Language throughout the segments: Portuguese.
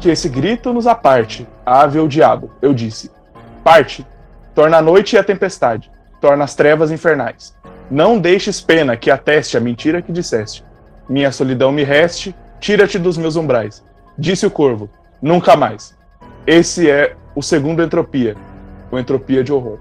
Que esse grito nos aparte, ave ou diabo. Eu disse: Parte, torna a noite e a tempestade, torna as trevas infernais. Não deixes pena que ateste a mentira que disseste. Minha solidão me reste, tira-te dos meus umbrais. Disse o corvo: Nunca mais. Esse é o segundo entropia, o entropia de horror.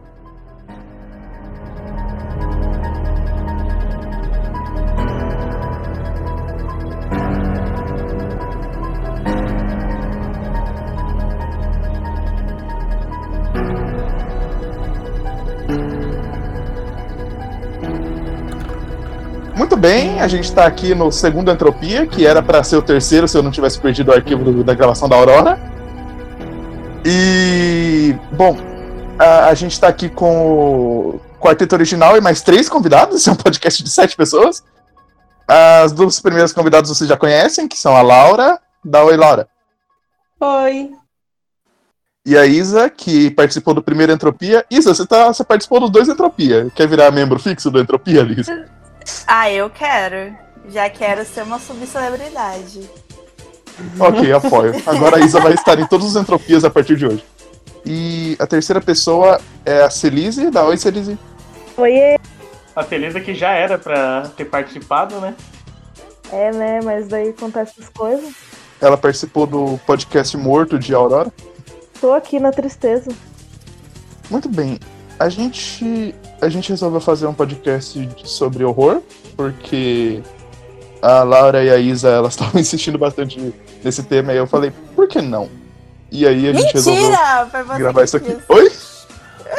Bem, a gente está aqui no segundo Entropia, que era para ser o terceiro se eu não tivesse perdido o arquivo do- da gravação da Aurora. E, bom, a, a gente está aqui com o quarteto original e mais três convidados. Esse é um podcast de sete pessoas. As duas primeiras convidadas vocês já conhecem, que são a Laura. Dá oi, Laura. Oi. E a Isa, que participou do primeiro Entropia. Isa, você, tá, você participou dos dois Entropia. Quer virar membro fixo do Entropia, Liz? Ah, eu quero. Já quero ser uma subcelebridade. Ok, apoio. Agora a Isa vai estar em todos os entropias a partir de hoje. E a terceira pessoa é a Celise. Dá oi, Celise. Oiê. A Felisa que já era pra ter participado, né? É, né? Mas daí acontece essas coisas. Ela participou do podcast Morto de Aurora. Tô aqui na tristeza. Muito bem. A gente, a gente resolveu fazer um podcast sobre horror, porque a Laura e a Isa elas estavam insistindo bastante nesse tema, e eu falei, por que não? E aí a gente resolveu Mentira! Você gravar isso aqui. Oi?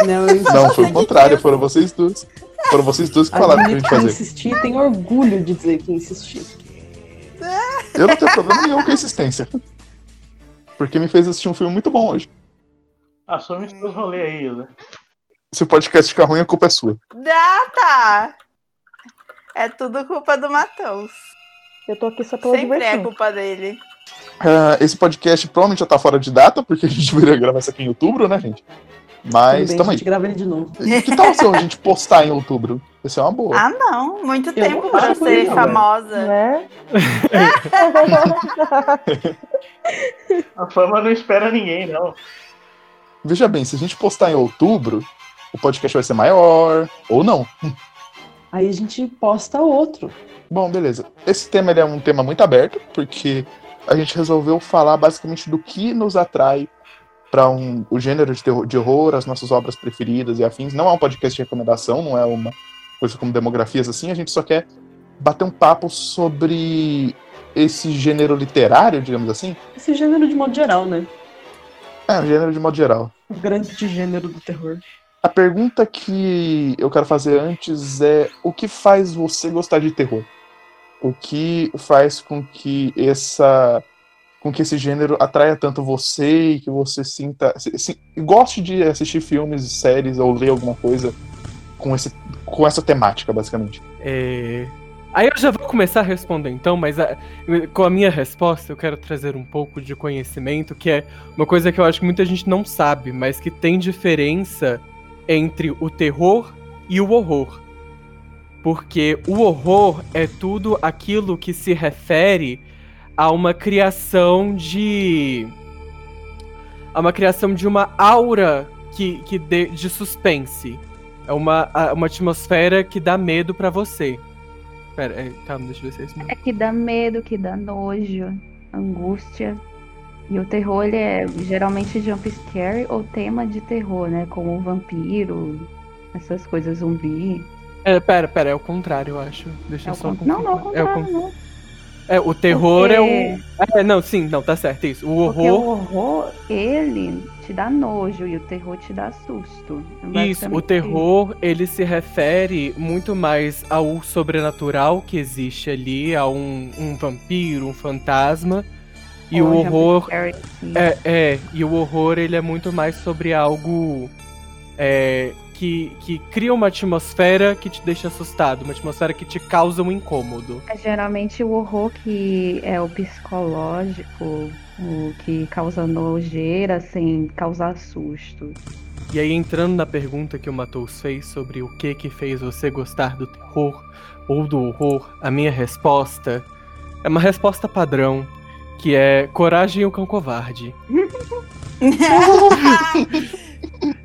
Não, eu Não, foi o contrário, foram vocês duas. Foram vocês duas que falaram pra gente fazer. insisti, tenho orgulho de dizer que insisti. Eu não tenho problema nenhum com a insistência. Porque me fez assistir um filme muito bom hoje. Assume os seus rolês aí, Isa. Se o podcast ficar ruim, a culpa é sua. Ah, tá. É tudo culpa do Matheus. Eu tô aqui só pela Sempre é diversão. culpa dele. Ah, esse podcast provavelmente já tá fora de data, porque a gente viria gravar isso aqui em outubro, né, gente? Mas bem, tamo a aí. gente grava ele de novo. Que tal se a gente postar em outubro? Isso é uma boa. Ah, não. Muito tempo não pra acho ser não, famosa. Né? A fama não espera ninguém, não. Veja bem, se a gente postar em outubro, o podcast vai ser maior, ou não. Aí a gente posta outro. Bom, beleza. Esse tema é um tema muito aberto, porque a gente resolveu falar basicamente do que nos atrai para um, o gênero de, terror, de horror, as nossas obras preferidas e afins. Não é um podcast de recomendação, não é uma coisa como demografias assim, a gente só quer bater um papo sobre esse gênero literário, digamos assim. Esse gênero de modo geral, né? É, um gênero de modo geral. O grande gênero do terror. A pergunta que eu quero fazer antes é o que faz você gostar de terror? O que faz com que essa com que esse gênero atraia tanto você e que você sinta se- se- goste de assistir filmes, séries ou ler alguma coisa com esse com essa temática, basicamente. É, Aí eu já vou começar a responder então, mas a- com a minha resposta eu quero trazer um pouco de conhecimento, que é uma coisa que eu acho que muita gente não sabe, mas que tem diferença entre o terror e o horror. Porque o horror é tudo aquilo que se refere a uma criação de. a uma criação de uma aura que, que dê, de suspense. É uma, uma atmosfera que dá medo pra você. Pera, é, calma, deixa eu ver se é isso mesmo. É que dá medo, que dá nojo, angústia. E o terror, ele é geralmente jump scare ou tema de terror, né? Como vampiro, essas coisas zumbi. É, pera, pera, é o contrário, eu acho. Deixa É eu só con- Não, não, é o. É o contrário, con- não. É, o terror é o. Porque- É, não, sim, não, tá certo, isso. O Porque horror. o horror, ele te dá nojo e o terror te dá susto. É Isso, o terror, ele se refere muito mais ao sobrenatural que existe ali, a um, um vampiro, um fantasma. E o jump horror. É, é, e o horror, ele é muito mais sobre algo é, que, que cria uma atmosfera que te deixa assustado, uma atmosfera que te causa um incômodo. É geralmente o horror que é o psicológico, o que causa nojeira sem causar susto. E aí, entrando na pergunta que o Matheus fez sobre o que que fez você gostar do terror ou do horror, a minha resposta é uma resposta padrão, que é Coragem e o Cão Covarde.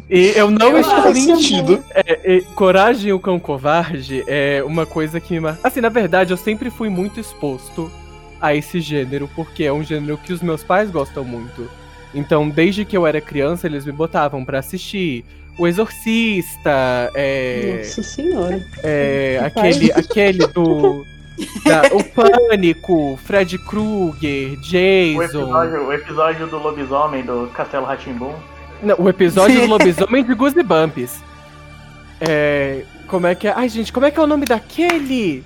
E eu não Eu estou mentindo. É, é, Coragem e o Cão Covarde é uma coisa que. Assim, na verdade, eu sempre fui muito exposto a esse gênero, porque é um gênero que os meus pais gostam muito. Então, desde que eu era criança, eles me botavam pra assistir O Exorcista, é, Nossa senhora. é, Que aquele, aquele do. o Pânico, Fred Krueger, O Jason. episódio, o episódio do lobisomem do Castelo Ratimbum. Não, o episódio do lobisomem de Goosebumps. É. Como é que é? Ai, gente, como é que é o nome daquele?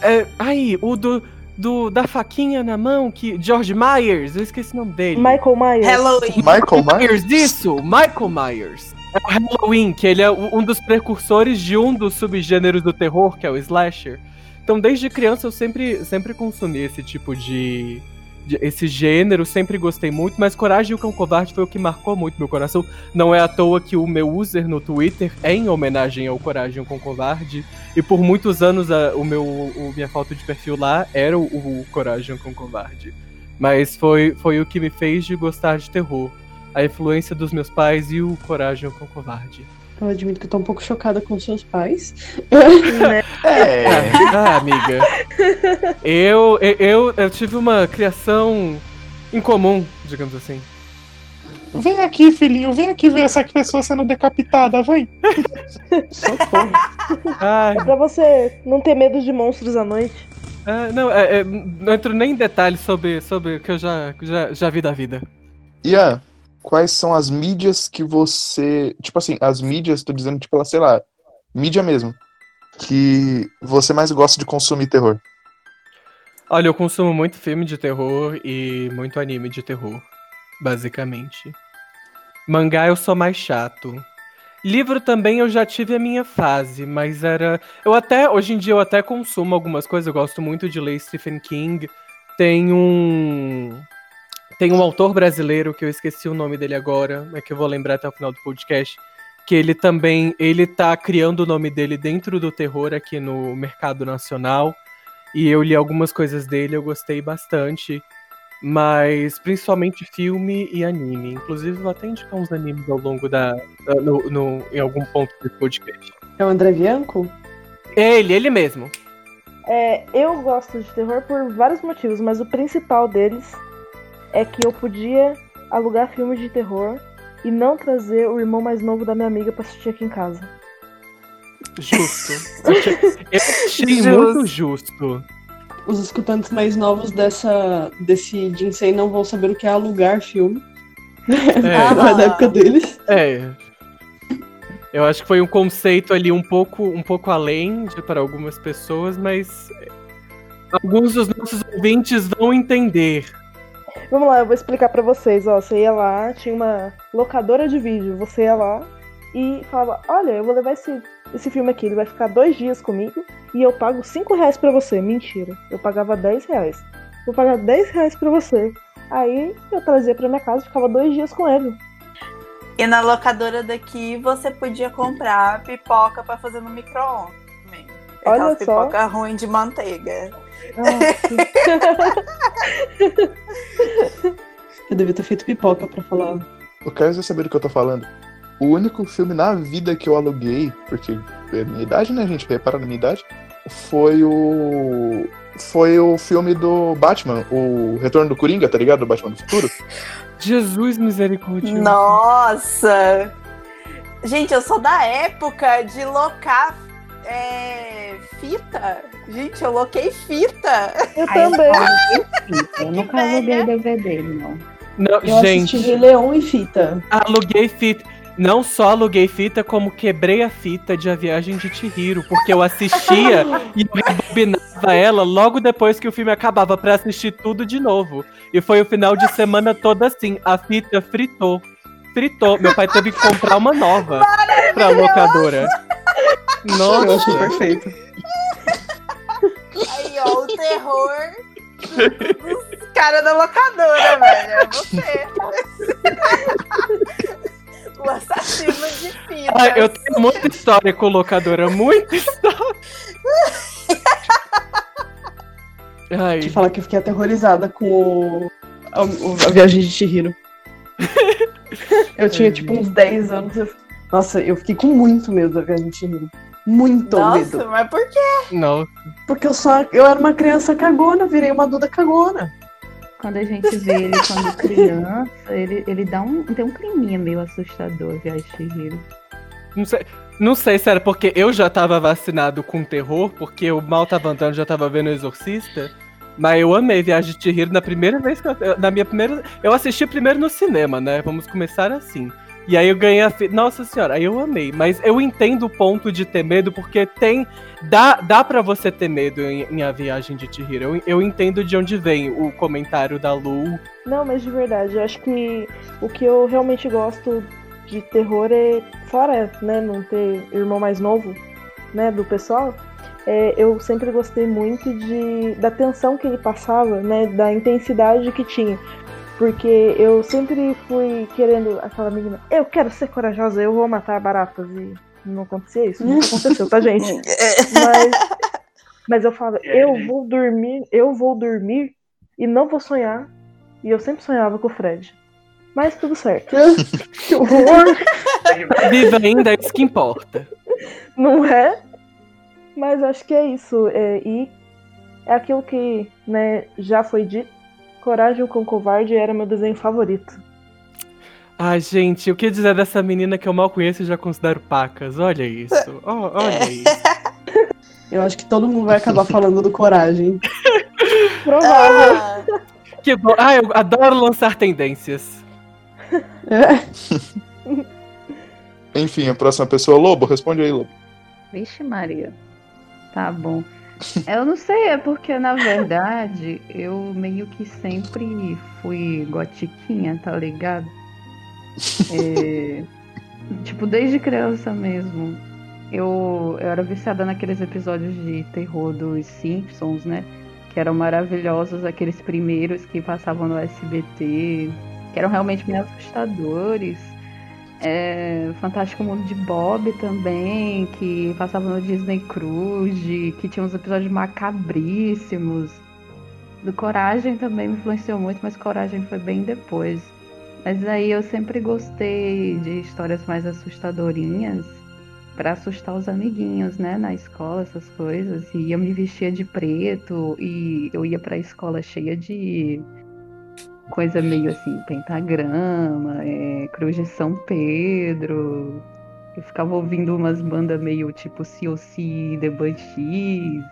É, ai, o do, do. da faquinha na mão, que. George Myers, eu esqueci o nome dele. Michael Myers. Halloween. Michael Myers? Isso! Michael Myers. É o Halloween, que ele é o- um dos precursores de um dos subgêneros do terror, que é o slasher. Então, desde criança, eu sempre, sempre consumi esse tipo de, de- Esse gênero, sempre gostei muito, mas Coragem e o Cão Covarde foi o que marcou muito meu coração. Não é à toa que o meu user no Twitter é em homenagem ao Coragem e o Cão Covarde. E por muitos anos, a, o meu, o, minha foto de perfil lá era o, o Coragem e o Cão Covarde. Mas foi, foi o que me fez de gostar de terror a influência dos meus pais e o Coragem com Covarde. Eu admito que eu tô um pouco chocada com seus pais. né? É. Ah, amiga. Eu, eu, eu, tive uma criação incomum, digamos assim. Vem aqui, filhinho, vem aqui ver essa pessoa sendo decapitada, vem. Socorro. Ai, É pra você não ter medo de monstros à noite. ah, não, é, é, não entro nem em detalhes sobre, sobre o que eu já, já, já vi da vida. Ian, quais são as mídias que você. Tipo assim, as mídias, tô dizendo, tipo, sei lá, mídia mesmo. Que você mais gosta de consumir terror. Olha, eu consumo muito filme de terror e muito anime de terror, basicamente. Mangá eu sou mais chato. Livro também eu já tive a minha fase, mas era. Eu até. Hoje em dia eu até consumo algumas coisas, eu gosto muito de ler Stephen King. Tem um. Tem um autor brasileiro que eu esqueci o nome dele agora, é que eu vou lembrar até o final do podcast. Que ele também. Ele tá criando o nome dele dentro do terror aqui no mercado nacional. E eu li algumas coisas dele, eu gostei bastante. Mas principalmente filme e anime. Inclusive, vou até indicar uns animes ao longo da. da- no, no- em algum ponto do podcast. É o André Bianco? Ele, ele mesmo. É, eu gosto de terror por vários motivos, mas o principal deles é que eu podia alugar filmes de terror e não trazer o irmão mais novo da minha amiga pra assistir aqui em casa. Justo. Eu achei, eu achei Justo. muito justo. Os escutantes mais novos dessa, desse Jinsei não vão saber o que é alugar filme. É. Da época deles. É. Eu acho que foi um conceito ali um pouco, um pouco além de, para algumas pessoas, mas alguns dos nossos ouvintes vão entender. Vamos lá, eu vou explicar pra vocês, ó. Você ia lá, tinha uma locadora de vídeo, você ia lá e falava, olha, eu vou levar esse, esse filme aqui, ele vai ficar dois dias comigo e eu pago cinco reais pra você. Mentira, eu pagava 10 reais. Vou pagar 10 reais pra você. Aí eu trazia pra minha casa e ficava dois dias com ele. E na locadora daqui você podia comprar pipoca pra fazer no micro-ondas. Olha só. pipoca ruim de manteiga. Eu devia ter feito pipoca pra falar. Eu quero você saber do que eu tô falando. O único filme na vida que eu aluguei, porque é minha idade, né, gente? Repara na minha idade. Foi o. Foi o filme do Batman, o Retorno do Coringa, tá ligado? Do Batman do Futuro. Jesus misericórdia. Nossa! Gente, eu sou da época de locar é, fita. Gente, eu loquei fita. Eu eu também. fita. Eu nunca velha. aluguei DVD, não. Não, Eu gente, assisti Leão em fita. aluguei fita. Não só aluguei fita, como quebrei a fita de A Viagem de Chihiro, porque eu assistia e eu rebobinava ela logo depois que o filme acabava pra assistir tudo de novo. E foi o final de semana todo assim, a fita fritou. Fritou. Meu pai teve que comprar uma nova pra locadora. Eu achei Nossa. perfeito. Aí, ó, o terror dos caras da locadora, velho. É você. o assassino de fita. Ah, eu tenho muita história com locadora, muita história. Ai, Te falar que eu fiquei aterrorizada com o, a, a viagem de Chihiro. eu tinha tipo uns 10 anos. eu- Nossa, eu fiquei com muito medo da viagem de Chihiro. Muito Nossa, então, mas medo. por quê? não. Porque eu só. Eu era uma criança cagona, virei uma Duda cagona. Quando a gente vê ele quando criança, ele, ele dá um. tem um climinha meio assustador, Viagem de Chihiro. Não sei, não sei se era porque eu já tava vacinado com terror, porque eu mal tava andando, já tava vendo o Exorcista. Mas eu amei Viagem de Chihiro na primeira vez que eu, eu- na minha primeira, eu assisti primeiro no cinema, né? Vamos começar assim. E aí eu ganhei a, fi- nossa senhora, aí eu amei, mas eu entendo o ponto de ter medo porque tem dá dá para você ter medo em, em A Viagem de Chihiro. Eu, eu entendo de onde vem o comentário da Lu. Não, mas de verdade, eu acho que o que eu realmente gosto de terror é, fora, né, não ter irmão mais novo, né, do pessoal, é, eu sempre gostei muito de, da tensão que ele passava, né, da intensidade que tinha. Porque eu sempre fui querendo aquela menina, eu quero ser corajosa, eu vou matar baratas. E não acontecia isso, nunca aconteceu, tá, gente? Mas, mas eu falo, aí, eu gente? vou dormir, eu vou dormir e não vou sonhar. E eu sempre sonhava com o Fred. Mas tudo certo. Que horror! Viva ainda, é isso que importa. Não é? Mas acho que é isso. é, e é aquilo que né, já foi dito. Coragem com Covarde era meu desenho favorito. Ai, gente, o que dizer dessa menina que eu mal conheço e já considero pacas? Olha isso. ó, olha isso. Eu acho que todo mundo vai acabar falando do coragem. Provável. Ah, Que bom. Ah, eu adoro lançar tendências. É. Enfim, a próxima pessoa, Lobo, responde aí, Lobo. Vixe, Maria. Tá bom. Eu não sei, é porque na verdade eu meio que sempre fui gotiquinha, tá ligado? É, tipo, desde criança mesmo. Eu, eu era viciada naqueles episódios de terror dos Simpsons, né? Que eram maravilhosos, aqueles primeiros que passavam no SBT, que eram realmente bem assustadores. É, Fantástico Mundo de Bob também, que passava no Disney Cruise, que tinha uns episódios macabríssimos. Do Coragem também me influenciou muito, mas Coragem foi bem depois. Mas aí eu sempre gostei de histórias mais assustadorinhas para assustar os amiguinhos, né, na escola, essas coisas. E eu me vestia de preto e eu ia para a escola cheia de coisa meio assim, pentagrama, é, Cruz de São Pedro. Eu ficava ouvindo umas bandas meio tipo COC, The Banshees.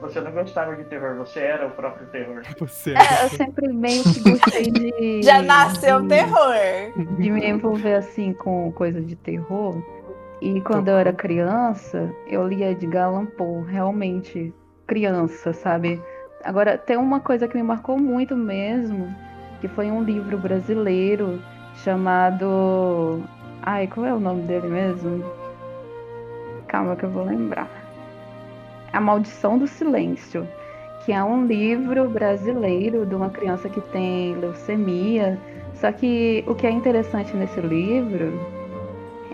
Você não gostava de terror, você era o próprio terror. Você. É, eu sempre meio que gostei de. já nasceu de, terror. de me envolver assim com coisa de terror. E quando eu era criança, eu lia Edgar Allan Poe, realmente criança, sabe? Agora, tem uma coisa que me marcou muito mesmo, que foi um livro brasileiro chamado. Ai, qual é o nome dele mesmo? Calma que eu vou lembrar. A Maldição do Silêncio, que é um livro brasileiro de uma criança que tem leucemia. Só que o que é interessante nesse livro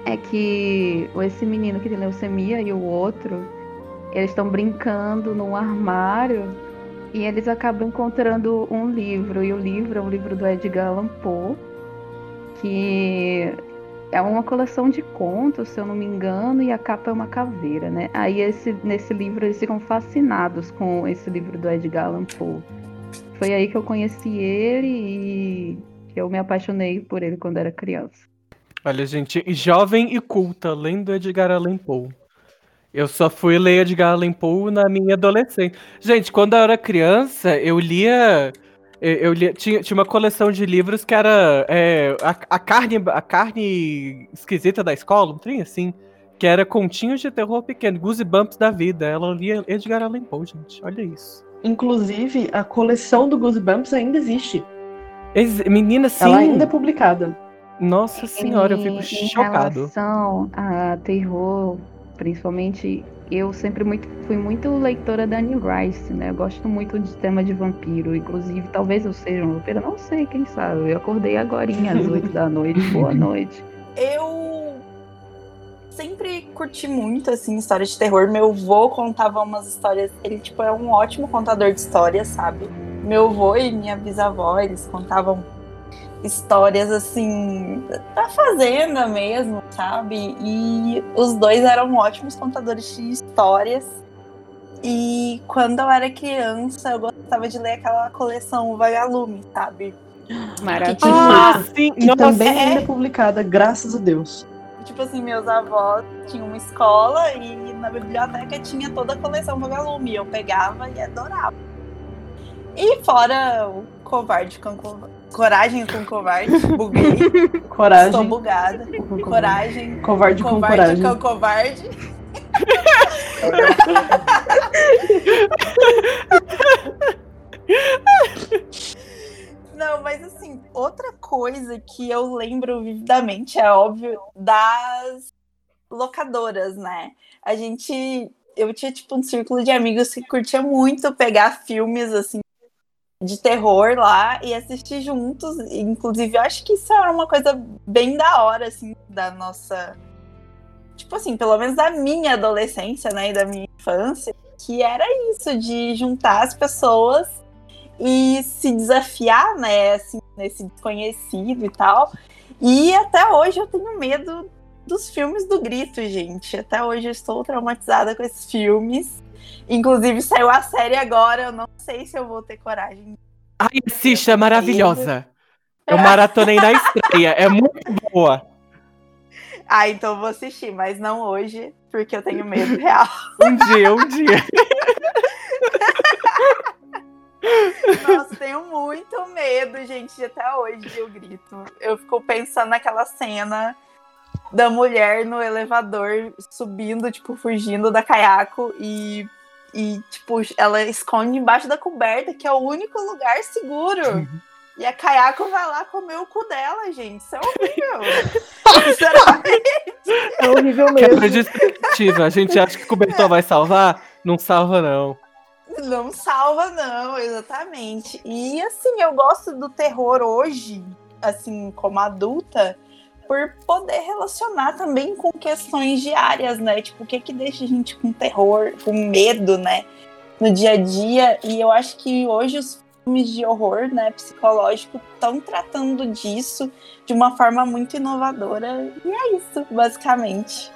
é que esse menino que tem leucemia e o outro, eles estão brincando num armário e eles acabam encontrando um livro. E o livro é um livro do Edgar Allan Poe, que é uma coleção de contos, se eu não me engano, e a capa é uma caveira, né? Aí esse, nesse livro eles ficam fascinados com esse livro do Edgar Allan Poe. Foi aí que eu conheci ele e eu me apaixonei por ele quando era criança. Olha, gente, jovem e culta, lendo Edgar Allan Poe. Eu só fui ler Edgar Allan Poe na minha adolescência. Gente, quando eu era criança, eu lia. Eu, eu lia tinha, tinha uma coleção de livros que era é, a, a carne a carne esquisita da escola, um trem assim. Que era continhos de terror pequeno, Goosebumps da vida. Ela lia Edgar Allan Poe, gente. Olha isso. Inclusive, a coleção do Goosebumps ainda existe. Ex- Menina, sim. Ela ainda é publicada. Nonossa senhora, eu fico Em- chocado. Em relação a terror, principalmente, eu sempre muito, fui muito leitora da Anne Rice, né? Eu gosto muito de tema de vampiro. Inclusive, talvez eu seja uma vampira, não sei, quem sabe. Eu acordei agora às 8 da noite. Boa noite. Eu sempre curti muito, assim, história de terror. Meu avô contava umas histórias. Ele, tipo, é um ótimo contador de histórias, sabe? Meu avô e minha bisavó, eles contavam histórias, assim, da fazenda mesmo, sabe? E os dois eram ótimos contadores de histórias. E quando eu era criança, eu gostava de ler aquela coleção Vagalume, sabe? Maravilhoso. Ah, sim. Que Nossa, também é- ainda é publicada, graças a Deus. Tipo assim, meus avós tinham uma escola e na biblioteca tinha toda a coleção Vagalume. Eu pegava e adorava. E fora o covarde com covarde. Coragem com covarde. Buguei. Estou Coragem. bugada. com. Coragem. Covarde com Covarde coragem. com covarde. Não, mas assim, outra coisa que eu lembro vividamente é óbvio das locadoras, né? A gente. Eu tinha, tipo, um círculo de amigos que curtia muito pegar filmes, assim, de terror lá e assistir juntos. Inclusive, eu acho que isso era uma coisa bem da hora, assim, da nossa. Tipo assim, pelo menos da minha adolescência, né? E da minha infância, que era isso, de juntar as pessoas e se desafiar, né, assim, nesse desconhecido e tal. E até hoje eu tenho medo dos filmes do grito, gente. Até hoje eu estou traumatizada com esses filmes. Inclusive saiu a série agora, eu não sei se eu vou ter coragem. Ai, assista, é maravilhosa. Eu maratonei na estreia, é muito boa. Ah, então eu vou assistir, mas não hoje, porque eu tenho medo real. Um dia, um dia. Nossa, tenho muito medo, gente, de até hoje o grito. Eu fico pensando naquela cena da mulher no elevador subindo, tipo, fugindo da caiaco e, e tipo, ela esconde embaixo da coberta, que é o único lugar seguro. E a caiaco vai lá comer o cu dela, gente. Isso é horrível. Sinceramente. É horrível mesmo. de expectativa. A gente acha que o cobertor vai salvar? Não salva, não. Não salva, não, exatamente. E assim, eu gosto do terror hoje, assim, como adulta, por poder relacionar também com questões diárias, né? Tipo, o que que deixa a gente com terror, com medo, né? No dia a dia. E eu acho que hoje os filmes de horror, né, psicológico, estão tratando disso de uma forma muito inovadora. E é isso, basicamente.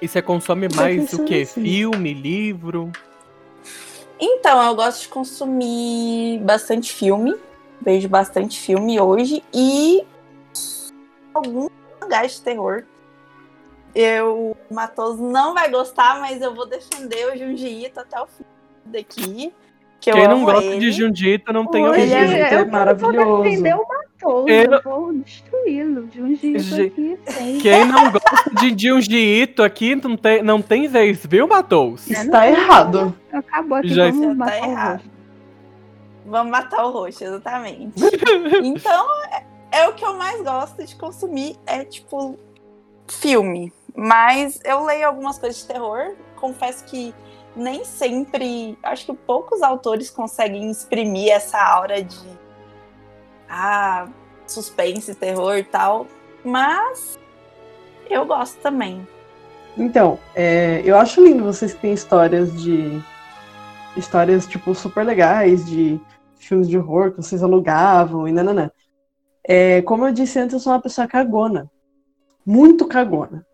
E você consome mais o quê? assim. Filme, livro? Então, eu gosto de consumir bastante filme. Vejo bastante filme hoje. E alguns mangás de terror. Eu, o Matos não vai gostar, mas eu vou defender o Junji Ito até o fim daqui. Que eu Quem não gosta ele. de Jundita não tem Hoje Ele orgulho. Junji Ito eu é vou maravilhoso. defender o Matoso, Eu- eu vou destruí-lo. De um jeito Ge- aqui. Quem não gosta de Junji Ito aqui não tem, não tem vez, viu, Matos? Está errado. Acabou aqui, Já vamos tá matar o errado. Vamos matar o roxo, exatamente. então, é, é o que eu mais gosto de consumir, é tipo filme. Mas eu leio algumas coisas de terror. Confesso que nem sempre. Acho que poucos autores conseguem exprimir essa aura de ah, suspense, terror e tal. Mas eu gosto também. Então, é, eu acho lindo vocês que têm histórias de. Histórias, tipo, super legais, de filmes de horror que vocês alugavam e nananã. É, como eu disse antes, eu sou uma pessoa cagona. Muito cagona.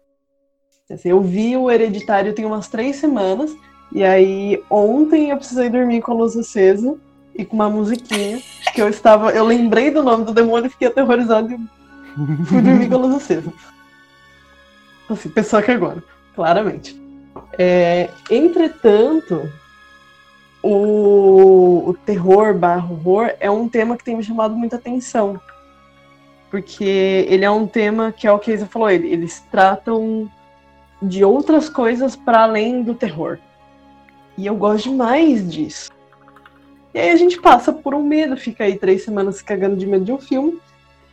Assim, eu vi o Hereditário tem umas três semanas, e aí ontem eu precisei dormir com a luz acesa e com uma musiquinha, que eu estava. Eu lembrei do nome do demônio fiquei aterrorizado e fui dormir com a luz acesa. Assim, pessoa cagona, claramente. É, entretanto, o, o terror barra horror é um tema que tem me chamado muita atenção. Porque ele é um tema que é o que a Isa falou, ele- eles tratam de outras coisas para além do terror. E eu gosto demais disso. E aí a gente passa por um medo, fica aí três semanas se cagando de medo de um filme,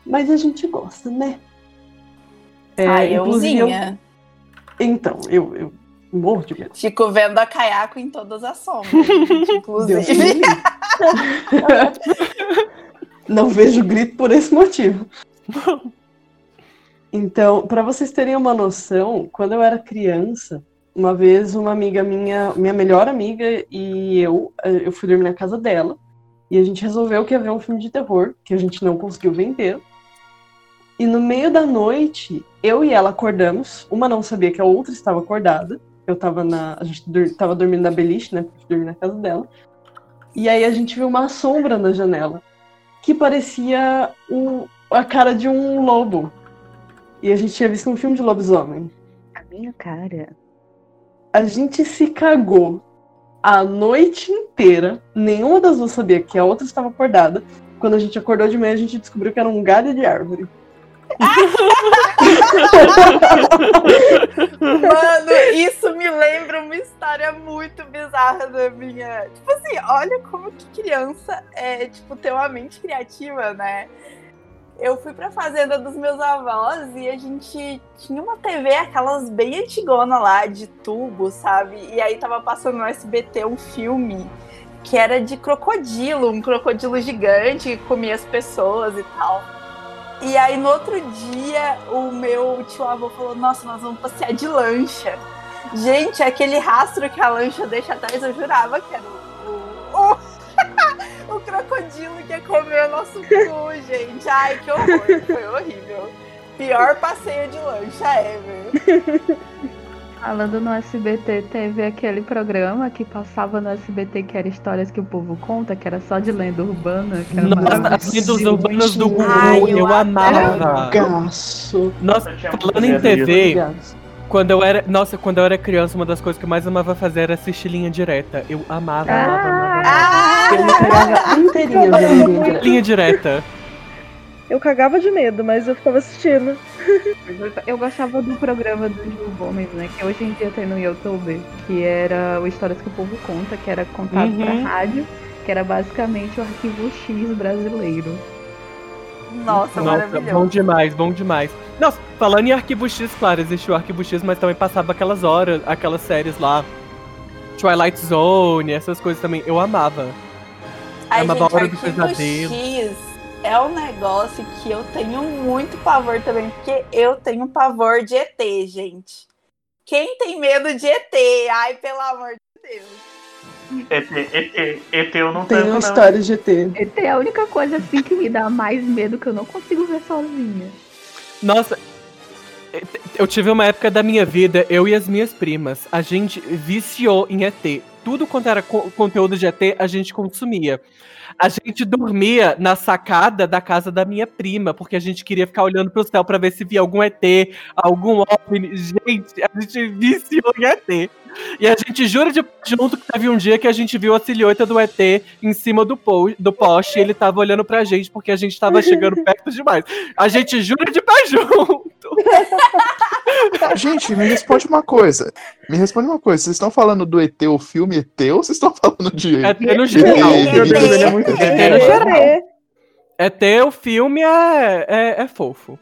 mas a gente gosta, né? É, ah, inclusive, eu- então, eu, eu morro de medo. Fico vendo a caiaco em todas as sombras, gente, inclusive. Não vejo grito por esse motivo. Então, para vocês terem uma noção, quando eu era criança, uma vez uma amiga minha, minha melhor amiga e eu, eh, eu fui dormir na casa dela e a gente resolveu que ia ver um filme de terror que a gente não conseguiu vender. E no meio da noite, eu e ela acordamos. Uma não sabia que a outra estava acordada. Eu tava na. A gente dur- tava dormindo na beliche, né? Porque dormi na casa dela. E aí a gente viu uma sombra na janela. Que parecia um- a cara de um lobo. E a gente tinha visto um filme de lobisomem. A minha cara. A gente se cagou a noite inteira. Nenhuma das duas sabia que a outra estava acordada. Quando a gente acordou de manhã, a gente descobriu que era um galho de árvore. Mano, isso me lembra uma história muito bizarra da minha. Tipo assim, olha como que criança é, tipo, ter uma mente criativa, né? Eu fui pra fazenda dos meus avós e a gente tinha uma TV, aquelas bem antigona lá, de tubo, sabe? E aí tava passando no SBT um filme que era de crocodilo, um crocodilo gigante que comia as pessoas e tal. E aí no outro dia o meu tio avô falou: Nossa, nós vamos passear de lancha. Gente, aquele rastro que a lancha deixa atrás, eu jurava que era o, o, o crocodilo que ia comer o nosso cu, gente. Ai, que horror, foi horrível. Pior passeio de lancha ever. Falando no SBT, teve aquele programa que passava no SBT que era histórias que o povo conta, que era só de lenda urbana. Que era Nossa, as lendas urbanas do Gugu, Ai, eu eu amava. Gaço. Nossa, falando em TV, quando eu era. Nossa, quando eu era criança, uma das coisas que eu mais amava fazer era assistir linha direta. Eu amava, amava, amava. Ah! Eu me cagava inteirinha vendo linha direta. Eu cagava de medo, mas eu ficava assistindo. Eu gostava do programa do Gil Gomes, né? Que hoje em dia tem no YouTube, que era o Histórias que o Povo Conta, que era contado Uhum. pra rádio, que era basicamente o arquivo X brasileiro. Nossa, Nossa, maravilhoso. bom demais, bom demais. Nossa, falando em Arquivo X, claro, existiu o Arquivo X, mas também passava aquelas horas, aquelas séries lá. Twilight Zone, essas coisas também. Eu amava. Ai, É uma gente, hora do Arquivo pesadelo. X é um negócio que eu tenho muito pavor também, porque eu tenho pavor de ET, gente. Quem tem medo de ET? Ai, pelo amor de Deus. ET, ET, ET eu não tenho, Tenho não. histórias de ET. ET é a única coisa assim que me dá mais medo que eu não consigo ver sozinha. Nossa, eu tive uma época da minha vida, eu e as minhas primas, a gente viciou em ET. Tudo quanto era co- conteúdo de ET, a gente consumia. A gente dormia na sacada da casa da minha prima, porque a gente queria ficar olhando pro céu pra ver se via algum ET, algum OVNI. Gente, a gente viciou em ET. E a gente jura de junto que teve um dia que a gente viu a silhueta do ET em cima do, po do poste e ele tava olhando pra gente porque a gente tava chegando perto demais. A gente jura de pé junto. Gente, me responde uma coisa. Me responde uma coisa. Vocês estão falando do ET, o filme ET, ou vocês estão falando de. ET no geral. ET, é. ET no geral. É, ET, o filme é, é, é fofo.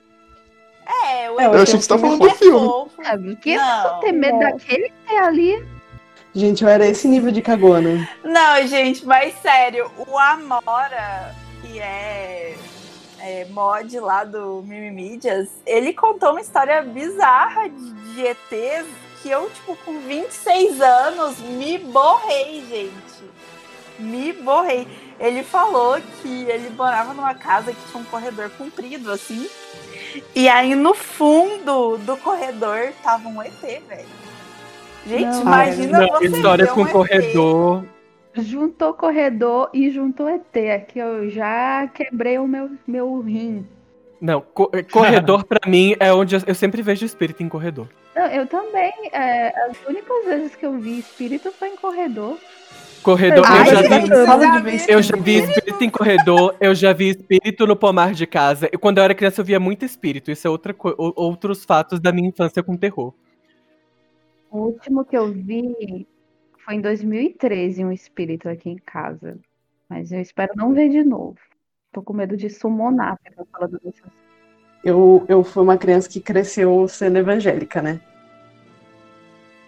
É, o É, ET Eu achei que você tá filme falando do é filme. fofo. É, porque Não. ter medo Não. daquele ET ali. Gente, eu era esse nível de cagona. Não, gente, mas sério, o Amora, que é, é mod lá do Mimimídias, ele contou uma história bizarra de, de ETs que eu, tipo, com 26 anos, me borrei, gente. Me borrei. Ele falou que ele morava numa casa que tinha um corredor comprido, assim. E aí no fundo do corredor tava um ET, velho. Gente, Não, imagina Não, você história ver um com ET. Juntou corredor e juntou ET. Aqui eu já quebrei o meu, meu rim. Não, co- corredor pra mim é onde eu, eu sempre vejo espírito em corredor. Não, eu também. é, as únicas vezes que eu vi espírito foi em corredor. Corredor, Ai, eu já vi. Já vi- Eu já vi espírito em corredor, eu já vi espírito no pomar de casa. E quando eu era criança, eu via muito espírito. Isso é outra outros fatos da minha infância com terror. O último que eu vi foi em 2013, um espírito aqui em casa. Mas eu espero não ver de novo. Tô com medo de summonar, porque eu falando desse. Eu, eu fui uma criança que cresceu sendo evangélica, né?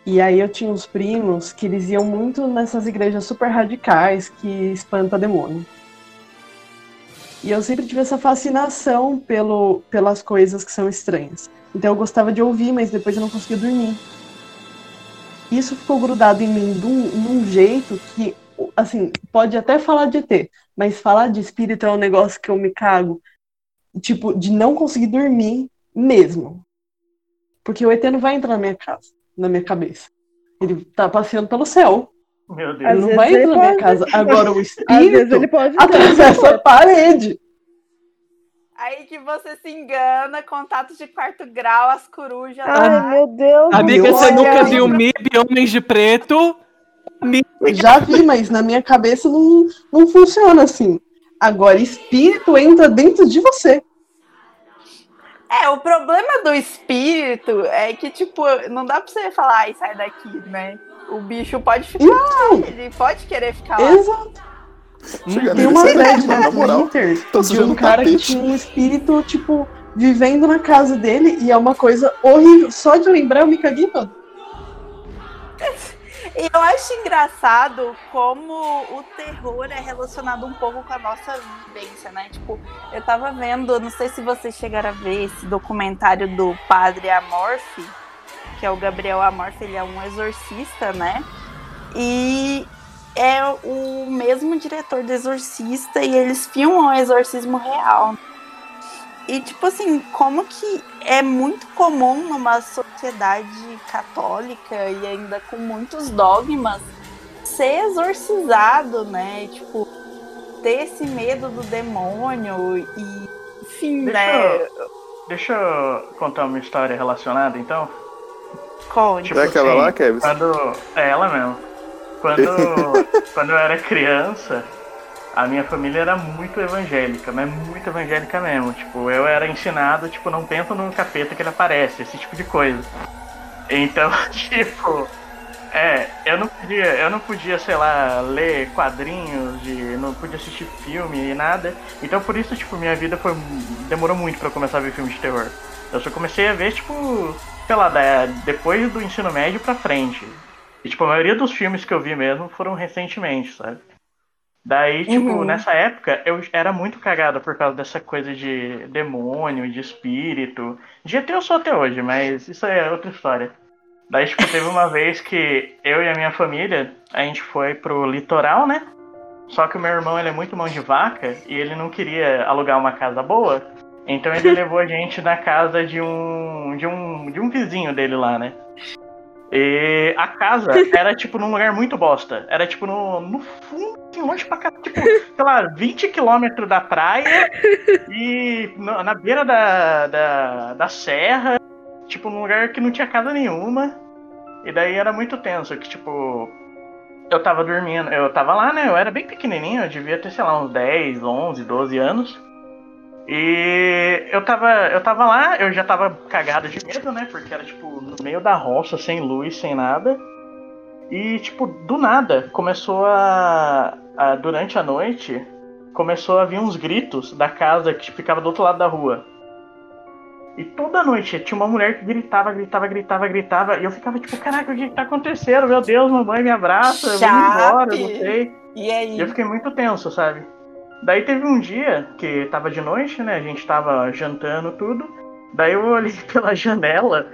E aí eu tinha uns primos que eles iam muito nessas igrejas super radicais que espanta demônio. E eu sempre tive essa fascinação pelo, pelas coisas que são estranhas. Então eu gostava de ouvir, mas depois eu não conseguia dormir. Isso ficou grudado em mim de um, de um jeito que, assim, pode até falar de ET, mas falar de espírito é um negócio que eu me cago. Tipo, de não conseguir dormir mesmo. Porque o ET não vai entrar na minha casa, na minha cabeça. Ele tá passeando pelo céu. Meu Deus. Ele não vai entrar na minha pode. casa. Agora o Às vezes espírito ele pode atravessa a parede. Aí que você se engana, contato de quarto grau, as corujas. Ai, lá. meu Deus. Amiga, Deus. você Olha, nunca viu MIB Homens de Preto? Já vi, mas na minha cabeça não, não funciona assim. Agora, espírito entra dentro de você. É, o problema do espírito é que, tipo, não dá pra você falar, ai, sai daqui, né? O bicho pode ficar lá, ele pode querer ficar lá. Exato. Chega Tem uma thread na no moral, Twitter de um cara que tinha um espírito, tipo, vivendo na casa dele e é uma coisa horrível. Só de lembrar eu me caguei todo. E eu acho engraçado como o terror é relacionado um pouco com a nossa vivência, né? Tipo, eu tava vendo, não sei se vocês chegaram a ver esse documentário do padre Amorfi, que é o Gabriel Amorfi, ele é um exorcista, né? E é o mesmo diretor do Exorcista e eles filmam o exorcismo real. E, tipo assim, como que é muito comum numa sociedade católica e ainda com muitos dogmas ser exorcizado, né? Tipo, ter esse medo do demônio e, enfim, Deixa né? Deixa eu contar uma história relacionada, então. Conte. Tipo É aquela assim, lá, Kevin? Quando. É ela mesmo. Quando, quando eu era criança, a minha família era muito evangélica, mas muito evangélica mesmo. Tipo, eu era ensinado, tipo, não pensa no capeta que ele aparece, esse tipo de coisa. Então, tipo, é, eu não podia, eu não podia, sei lá, ler quadrinhos, de, não podia assistir filme e nada. Então por isso, tipo, minha vida foi. demorou muito pra eu começar a ver filme de terror. Eu só comecei a ver, tipo, sei lá, da- depois do ensino médio pra frente. E, tipo, a maioria dos filmes que eu vi mesmo foram recentemente, sabe? Daí, tipo, Uhum. nessa época, eu era muito cagada por causa dessa coisa de demônio, de espírito. De ET eu sou até hoje, mas isso é outra história. Daí, tipo, teve uma vez que eu e a minha família, a gente foi pro litoral, né? Só que o meu irmão, ele é muito mão de vaca e ele não queria alugar uma casa boa. Então ele levou a gente na casa de um, de um, de um vizinho dele lá, né? E a casa era, tipo, num lugar muito bosta. Era, tipo, no, no fundo, assim, longe pra cá. Tipo, sei lá, 20 quilômetros da praia e no- na beira da, da, da serra. Tipo, num lugar que não tinha casa nenhuma. E daí era muito tenso, que, tipo... Eu tava dormindo, eu tava lá, né? Eu era bem pequenininho, eu devia ter, sei lá, uns 10, 11, 12 anos. E eu tava, eu tava lá, eu já tava cagado de medo, né? Porque era tipo no meio da roça, sem luz, sem nada. E tipo, do nada, começou a, a- durante a noite, começou a vir uns gritos da casa que ficava do outro lado da rua. E toda noite tinha uma mulher que gritava, gritava, gritava, gritava, e eu ficava tipo, caraca, o que que tá acontecendo? Meu Deus, mamãe me abraça, eu vou embora, eu não sei. E aí? E eu fiquei muito tenso, sabe? Daí teve um dia que tava de noite, né? A gente tava jantando tudo. Daí eu olhei pela janela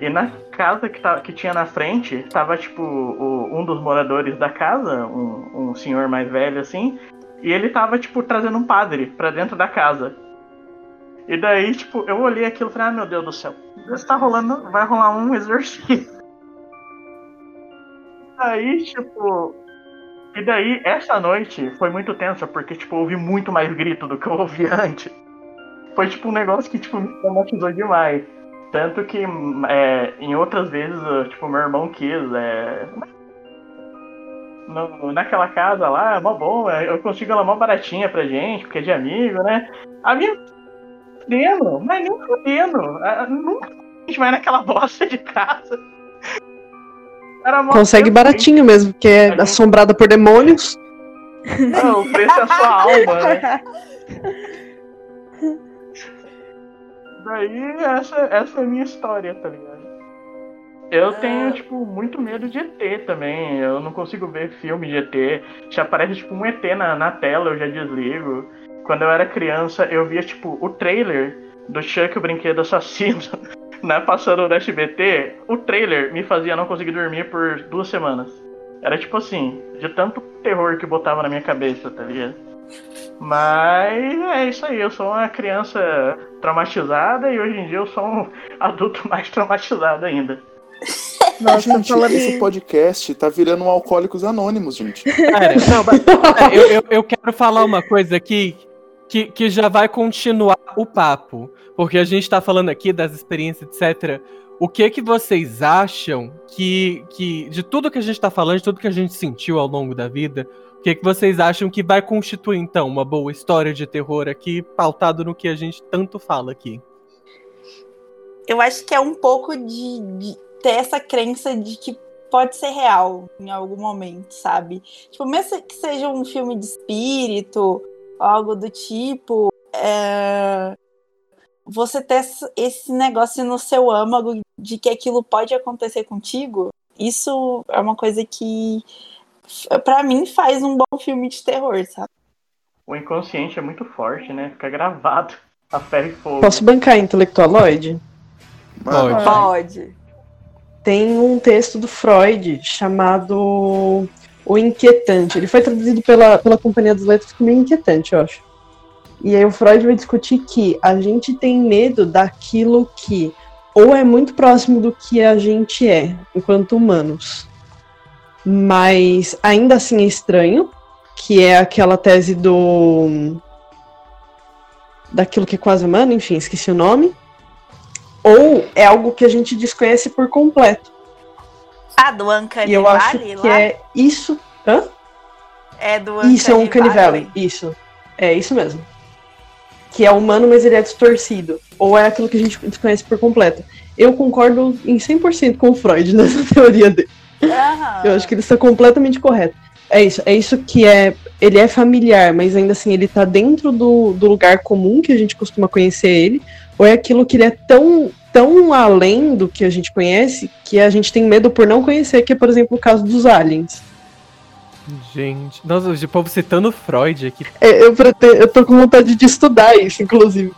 e na casa que, tava, que tinha na frente tava tipo o- um dos moradores da casa, um, um senhor mais velho assim, e ele tava tipo trazendo um padre pra dentro da casa. E daí, tipo, eu olhei aquilo e falei, ah meu Deus do céu, está rolando, vai rolar um exorcismo. Aí, tipo, e daí, essa noite foi muito tensa, porque, tipo, eu ouvi muito mais grito do que eu ouvi antes. Foi, tipo, um negócio que, tipo, me traumatizou demais. Tanto que, é, em outras vezes, tipo, meu irmão quis, é... no- naquela casa lá, mó bom, é, eu consigo ela mó baratinha pra gente, porque é de amigo, né? A minha... Fudendo, mas nem fudendo. Nunca a gente vai naquela bosta de casa. Consegue baratinho mesmo, porque é assombrada por demônios. Não, o preço é a sua alma, né? Daí essa, essa é a minha história, tá ligado? Eu tenho, tipo, muito medo de ET também. Eu não consigo ver filme de ET. Se aparece, tipo, um ET na, na tela, eu já desligo. quando eu era criança, eu via, tipo, o trailer do Chuck, o brinquedo assassino, né, passando no SBT, o trailer me fazia não conseguir dormir por duas semanas. Era tipo assim, de tanto terror que botava na minha cabeça, tá ligado? Mas é isso aí, eu sou uma criança traumatizada e hoje em dia eu sou um adulto mais traumatizado ainda. Nossa, gente, falando esse podcast tá virando um Alcoólicos Anônimos, gente. Cara, não, mas- eu, eu- eu quero falar uma coisa aqui que, que já vai continuar o papo. Porque a gente tá falando aqui das experiências, etc. O que que vocês acham que, que de tudo que a gente tá falando, de tudo que a gente sentiu ao longo da vida, o que que vocês acham que vai constituir, então, uma boa história de terror aqui, pautado no que a gente tanto fala aqui? Eu acho que é um pouco de, de ter essa crença de que pode ser real em algum momento, sabe? Tipo, mesmo que seja um filme de espírito, algo do tipo, é, você ter esse- negócio no seu âmago de que aquilo pode acontecer contigo, isso é uma coisa que, pra mim, faz um bom filme de terror, sabe? O inconsciente é muito forte, né? Fica gravado a ferro e fogo. Posso bancar intelectualoide? Pode. Pode. Tem um texto do Freud chamado O Inquietante. Ele foi traduzido pela, pela Companhia das Letras como Inquietante, eu acho. E aí o Freud vai discutir que a gente tem medo daquilo que ou é muito próximo do que a gente é, enquanto humanos, mas ainda assim é estranho, que é aquela tese do daquilo que é quase humano, enfim, esqueci o nome. Ou é algo que a gente desconhece por completo. Ah, do Uncanny E eu acho Valley que lá? é isso. Hã? É do Uncanny Isso é um Uncanny Valley. Isso. É isso mesmo. Que é humano, mas ele é distorcido. Ou é aquilo que a gente desconhece por completo. Eu concordo em 100% com o Freud nessa teoria dele. Aham. Eu acho que ele está completamente correto. É isso, é isso que é. Ele é familiar, mas ainda assim ele tá dentro do, do lugar comum que a gente costuma conhecer ele. Ou é aquilo que ele é tão, tão além do que a gente conhece que a gente tem medo por não conhecer, que é, por exemplo, o caso dos aliens. Gente, nossa, o povo citando Freud aqui. É, eu, prete- eu tô com vontade de estudar isso, inclusive.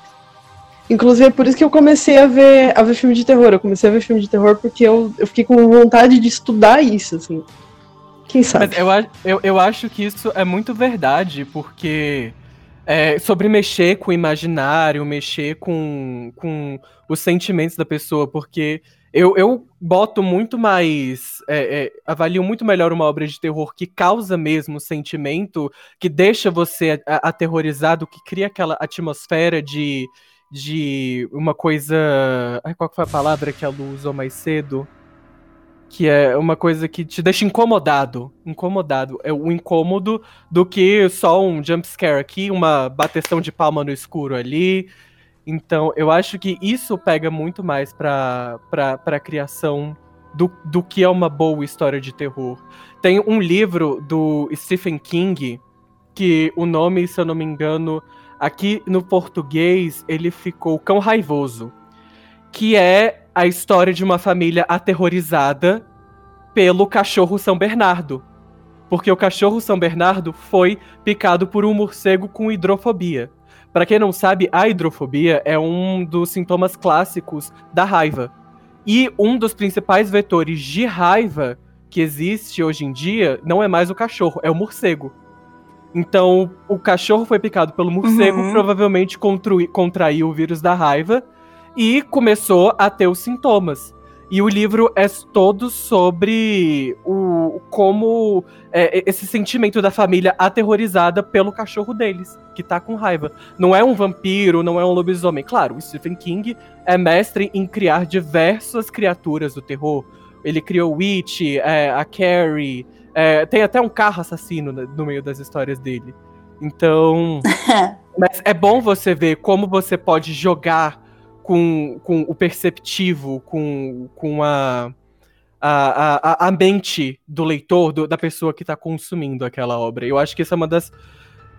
Inclusive, é por isso que eu comecei a ver, a ver filme de terror. Eu comecei a ver filme de terror porque eu, eu fiquei com vontade de estudar isso, assim. Quem sabe? Mas eu, eu, eu acho que isso é muito verdade, porque é, sobre mexer com o imaginário, mexer com, com os sentimentos da pessoa, porque eu, eu boto muito mais. é, é, avalio muito melhor uma obra de terror que causa mesmo sentimento, que deixa você a- aterrorizado, que cria aquela atmosfera de. De uma coisa. Ai, qual foi a palavra que a Lu usou mais cedo? que é uma coisa que te deixa incomodado. Incomodado. É o incômodo do que só um jump scare aqui, uma bateção de palma no escuro ali. Então, eu acho que isso pega muito mais pra, pra criação do, do que é uma boa história de terror. Tem um livro do Stephen King, que o nome, se eu não me engano, aqui no português, ele ficou Cão Raivoso. Que é a história de uma família aterrorizada pelo cachorro São Bernardo. Porque o cachorro São Bernardo foi picado por um morcego com hidrofobia. Para quem não sabe, a hidrofobia é um dos sintomas clássicos da raiva. E um dos principais vetores de raiva que existe hoje em dia não é mais o cachorro, é o morcego. Então, o cachorro foi picado pelo morcego, Uhum. provavelmente contraiu o vírus da raiva e começou a ter os sintomas. E o livro é todo sobre o como é, esse sentimento da família aterrorizada pelo cachorro deles, que tá com raiva. Não é um vampiro, não é um lobisomem. Claro, o Stephen King é mestre em criar diversas criaturas do terror. Ele criou Witch, é, a Carrie, é, tem até um carro assassino no meio das histórias dele. Então. Mas é bom você ver como você pode jogar com, com o perceptivo, com, com a, a, a, a mente do leitor, do- da pessoa que está consumindo aquela obra. Eu acho que isso é uma das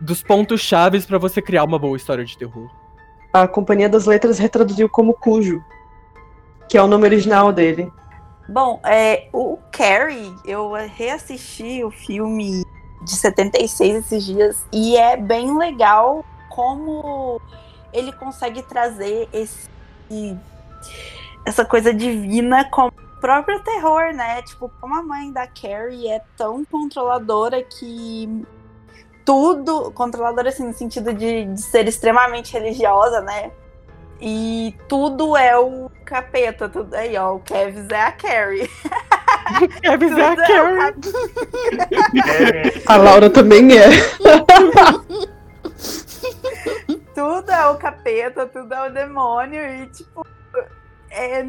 dos pontos chaves para você criar uma boa história de terror. A Companhia das Letras retraduziu como Cujo, que é o nome original dele. Bom, é, o Carrie, eu reassisti o filme de 76 esses dias e é bem legal como ele consegue trazer esse essa coisa divina como o próprio terror, né? Tipo, como a mãe da Carrie é tão controladora que tudo, controladora assim, no sentido de, de ser extremamente religiosa, né? E tudo é o capeta, tudo aí, ó. O Kevs é a Carrie. Kevs é a Carrie. A Laura também é. tudo é o capeta, tudo é o demônio. E, tipo, é.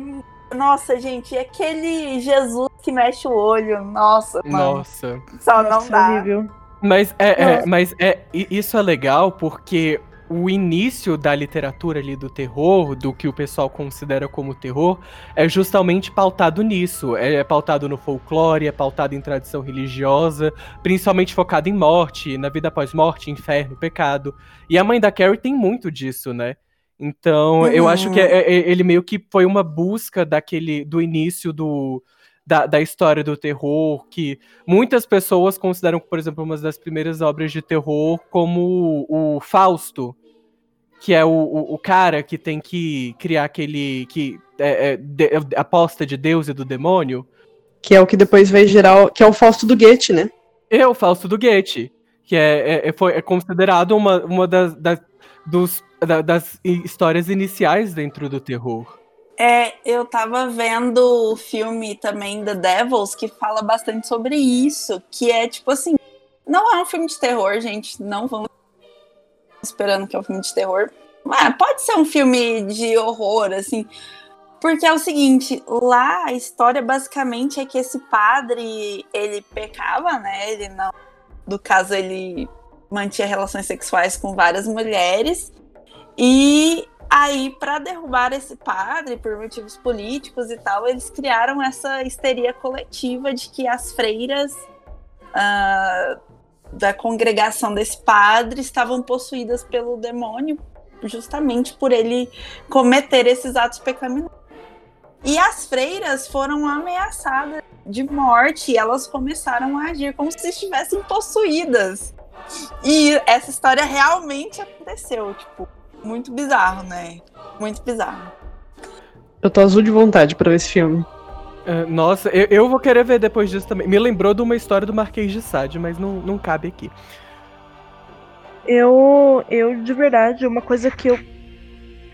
Nossa, gente, e aquele Jesus que mexe o olho. Nossa, mano. Nossa. Só não Nossa, dá. horrível. Mas é, é, mas é, isso é legal porque o início da literatura ali do terror, do que o pessoal considera como terror, é justamente pautado nisso. É, é pautado no folclore, é pautado em tradição religiosa, principalmente focado em morte, na vida após morte, inferno, pecado. E a mãe da Carrie tem muito disso, né? Então, eu Uhum. acho que é- é- ele meio que foi uma busca daquele do início do da, da história do terror, que muitas pessoas consideram, por exemplo, uma das primeiras obras de terror como o Fausto, que é o, o, o cara que tem que criar aquele. que é, é, de- aposta de Deus e do demônio. Que é o que depois vai gerar. Que é o Fausto do Goethe, né? É o Fausto do Goethe, que é, é, é- foi, é considerado uma, uma das, das, dos, da- das histórias iniciais dentro do terror. É, eu tava vendo o filme também The Devils, que fala bastante sobre isso, que é tipo assim, não é um filme de terror, gente, não vamos esperando que é um filme de terror. Pode ser um filme de horror, assim, porque é o seguinte, lá a história basicamente é que esse padre, ele pecava, né, ele não, no caso ele mantinha relações sexuais com várias mulheres, e Aí, para derrubar esse padre por motivos políticos e tal, eles criaram essa histeria coletiva de que as freiras ah, da congregação desse padre estavam possuídas pelo demônio, justamente por ele cometer esses atos pecaminosos. E as freiras foram ameaçadas de morte e elas começaram a agir como se estivessem possuídas. E essa história realmente aconteceu, tipo, muito bizarro, né? Muito bizarro. Eu tô azul de vontade pra ver esse filme. É, nossa, eu, eu vou querer ver depois disso também. Me lembrou de uma história do Marquês de Sade, mas não, não cabe aqui. Eu, eu, de verdade, uma coisa que eu,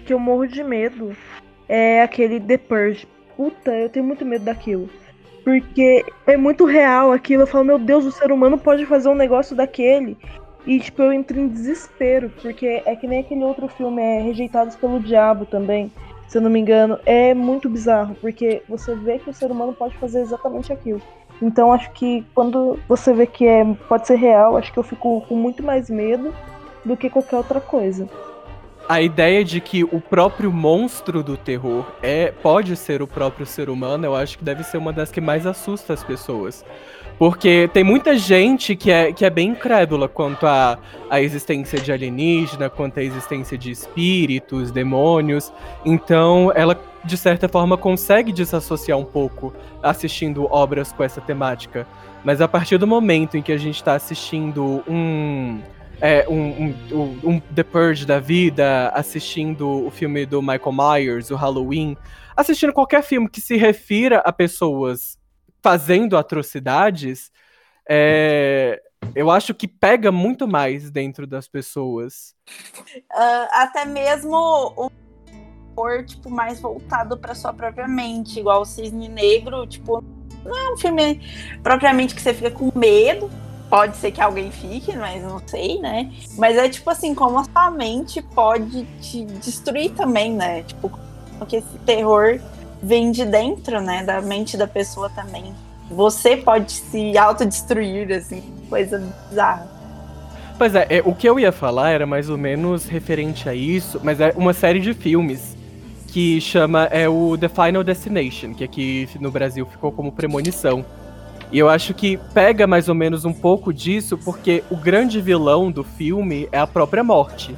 que eu morro de medo é aquele The Purge. Puta, eu tenho muito medo daquilo. Porque é muito real aquilo. Eu falo, meu Deus, o ser humano pode fazer um negócio daquele. E, tipo, eu entro em desespero. Porque é que nem aquele outro filme, é Rejeitados pelo Diabo também. Se eu não me engano. É muito bizarro. Porque você vê que o ser humano pode fazer exatamente aquilo. Então, acho que quando você vê que é, pode ser real, acho que eu fico com muito mais medo do que qualquer outra coisa. A ideia de que o próprio monstro do terror é pode ser o próprio ser humano, eu acho que deve ser uma das que mais assusta as pessoas. Porque tem muita gente que é, que é bem incrédula quanto à à existência de alienígena, quanto à existência de espíritos, demônios. Então, ela, de certa forma, consegue desassociar um pouco assistindo obras com essa temática. Mas a partir do momento em que a gente está assistindo um, é, um, um- um The Purge da vida, assistindo o filme do Michael Myers, o Halloween, assistindo qualquer filme que se refira a pessoas fazendo atrocidades, é, eu acho que pega muito mais dentro das pessoas. Ah, até mesmo um humor, tipo, mais voltado para sua própria mente, igual o Cisne Negro, tipo, não é um filme propriamente que você fica com medo. Pode ser que alguém fique, mas não sei, né? Mas é tipo assim, como a sua mente pode te destruir também, né? Tipo, porque esse terror vem de dentro, né? Da mente da pessoa também. Você pode se autodestruir, assim, coisa bizarra. Pois é, é, o que eu ia falar era mais ou menos referente a isso, mas é uma série de filmes que chama é o The Final Destination, que aqui no Brasil ficou como Premonição. E eu acho que pega mais ou menos um pouco disso, porque o grande vilão do filme é a própria morte.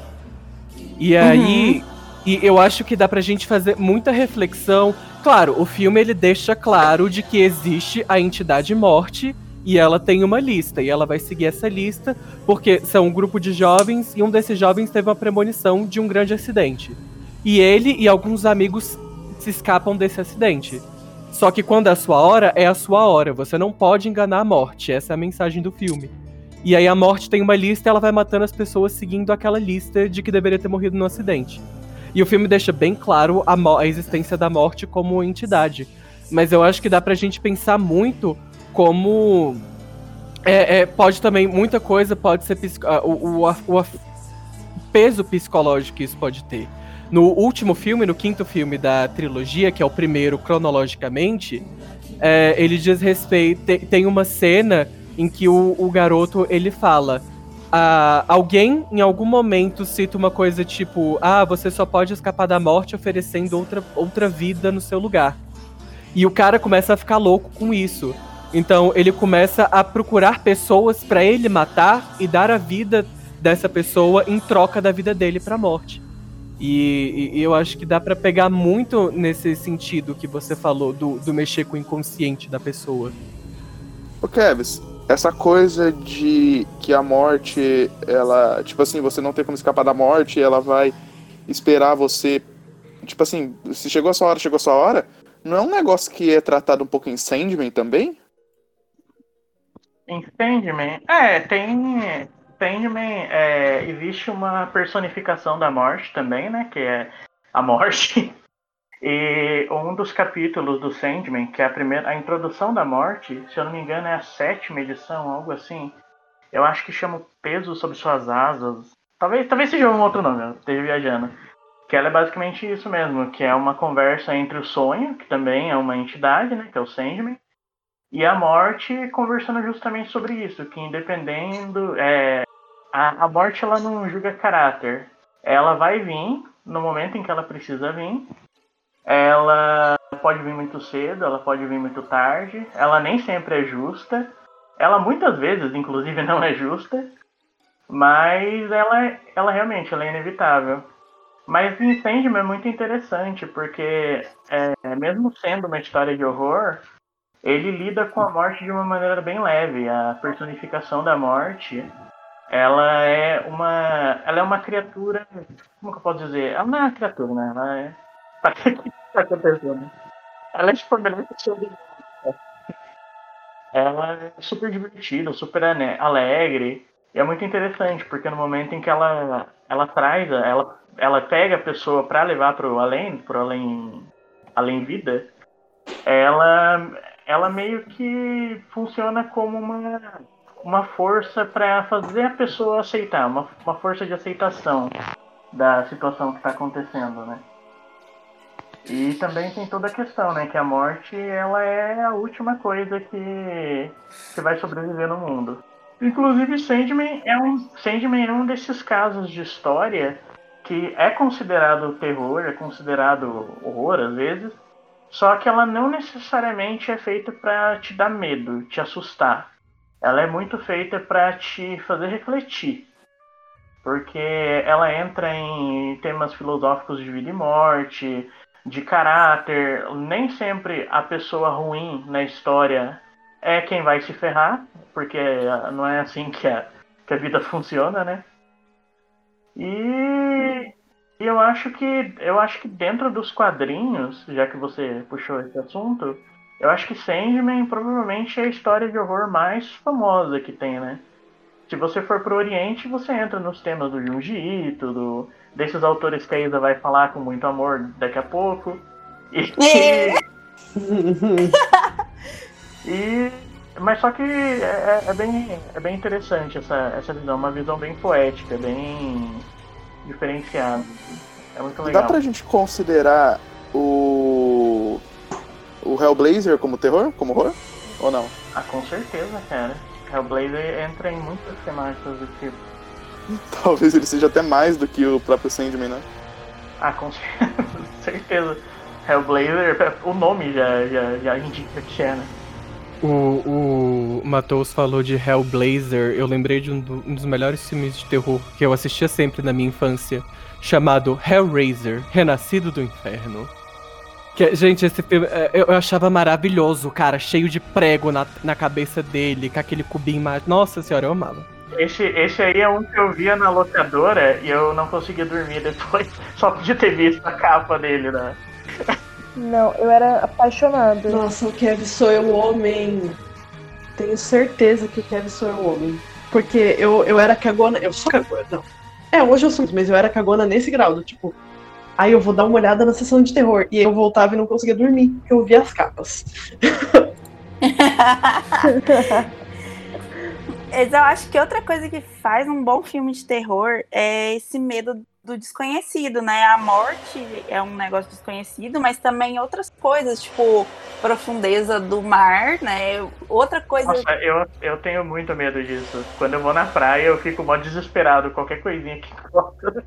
E aí, e eu acho que dá pra gente fazer muita reflexão. Claro, o filme ele deixa claro de que existe a entidade morte e ela tem uma lista, e ela vai seguir essa lista, porque são um grupo de jovens, e um desses jovens teve uma premonição de um grande acidente. E ele e alguns amigos se escapam desse acidente. Só que quando é a sua hora, é a sua hora. Você não pode enganar a morte. Essa é a mensagem do filme. E aí a morte tem uma lista e ela vai matando as pessoas seguindo aquela lista de que deveria ter morrido no acidente. E o filme deixa bem claro a, a existência da morte como entidade. Mas eu acho que dá pra gente pensar muito como. É, é, pode também, muita coisa pode ser o, o, o, peso psicológico que isso pode ter. No último filme, no quinto filme da trilogia, que é o primeiro cronologicamente, é, ele diz respeito. Tem uma cena em que o, o garoto ele fala. Alguém em algum momento cita uma coisa tipo: Ah, você só pode escapar da morte oferecendo outra, outra vida no seu lugar. E o cara começa a ficar louco com isso. Então ele começa a procurar pessoas para ele matar e dar a vida dessa pessoa em troca da vida dele para a morte. E, e, eu acho que dá para pegar muito nesse sentido que você falou do, do mexer com o inconsciente da pessoa. O Kevs, essa coisa de que a morte, ela, tipo assim, você não tem como escapar da morte, ela vai esperar você, tipo assim, se chegou a sua hora, chegou a sua hora, não é um negócio que é tratado um pouco em Sandman também? Em Sandman? É, tem. Sandman, é, existe uma personificação da morte também, né? Que é a morte. E um dos capítulos do Sandman, que é a primeira, a introdução da morte, se eu não me engano é a sétima edição, algo assim. Eu acho que chama Peso sobre suas asas. Talvez, talvez seja um outro nome, eu esteja viajando. Que ela é basicamente isso mesmo, que é uma conversa entre o sonho, que também é uma entidade, né, que é o Sandman, e a morte conversando justamente sobre isso, que independendo. É, a, a morte ela não julga caráter. Ela vai vir no momento em que ela precisa vir. Ela pode vir muito cedo, ela pode vir muito tarde. Ela nem sempre é justa. Ela muitas vezes, inclusive, não é justa. Mas ela, ela realmente ela é inevitável. Mas o Sandman é muito interessante, porque é, mesmo sendo uma história de horror, ele lida com a morte de uma maneira bem leve. A personificação da morte, ela é uma, ela é uma criatura, como que eu posso dizer? Ela não é uma criatura, né? Ela é tá acontecendo. Ela é tipo a melhor pessoa do mundo. Ela é super divertida, super alegre. E é muito interessante, porque no momento em que ela, ela traz, ela, ela pega a pessoa para levar pro além, pro além, além vida, ela ela meio que funciona como uma, uma força para fazer a pessoa aceitar, uma, uma força de aceitação da situação que está acontecendo, né? E também tem toda a questão, né? Que a morte ela é a última coisa que, que vai sobreviver no mundo. Inclusive, Sandman é um, Sandman é um desses casos de história que é considerado terror, é considerado horror às vezes, só que ela não necessariamente é feita para te dar medo, te assustar. Ela é muito feita para te fazer refletir. Porque ela entra em temas filosóficos de vida e morte, de caráter. Nem sempre a pessoa ruim na história é quem vai se ferrar, porque não é assim que a, que a vida funciona, né? E e eu acho que eu acho que dentro dos quadrinhos, já que você puxou esse assunto, eu acho que Sandman provavelmente é a história de horror mais famosa que tem, né? Se você for pro Oriente, você entra nos temas do Junji Ito, do, desses autores que a Isa vai falar com muito amor daqui a pouco. E, É. e mas só que é, é bem, é bem interessante essa, essa visão, uma visão bem poética, bem diferenciado. É muito legal. Dá pra gente considerar o. o Hellblazer como terror? Como horror? Ou não? Ah, com certeza, cara. Hellblazer entra em muitas temáticas do tipo. Talvez ele seja até mais do que o próprio Sandman, né? Ah, com certeza. Hellblazer, o nome já, já, já indica que é, né? O, o Matheus falou de Hellblazer. Eu lembrei de um, do, um, dos melhores filmes de terror que eu assistia sempre na minha infância, chamado Hellraiser Renascido do Inferno. Que, gente, esse filme é, eu, eu achava maravilhoso, cara, cheio de prego na, na cabeça dele, com aquele cubinho mais. Nossa senhora, eu amava. Esse, esse aí é um que eu via na locadora e eu não conseguia dormir depois, só de ter visto a capa dele, né? Não, eu era apaixonada. Nossa, o Kevin sou eu homem. Tenho certeza que o Kevin sou eu homem. Porque eu, eu era cagona. Eu sou cagona, não. É, hoje eu sou, mas eu era cagona nesse grau, do tipo. Aí eu vou dar uma olhada na sessão de terror. E eu voltava e não conseguia dormir, porque eu via as capas. Mas eu acho que outra coisa que faz um bom filme de terror é esse medo do desconhecido, né? A morte é um negócio desconhecido, mas também outras coisas, tipo profundeza do mar, né? Outra coisa. Nossa, eu, eu tenho muito medo disso. Quando eu vou na praia, eu fico mó desesperado. Qualquer coisinha que toca.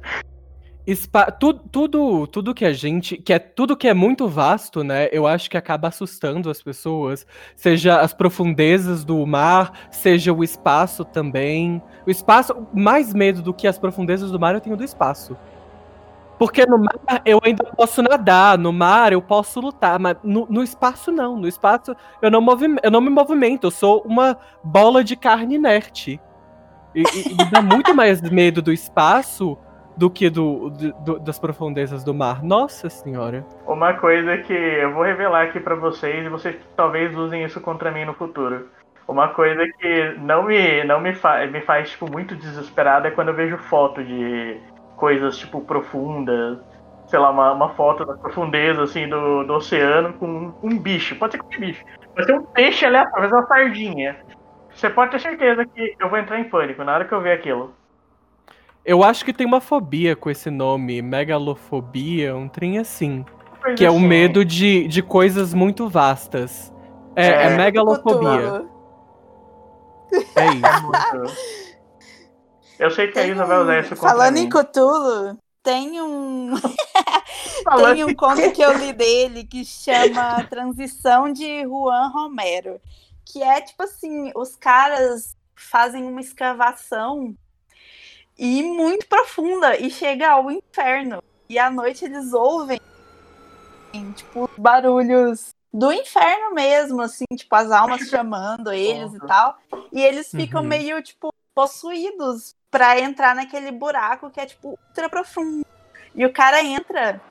Tudo, tudo, tudo que a gente. que é Tudo que é muito vasto, né? Eu acho que acaba assustando as pessoas. Seja as profundezas do mar, seja o espaço também. O espaço. Mais medo do que as profundezas do mar eu tenho do espaço. Porque no mar eu ainda posso nadar, no mar eu posso lutar, mas no, no espaço não. No espaço eu não, eu não me movimento, eu sou uma bola de carne inerte. E, e, e dá muito mais medo do espaço do que do, do, das profundezas do mar. Nossa senhora. Uma coisa que eu vou revelar aqui para vocês e vocês talvez usem isso contra mim no futuro. Uma coisa que não me não me, fa me faz tipo muito desesperado é quando eu vejo foto de coisas tipo profundas, sei lá, uma, uma foto da profundeza assim do, do oceano com um, um bicho. Pode ser qualquer bicho. Pode ser um peixe aleatório, uma sardinha. Você pode ter certeza que eu vou entrar em pânico na hora que eu ver aquilo. Eu acho que tem uma fobia com esse nome, megalofobia, um trem assim. que é o assim. medo de, de coisas muito vastas. É, é, é megalofobia. É isso. Eu sei que a Isa vai usar isso contra Falando mim. em Cthulhu, tem um. tem um conto que eu li dele que chama Transição de Juan Romero. Que é tipo assim: os caras fazem uma escavação e muito profunda e chega ao inferno. E à noite eles ouvem tipo barulhos do inferno mesmo, assim, tipo as almas chamando eles uhum. e tal. E eles ficam uhum. meio tipo possuídos para entrar naquele buraco que é tipo ultra profundo. E o cara entra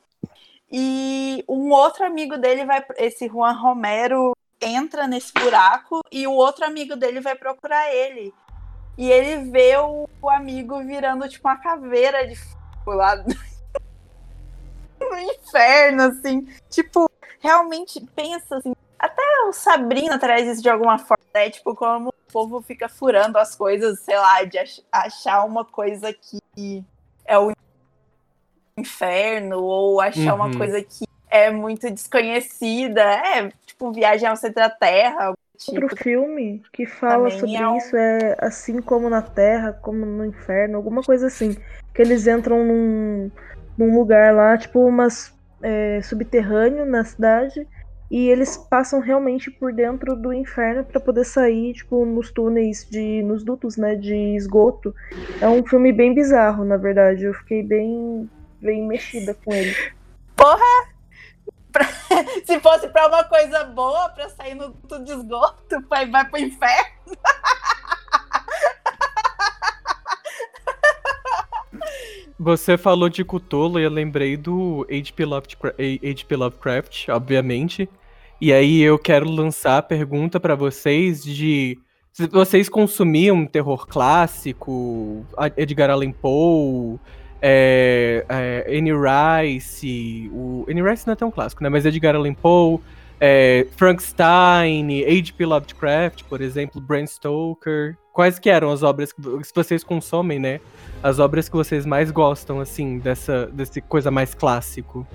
e um outro amigo dele vai esse Juan Romero entra nesse buraco e o outro amigo dele vai procurar ele. E ele vê o, o amigo virando tipo uma caveira de fogo lá no inferno, assim. Tipo, realmente pensa assim. Até o Sabrina traz isso de alguma forma, né? Tipo, como o povo fica furando as coisas, sei lá, de achar uma coisa que é o inferno, ou achar uhum. uma coisa que é muito desconhecida. É, tipo, viagem ao centro da Terra, Outro filme que fala sobre é um... isso é Assim Como na Terra, como no Inferno, alguma coisa assim. Que eles entram num, num lugar lá, tipo, umas é, subterrâneo na cidade. E eles passam realmente por dentro do inferno para poder sair, tipo, nos túneis de. nos dutos, né, de esgoto. É um filme bem bizarro, na verdade. Eu fiquei bem. bem mexida com ele. Porra! Pra, se fosse pra uma coisa boa, pra sair no de esgoto, vai, vai pro inferno. Você falou de Cthulhu e eu lembrei do H.P. Lovecraft, Lovecraft, obviamente. E aí eu quero lançar a pergunta para vocês de vocês consumiam terror clássico, Edgar Allan Poe, é, é, Annie Rice, o Annie Rice não é tão clássico, né? Mas Edgar Allan Poe, é, Frankenstein, H.P. Lovecraft, por exemplo, Bram Stoker. Quais que eram as obras que vocês consomem, né? As obras que vocês mais gostam, assim, dessa desse coisa mais clássico?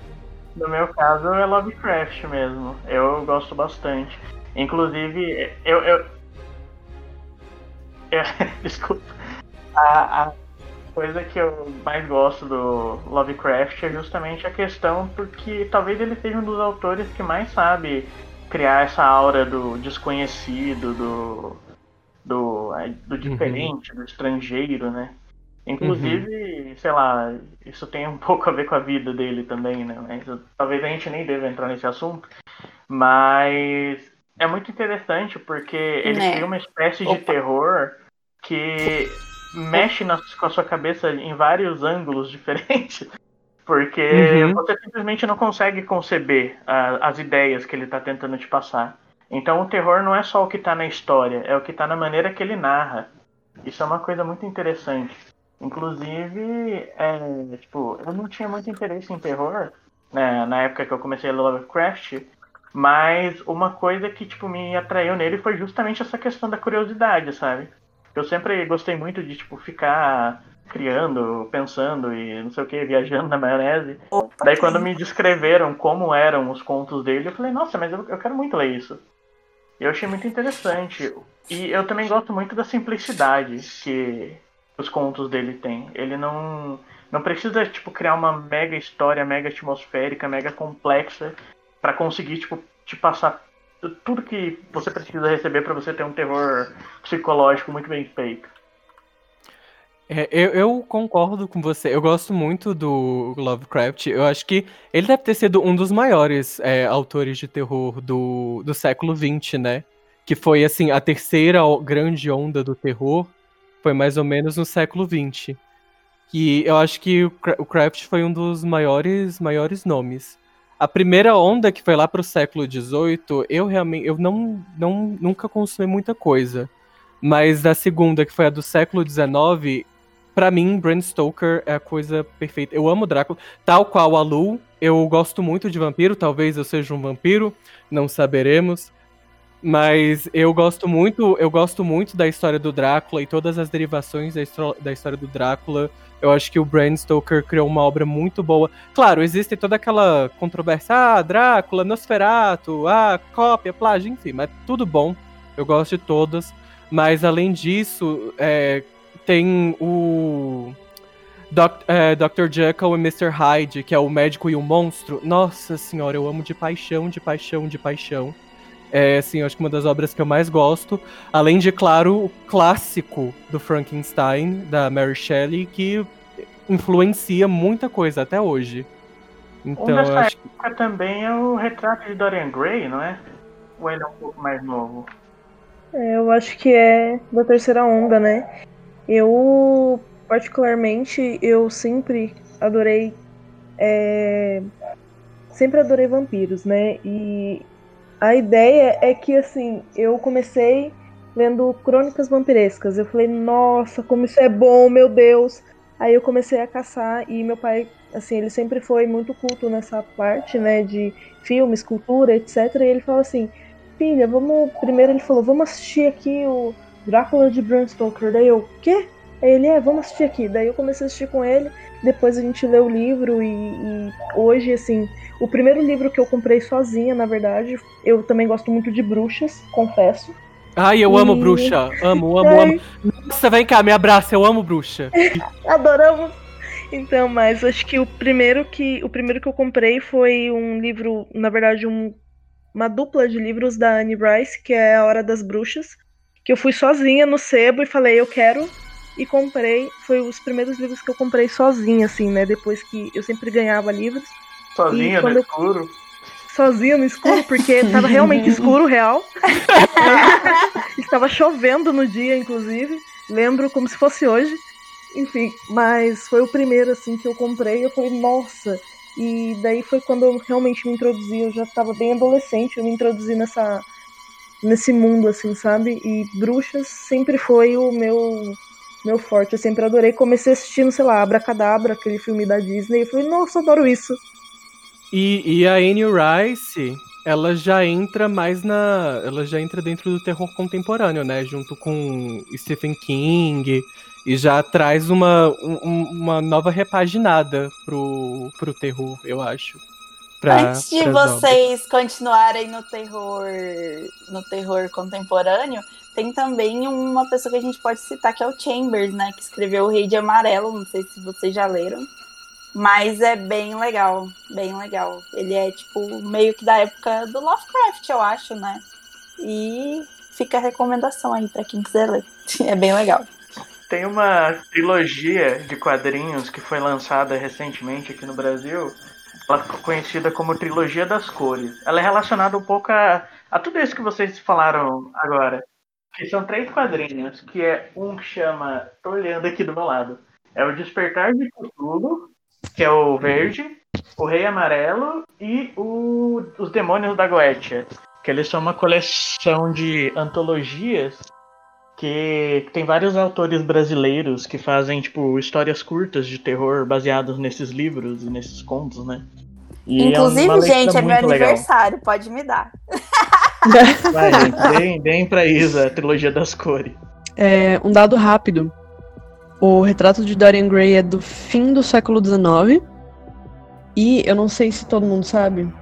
No meu caso é Lovecraft mesmo. Eu gosto bastante. Inclusive, eu. eu... Desculpa. A, coisa que eu mais gosto do Lovecraft é justamente a questão porque talvez ele seja um dos autores que mais sabe criar essa aura do desconhecido, do, do, do diferente, uhum. do estrangeiro, né? Inclusive, que, sei lá, isso tem um pouco a ver com a vida dele também, né? Mas talvez a gente nem deva entrar nesse assunto. Mas é muito interessante porque ele Né. cria uma espécie de Opa. terror que mexe na- com a sua cabeça em vários ângulos diferentes. Porque Uhum. você simplesmente não consegue conceber ah, as ideias que ele está tentando te passar. Então o terror não é só o que está na história, é o que está na maneira que ele narra. Isso é uma coisa muito interessante. Inclusive, é, tipo, eu não tinha muito interesse em terror né, na época que eu comecei a Lovecraft, mas uma coisa que tipo me atraiu nele foi justamente essa questão da curiosidade, sabe? Eu sempre gostei muito de tipo ficar criando, pensando e não sei o que, viajando na maionese. Opa, Daí quando me descreveram como eram os contos dele, eu falei, nossa, mas eu, eu quero muito ler isso. E eu achei muito interessante. E eu também gosto muito da simplicidade que os contos dele têm. Ele não, não precisa tipo criar uma mega história, mega atmosférica, mega complexa para conseguir tipo te passar tudo que você precisa receber para você ter um terror psicológico muito bem feito. É, eu, eu concordo com você. Eu gosto muito do Lovecraft. Eu acho que ele deve ter sido um dos maiores é, autores de terror do, do século XX, né? Que foi, assim, a terceira grande onda do terror. Foi mais ou menos no século XX. E eu acho que o Craft foi um dos maiores, maiores nomes. A primeira onda, que foi lá pro século XVIII, eu realmente eu não, não nunca consumi muita coisa. Mas da segunda, que foi a do século XIX, Pra mim, Bram Stoker é a coisa perfeita. Eu amo Drácula, tal qual a Lu. Eu gosto muito de vampiro, talvez eu seja um vampiro, não saberemos. Mas eu gosto muito, eu gosto muito da história do Drácula e todas as derivações da história do Drácula. Eu acho que o Bram Stoker criou uma obra muito boa. Claro, existe toda aquela controvérsia, ah, Drácula, Nosferatu, ah, cópia, plágio, enfim, mas tudo bom. Eu gosto de todas. Mas além disso, é, tem o Doc- é, Dr. Jekyll e Mr. Hyde, que é o médico e o monstro. Nossa senhora, eu amo de paixão, de paixão, de paixão. É, assim, eu acho que uma das obras que eu mais gosto. Além de, claro, o clássico do Frankenstein, da Mary Shelley, que influencia muita coisa até hoje. Então, Um eu dessa acho que época também é o retrato de Dorian Gray, não é? Ou ele é um pouco mais novo? É, eu acho que é da terceira onda, né? Eu, particularmente, eu sempre adorei. é, sempre adorei vampiros, né? E a ideia é que, assim, eu comecei lendo Crônicas Vampirescas. Eu falei, nossa, como isso é bom, meu Deus! Aí eu comecei a caçar e meu pai, assim, ele sempre foi muito culto nessa parte, né? De filmes, cultura, etc. E ele falou assim filha, vamos. Primeiro ele falou, vamos assistir aqui o Drácula de Bram Stoker. Daí eu, quê? Aí ele, é, vamos assistir aqui. Daí eu comecei a assistir com ele, depois a gente leu o livro e, e hoje, assim, o primeiro livro que eu comprei sozinha, na verdade, eu também gosto muito de bruxas, confesso. Ai, eu amo E- bruxa. Amo, amo, Ai, amo. Nossa, vem cá, me abraça, eu amo bruxa. Adoramos. Então, mas acho que o primeiro que o primeiro que eu comprei foi um livro, na verdade, um- uma dupla de livros da Anne Rice, que é A Hora das Bruxas, que eu fui sozinha no sebo e falei, eu quero e comprei. Foi os primeiros livros que eu comprei sozinha, assim, né? Depois que eu sempre ganhava livros, Sozinha no eu- escuro. sozinha no escuro, porque tava realmente escuro, real. Estava chovendo no dia, inclusive. Lembro como se fosse hoje. Enfim, mas foi o primeiro assim que eu comprei. Eu falei, nossa. E daí foi quando eu realmente me introduzi. Eu já estava bem adolescente. Eu me introduzi nessa nesse mundo, assim, sabe? E bruxas sempre foi o meu meu forte. Eu sempre adorei. Comecei assistindo, sei lá, Abracadabra, aquele filme da Disney. Eu falei, nossa, adoro isso. E, e a Anne Rice, ela já entra mais na. Ela já entra dentro do terror contemporâneo, né? Junto com Stephen King. E já traz uma, um- uma nova repaginada pro, pro terror, eu acho. Pra- Antes de pras obras. vocês continuarem no terror, no terror contemporâneo, tem também uma pessoa que a gente pode citar que é o Chambers, né, que escreveu O Rei de Amarelo, não sei se vocês já leram, mas é bem legal, bem legal. Ele é tipo meio que da época do Lovecraft, eu acho, né? E fica a recomendação aí pra quem quiser ler. É bem legal. Tem uma trilogia de quadrinhos que foi lançada recentemente aqui no Brasil. Ela ficou conhecida como Trilogia das Cores. Ela é relacionada um pouco a, a tudo isso que vocês falaram agora. Que são três quadrinhos, que é um que chama. Tô olhando aqui do meu lado. É o Despertar de Cthulhu, que é o verde, o Rei Amarelo e o, os Demônios da Goetia. Que eles são uma coleção de antologias que tem vários autores brasileiros que fazem, tipo, histórias curtas de terror baseadas nesses livros e nesses contos, né? E é Inclusive, leitura gente, é meu muito legal. aniversário, pode me dar. Vai, gente, deem, deem pra Isa a trilogia das cores. É, um dado rápido. O retrato de Dorian Gray é do fim do século XIX. E eu não sei se todo mundo sabe.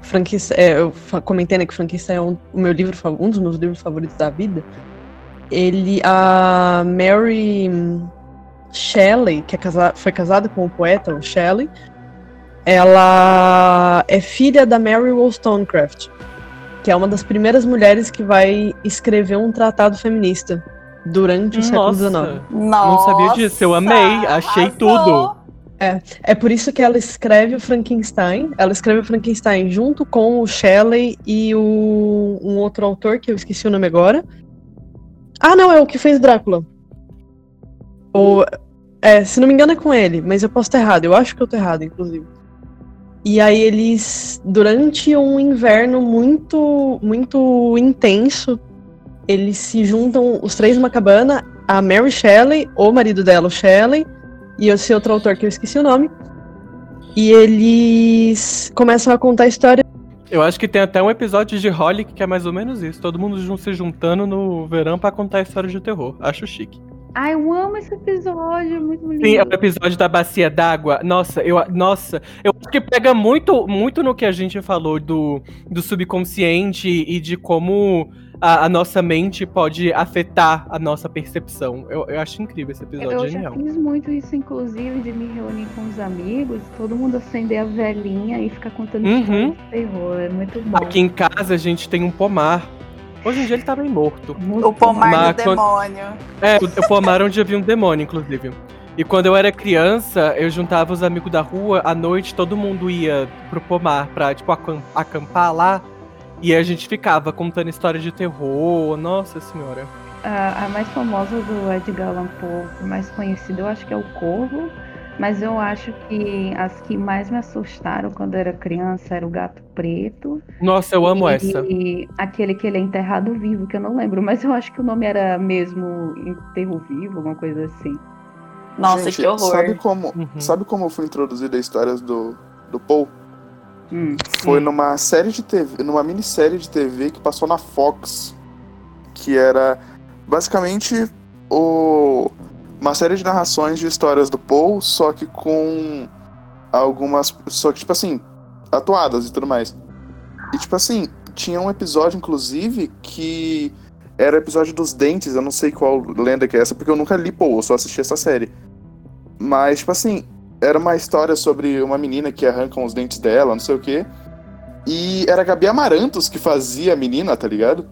Frankenstein, é, eu comentei né, que Frankenstein é um, o meu livro, um dos meus livros favoritos da vida. Ele, a Mary Shelley, que é casa- foi casada com o poeta o Shelley, ela é filha da Mary Wollstonecraft, que é uma das primeiras mulheres que vai escrever um tratado feminista durante o século XIX. Nossa, Nossa, não sabia disso. Eu amei, achei arrasou. tudo. É por isso que ela escreve o Frankenstein. Ela escreve o Frankenstein junto com o Shelley e o, um outro autor que eu esqueci o nome agora. Ah, não, é o que fez Drácula. O, é, se não me engano é com ele, mas eu posso estar errado. Eu acho que eu tô errado, inclusive. E aí eles, durante um inverno muito, muito intenso, eles se juntam, os três numa cabana, a Mary Shelley, o marido dela, o Shelley, e esse outro autor que eu esqueci o nome. E eles começam a contar a história. Eu acho que tem até um episódio de Holic que é mais ou menos isso. Todo mundo se juntando no verão pra contar histórias de terror. Acho chique. Ai, eu amo esse episódio, muito lindo. Sim, é o episódio da bacia d'água. Nossa, eu, nossa, eu acho que pega muito, muito no que a gente falou do, do subconsciente e de como a, a nossa mente pode afetar a nossa percepção. Eu, eu acho incrível esse episódio, Eu já genial. fiz muito isso, inclusive, de me reunir com os amigos, todo mundo acender a velhinha e ficar contando Uhum. de terror. É muito bom. Aqui em casa a gente tem um pomar. Hoje em dia ele tá bem morto. Muito O pomar Mas do quando- demônio. É, o o pomar onde havia um demônio, inclusive. E quando eu era criança, eu juntava os amigos da rua, à noite todo mundo ia pro pomar pra, tipo, acam- acampar lá. E a gente ficava contando história de terror, nossa senhora. A, a mais famosa do Edgar Allan Poe, mais conhecida, eu acho que é o Corvo. Mas eu acho que as que mais me assustaram quando eu era criança era o Gato Preto. Nossa, eu amo e, essa. E aquele que ele é enterrado vivo, que eu não lembro, mas eu acho que o nome era mesmo Enterro Vivo, alguma coisa assim. Nossa, Gente, que horror. Sabe como, Uhum. sabe como foi introduzida a história do, do Paul? Hum. Foi Hum. numa série de TV, numa minissérie de TV que passou na Fox, que era basicamente o, uma série de narrações de histórias do Paul, só que com algumas, só que tipo assim, atuadas e tudo mais. E tipo assim, tinha um episódio inclusive que era o episódio dos dentes, eu não sei qual lenda que é essa, porque eu nunca li Paul, eu só assisti essa série. Mas tipo assim, era uma história sobre uma menina que arrancam os dentes dela, não sei o quê. E era a Gabi Amarantos que fazia a menina, tá ligado?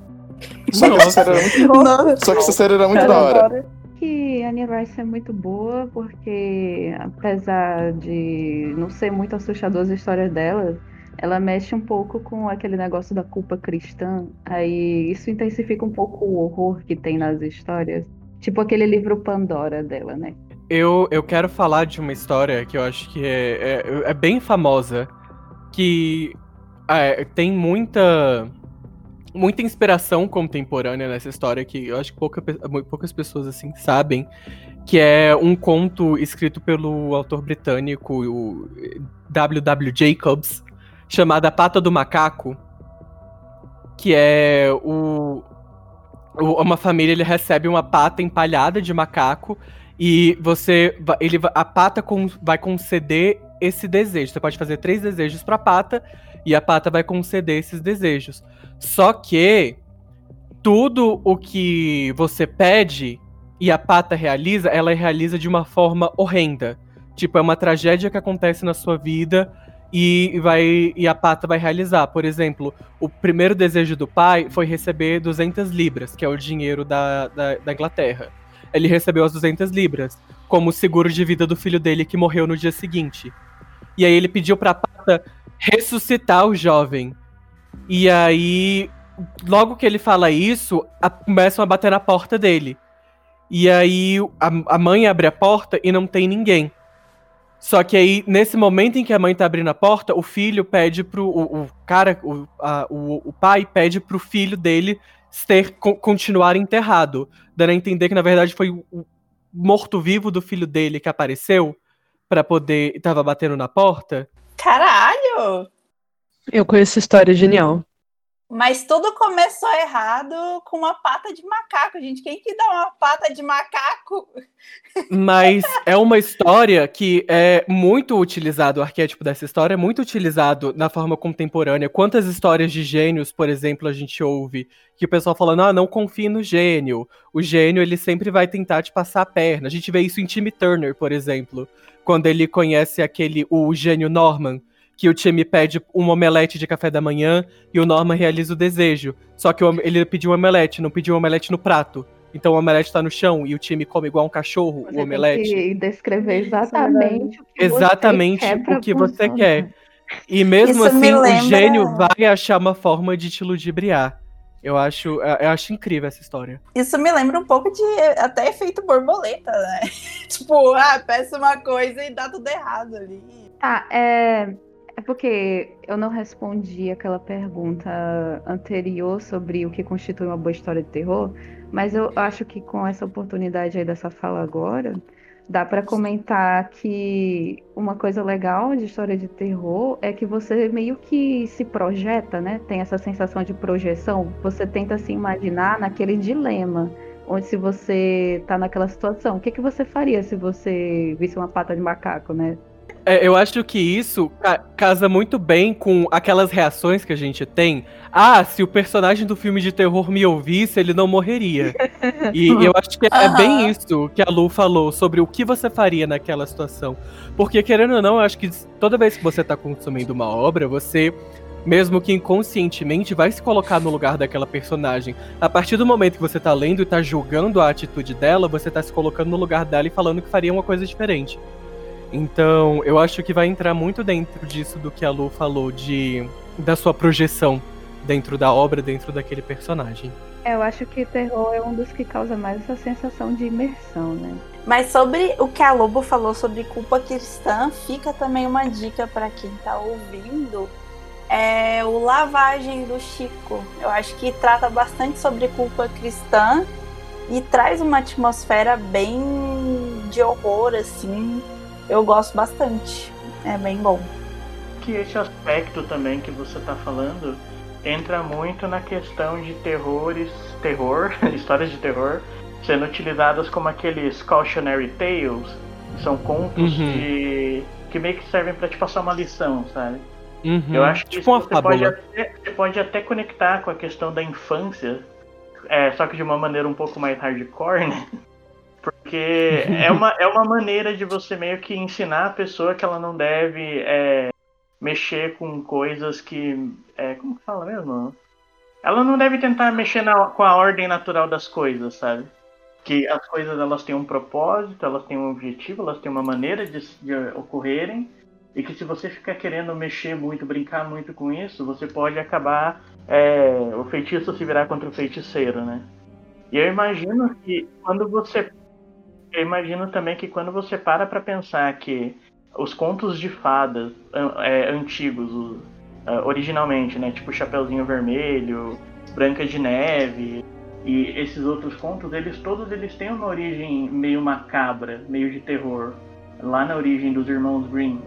Só que essa série era muito, só que essa série era muito da hora. que a Anne Rice é muito boa, porque apesar de não ser muito assustador as histórias dela, ela mexe um pouco com aquele negócio da culpa cristã. Aí isso intensifica um pouco o horror que tem nas histórias. Tipo aquele livro Pandora dela, né? Eu, eu quero falar de uma história que eu acho que é, é, é bem famosa, que é, tem muita muita inspiração contemporânea nessa história que eu acho que pouca, poucas pessoas assim sabem, que é um conto escrito pelo autor britânico W.W. Jacobs, chamado A Pata do Macaco, que é o, o- uma família ele recebe uma pata empalhada de macaco e você ele a pata con- vai conceder esse desejo. Você pode fazer três desejos para a pata e a pata vai conceder esses desejos. Só que tudo o que você pede e a pata realiza, ela realiza de uma forma horrenda. Tipo, é uma tragédia que acontece na sua vida e vai e a pata vai realizar. Por exemplo, o primeiro desejo do pai foi receber 200 libras, que é o dinheiro da, da, da Inglaterra. Ele recebeu as 200 libras, como seguro de vida do filho dele que morreu no dia seguinte. E aí ele pediu pra Pata ressuscitar o jovem. E aí, logo que ele fala isso, a, começam a bater na porta dele. E aí a, a mãe abre a porta e não tem ninguém. Só que aí, nesse momento em que a mãe tá abrindo a porta, o filho pede pro. O, o cara, o, a, o, o pai pede pro filho dele ter, continuar enterrado. Dando a entender que, na verdade, foi o morto-vivo do filho dele que apareceu para poder. tava batendo na porta. Caralho! Eu conheço história genial. Mas tudo começou errado com uma pata de macaco, gente. Quem que dá uma pata de macaco? Mas é uma história que é muito utilizado, o arquétipo dessa história é muito utilizado na forma contemporânea. Quantas histórias de gênios, por exemplo, a gente ouve que o pessoal falando, ah, não confie no gênio. O gênio, ele sempre vai tentar te passar a perna. A gente vê isso em Timmy Turner, por exemplo, quando ele conhece aquele, o gênio Norman, que o time pede um omelete de café da manhã e o Norman realiza o desejo. Só que ele pediu um omelete, não pediu um omelete no prato. Então o omelete tá no chão e o time come igual um cachorro Você o omelete. Tem que descrever exatamente o que Exatamente você quer pra o que você quer. E mesmo Isso me assim, o lembra- gênio vai achar uma forma de te ludibriar. Eu acho, eu acho incrível essa história. Isso me lembra um pouco de até efeito borboleta, né? tipo, ah, peça uma coisa e dá tudo errado ali. Tá, é, é porque eu não respondi aquela pergunta anterior sobre o que constitui uma boa história de terror, mas eu acho que com essa oportunidade aí dessa fala agora, dá pra comentar que uma coisa legal de história de terror é que você meio que se projeta, né? Tem essa sensação de projeção, você tenta se imaginar naquele dilema. Onde se você tá naquela situação, o que, que você faria se você visse uma pata de macaco, né? É, eu acho que isso ca- casa muito bem com aquelas reações que a gente tem. Ah, se o personagem do filme de terror me ouvisse, ele não morreria. E eu acho que é bem isso que a Lu falou sobre o que você faria naquela situação. Porque, querendo ou não, eu acho que toda vez que você tá consumindo uma obra, você, mesmo que inconscientemente, vai se colocar no lugar daquela personagem. A partir do momento que você tá lendo e tá julgando a atitude dela, você tá se colocando no lugar dela e falando que faria uma coisa diferente. Então, eu acho que vai entrar muito dentro disso do que a Lu falou de da sua projeção dentro da obra, dentro daquele personagem. É, Eu acho que terror é um dos que causa mais essa sensação de imersão, né? Mas sobre o que a Lobo falou sobre culpa cristã, fica também uma dica pra quem tá ouvindo. É o Lavagem do Chico. Eu acho que trata bastante sobre culpa cristã e traz uma atmosfera bem de horror, assim. Eu gosto bastante. É bem bom. que esse aspecto também que você tá falando entra muito na questão de terrores, terror, histórias de terror, sendo utilizadas como aqueles cautionary tales, que são contos Uhum. de que meio que servem pra te passar uma lição, sabe? Uhum. Eu acho que tipo uma isso você pode, até, você pode até conectar com a questão da infância, é, só que de uma maneira um pouco mais hardcore, né? Porque é uma, é uma maneira de você meio que ensinar a pessoa que ela não deve é, mexer com coisas que. É, como que fala mesmo? Ela não deve tentar mexer na- com a ordem natural das coisas, sabe? Que as coisas elas têm um propósito, elas têm um objetivo, elas têm uma maneira de, de ocorrerem e que se você ficar querendo mexer muito, brincar muito com isso, você pode acabar é, o feitiço se virar contra o feiticeiro, né? E eu imagino que quando você eu imagino também que quando você para pra pensar que os contos de fadas é, antigos, ah, originalmente, né, tipo Chapeuzinho Vermelho, Branca de Neve e esses outros contos, eles todos eles têm uma origem meio macabra, meio de terror, lá na origem dos irmãos Grimm.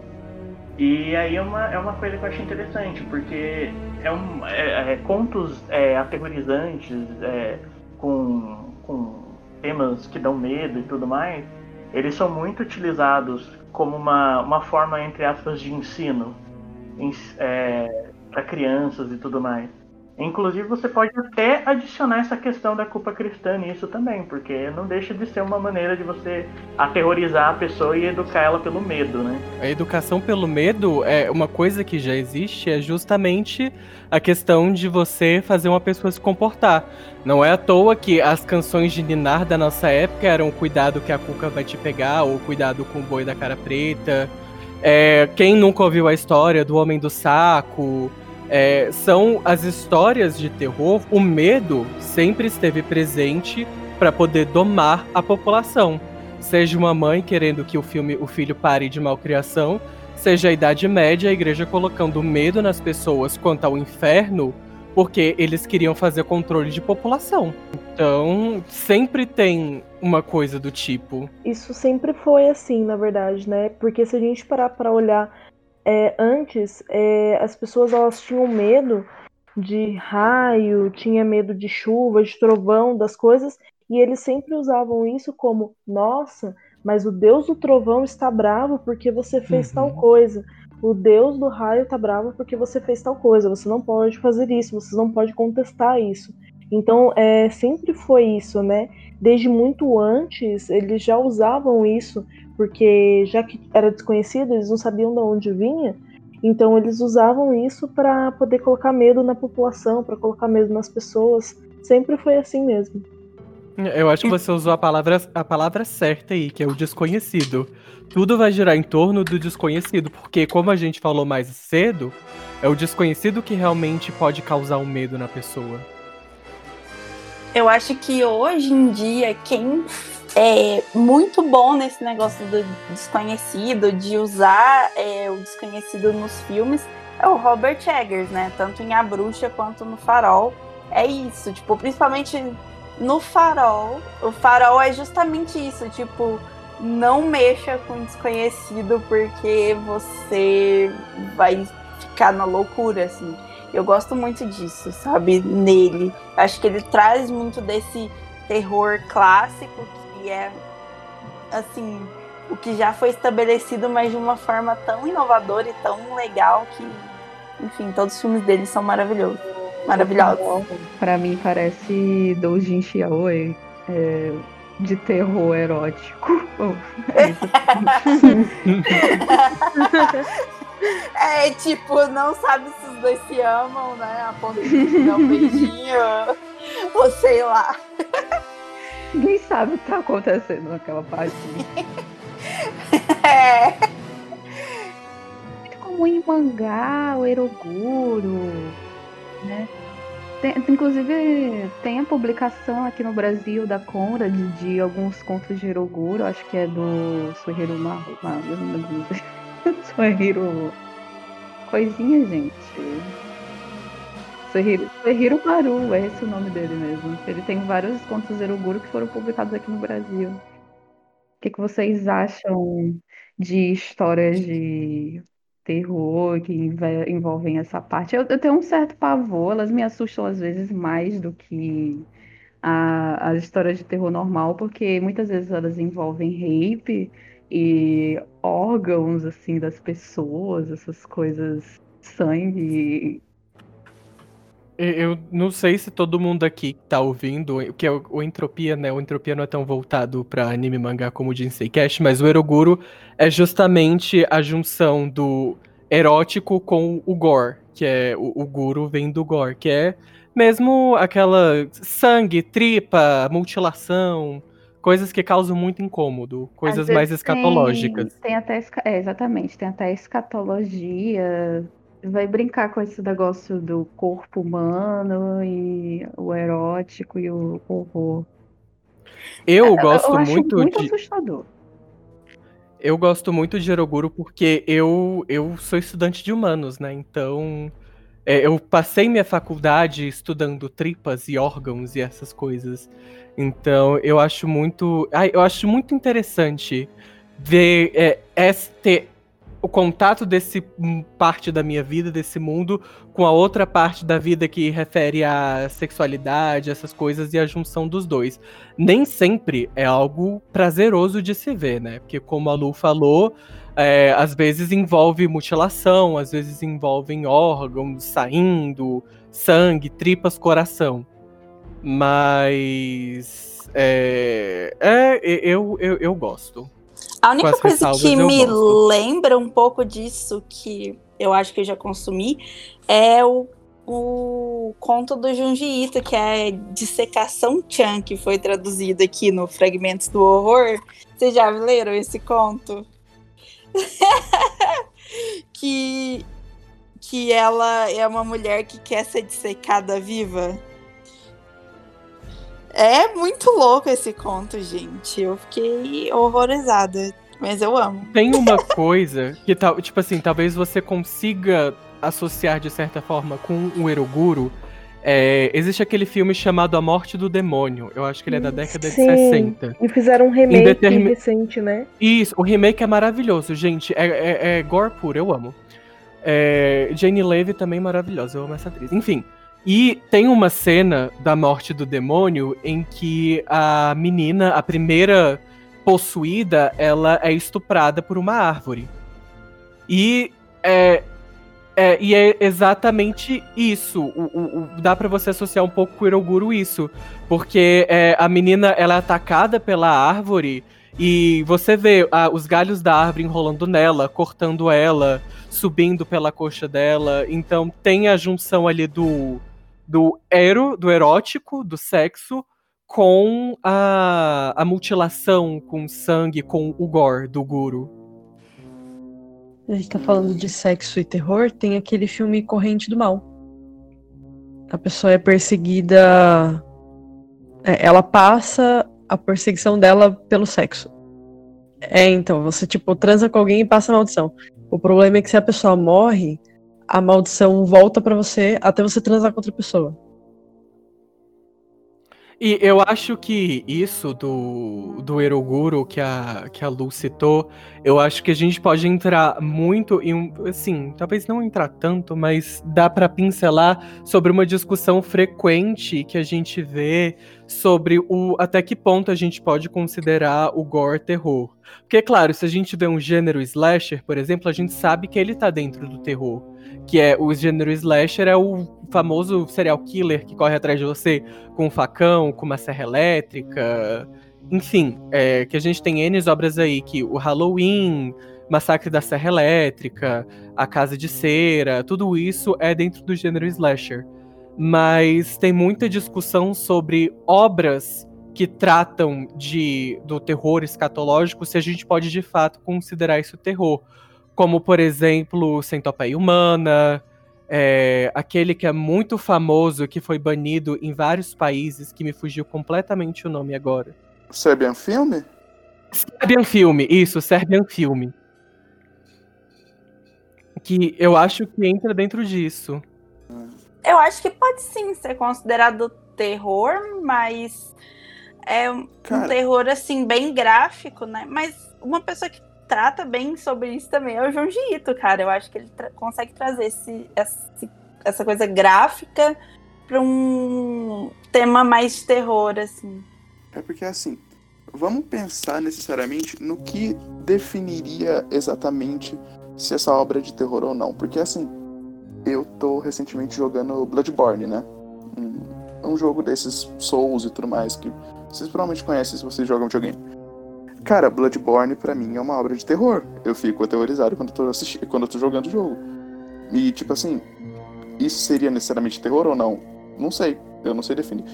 E aí é uma, é uma coisa que eu acho interessante, porque é um, é- é contos é, aterrorizantes, é, com, com temas que dão medo e tudo mais, eles são muito utilizados como uma, uma forma, entre aspas, de ensino para crianças e tudo mais. Inclusive, você pode até adicionar essa questão da culpa cristã nisso também, porque não deixa de ser uma maneira de você aterrorizar a pessoa e educar ela pelo medo, né? A educação pelo medo é uma coisa que já existe, é justamente a questão de você fazer uma pessoa se comportar. Não é à toa que as canções de Ninar da nossa época eram Cuidado que a Cuca vai te pegar, ou Cuidado com o boi da cara preta. É, quem nunca ouviu a história do Homem do Saco? É, são as histórias de terror. O medo sempre esteve presente para poder domar a população. Seja uma mãe querendo que o, filme, o filho pare de malcriação, seja a Idade Média, a igreja colocando medo nas pessoas quanto ao inferno, porque eles queriam fazer controle de população. Então, sempre tem uma coisa do tipo. Isso sempre foi assim, na verdade, né? Porque se a gente parar para olhar é, antes, é, as pessoas elas tinham medo de raio, tinha medo de chuva, de trovão, das coisas, e eles sempre usavam isso como, nossa, mas o Deus do trovão está bravo porque você fez uhum. tal coisa. O Deus do raio está bravo porque você fez tal coisa. Você não pode fazer isso, você não pode contestar isso. Então, é, sempre foi isso, né? Desde muito antes, eles já usavam isso, porque já que era desconhecido, eles não sabiam de onde vinha. Então, eles usavam isso para poder colocar medo na população, para colocar medo nas pessoas. Sempre foi assim mesmo. Eu acho que você usou a palavra, a palavra certa aí, que é o desconhecido. Tudo vai girar em torno do desconhecido, porque, como a gente falou mais cedo, é o desconhecido que realmente pode causar um medo na pessoa. Eu acho que hoje em dia, quem é muito bom nesse negócio do desconhecido, de usar é, o desconhecido nos filmes, é o Robert Eggers, né? Tanto em A Bruxa quanto no Farol. É isso, tipo, principalmente no Farol. O Farol é justamente isso, tipo, não mexa com o desconhecido porque você vai ficar na loucura, assim. Eu gosto muito disso, sabe? Nele. Acho que ele traz muito desse terror clássico que é assim, o que já foi estabelecido, mas de uma forma tão inovadora e tão legal que, enfim, todos os filmes dele são maravilhosos. Maravilhosos. Para mim parece Doujin Xiaoe, é, de terror erótico. É, tipo, não sabe se os dois se amam, né? A ponto de dar um beijinho, ou sei lá. Ninguém sabe o que tá acontecendo naquela parte. é. Muito comum em mangá, o Eroguro, né? Tem, inclusive, tem a publicação aqui no Brasil da Conrad de, de alguns contos de Eroguro, acho que é do Suihiro Maru. Suihiro. Coisinha, gente. Suihiro Maru, é esse o nome dele mesmo. Ele tem vários contos Eroguro que foram publicados aqui no Brasil. O que, que vocês acham de histórias de terror que envolvem essa parte? Eu, eu tenho um certo pavor, elas me assustam às vezes mais do que a, as histórias de terror normal, porque muitas vezes elas envolvem rape e órgãos assim das pessoas, essas coisas, sangue. Eu não sei se todo mundo aqui tá ouvindo, que é o, o Entropia, né? O Entropia não é tão voltado para anime mangá como o Jinsei Cash, mas o Eroguro é justamente a junção do erótico com o gore, que é o, o guru vem do gore, que é mesmo aquela sangue, tripa, mutilação, coisas que causam muito incômodo, coisas mais escatológicas. Tem, tem até é, exatamente, tem até escatologia. Vai brincar com esse negócio do corpo humano e o erótico e o horror. Eu é, gosto eu muito, muito de. assustador. Eu gosto muito de Eroguro porque eu, eu sou estudante de humanos, né? Então é, eu passei minha faculdade estudando tripas e órgãos e essas coisas. Então, eu acho muito. eu acho muito interessante ver é, este o contato desse parte da minha vida, desse mundo, com a outra parte da vida que refere à sexualidade, essas coisas e a junção dos dois. Nem sempre é algo prazeroso de se ver, né? Porque, como a Lu falou, é, às vezes envolve mutilação, às vezes envolvem órgãos saindo, sangue, tripas, coração. Mas. É, é eu, eu, eu gosto. A única coisa que me lembra um pouco disso, que eu acho que eu já consumi, é o, o conto do Junji Ito, que é Dissecação Chan, que foi traduzido aqui no Fragmentos do Horror. Vocês já leram esse conto? que, que ela é uma mulher que quer ser dissecada viva. É muito louco esse conto, gente. Eu fiquei horrorizada. Mas eu amo. Tem uma coisa que, tal, tipo assim, talvez você consiga associar de certa forma com o Eroguro. É, existe aquele filme chamado A Morte do Demônio. Eu acho que ele é da década Sim. de 60. E fizeram um remake determin- recente, né? Isso, o remake é maravilhoso, gente. É, é, é gore puro, eu amo. É, Jane Levy também maravilhosa, eu amo essa atriz. Enfim. E tem uma cena da morte do demônio em que a menina, a primeira possuída, ela é estuprada por uma árvore. E é, é, e é exatamente isso. O, o- o- dá pra você associar um pouco com o Iroguro isso. Porque é, a menina ela é atacada pela árvore e você vê os galhos da árvore enrolando nela, cortando ela, subindo pela coxa dela. Então tem a junção ali do, do ero, do erótico, do sexo, com a, a mutilação, com sangue, com o gore do guru. A gente tá falando de sexo e terror, tem aquele filme Corrente do Mal. A pessoa é perseguida. é, ela passa a perseguição dela pelo sexo. É, então, você, tipo, transa com alguém e passa maldição. O problema é que se a pessoa morre, a maldição volta pra você até você transar com outra pessoa. E eu acho que isso do, do Eroguro que a, que a Lu citou, eu acho que a gente pode entrar muito em. Assim, talvez não entrar tanto, mas dá pra pincelar sobre uma discussão frequente que a gente vê sobre o até que ponto a gente pode considerar o gore terror. Porque, claro, se a gente vê um gênero slasher, por exemplo, a gente sabe que ele tá dentro do terror. Que é o gênero slasher é o famoso serial killer que corre atrás de você com um facão, com uma serra elétrica. Enfim, é, que a gente tem N obras aí, que o Halloween, Massacre da Serra Elétrica, A Casa de Cera, tudo isso é dentro do gênero slasher. Mas tem muita discussão sobre obras que tratam de, do terror escatológico, se a gente pode de fato considerar isso terror. Como, por exemplo, Centopeia Humana, é, aquele que é muito famoso, que foi banido em vários países, que me fugiu completamente o nome agora. Serbian Filme? Serbian Filme, isso, Serbian Filme. Que eu acho que entra dentro disso. Eu acho que pode sim ser considerado terror, mas é um Cara. terror assim bem gráfico, né? Mas uma pessoa que trata bem sobre isso também é o João Ito, cara. Eu acho que ele tra- consegue trazer esse, esse- essa coisa gráfica para um tema mais terror, assim. É porque assim, vamos pensar necessariamente no que definiria exatamente se essa obra é de terror ou não. Porque assim, eu tô recentemente jogando Bloodborne, né? Um, um jogo desses Souls e tudo mais que vocês provavelmente conhecem se vocês jogam videogame. Cara, Bloodborne pra mim é uma obra de terror. Eu fico aterrorizado quando eu tô, assisti- quando eu tô jogando o jogo. E tipo assim, isso seria necessariamente terror ou não? Não sei. Eu não sei definir.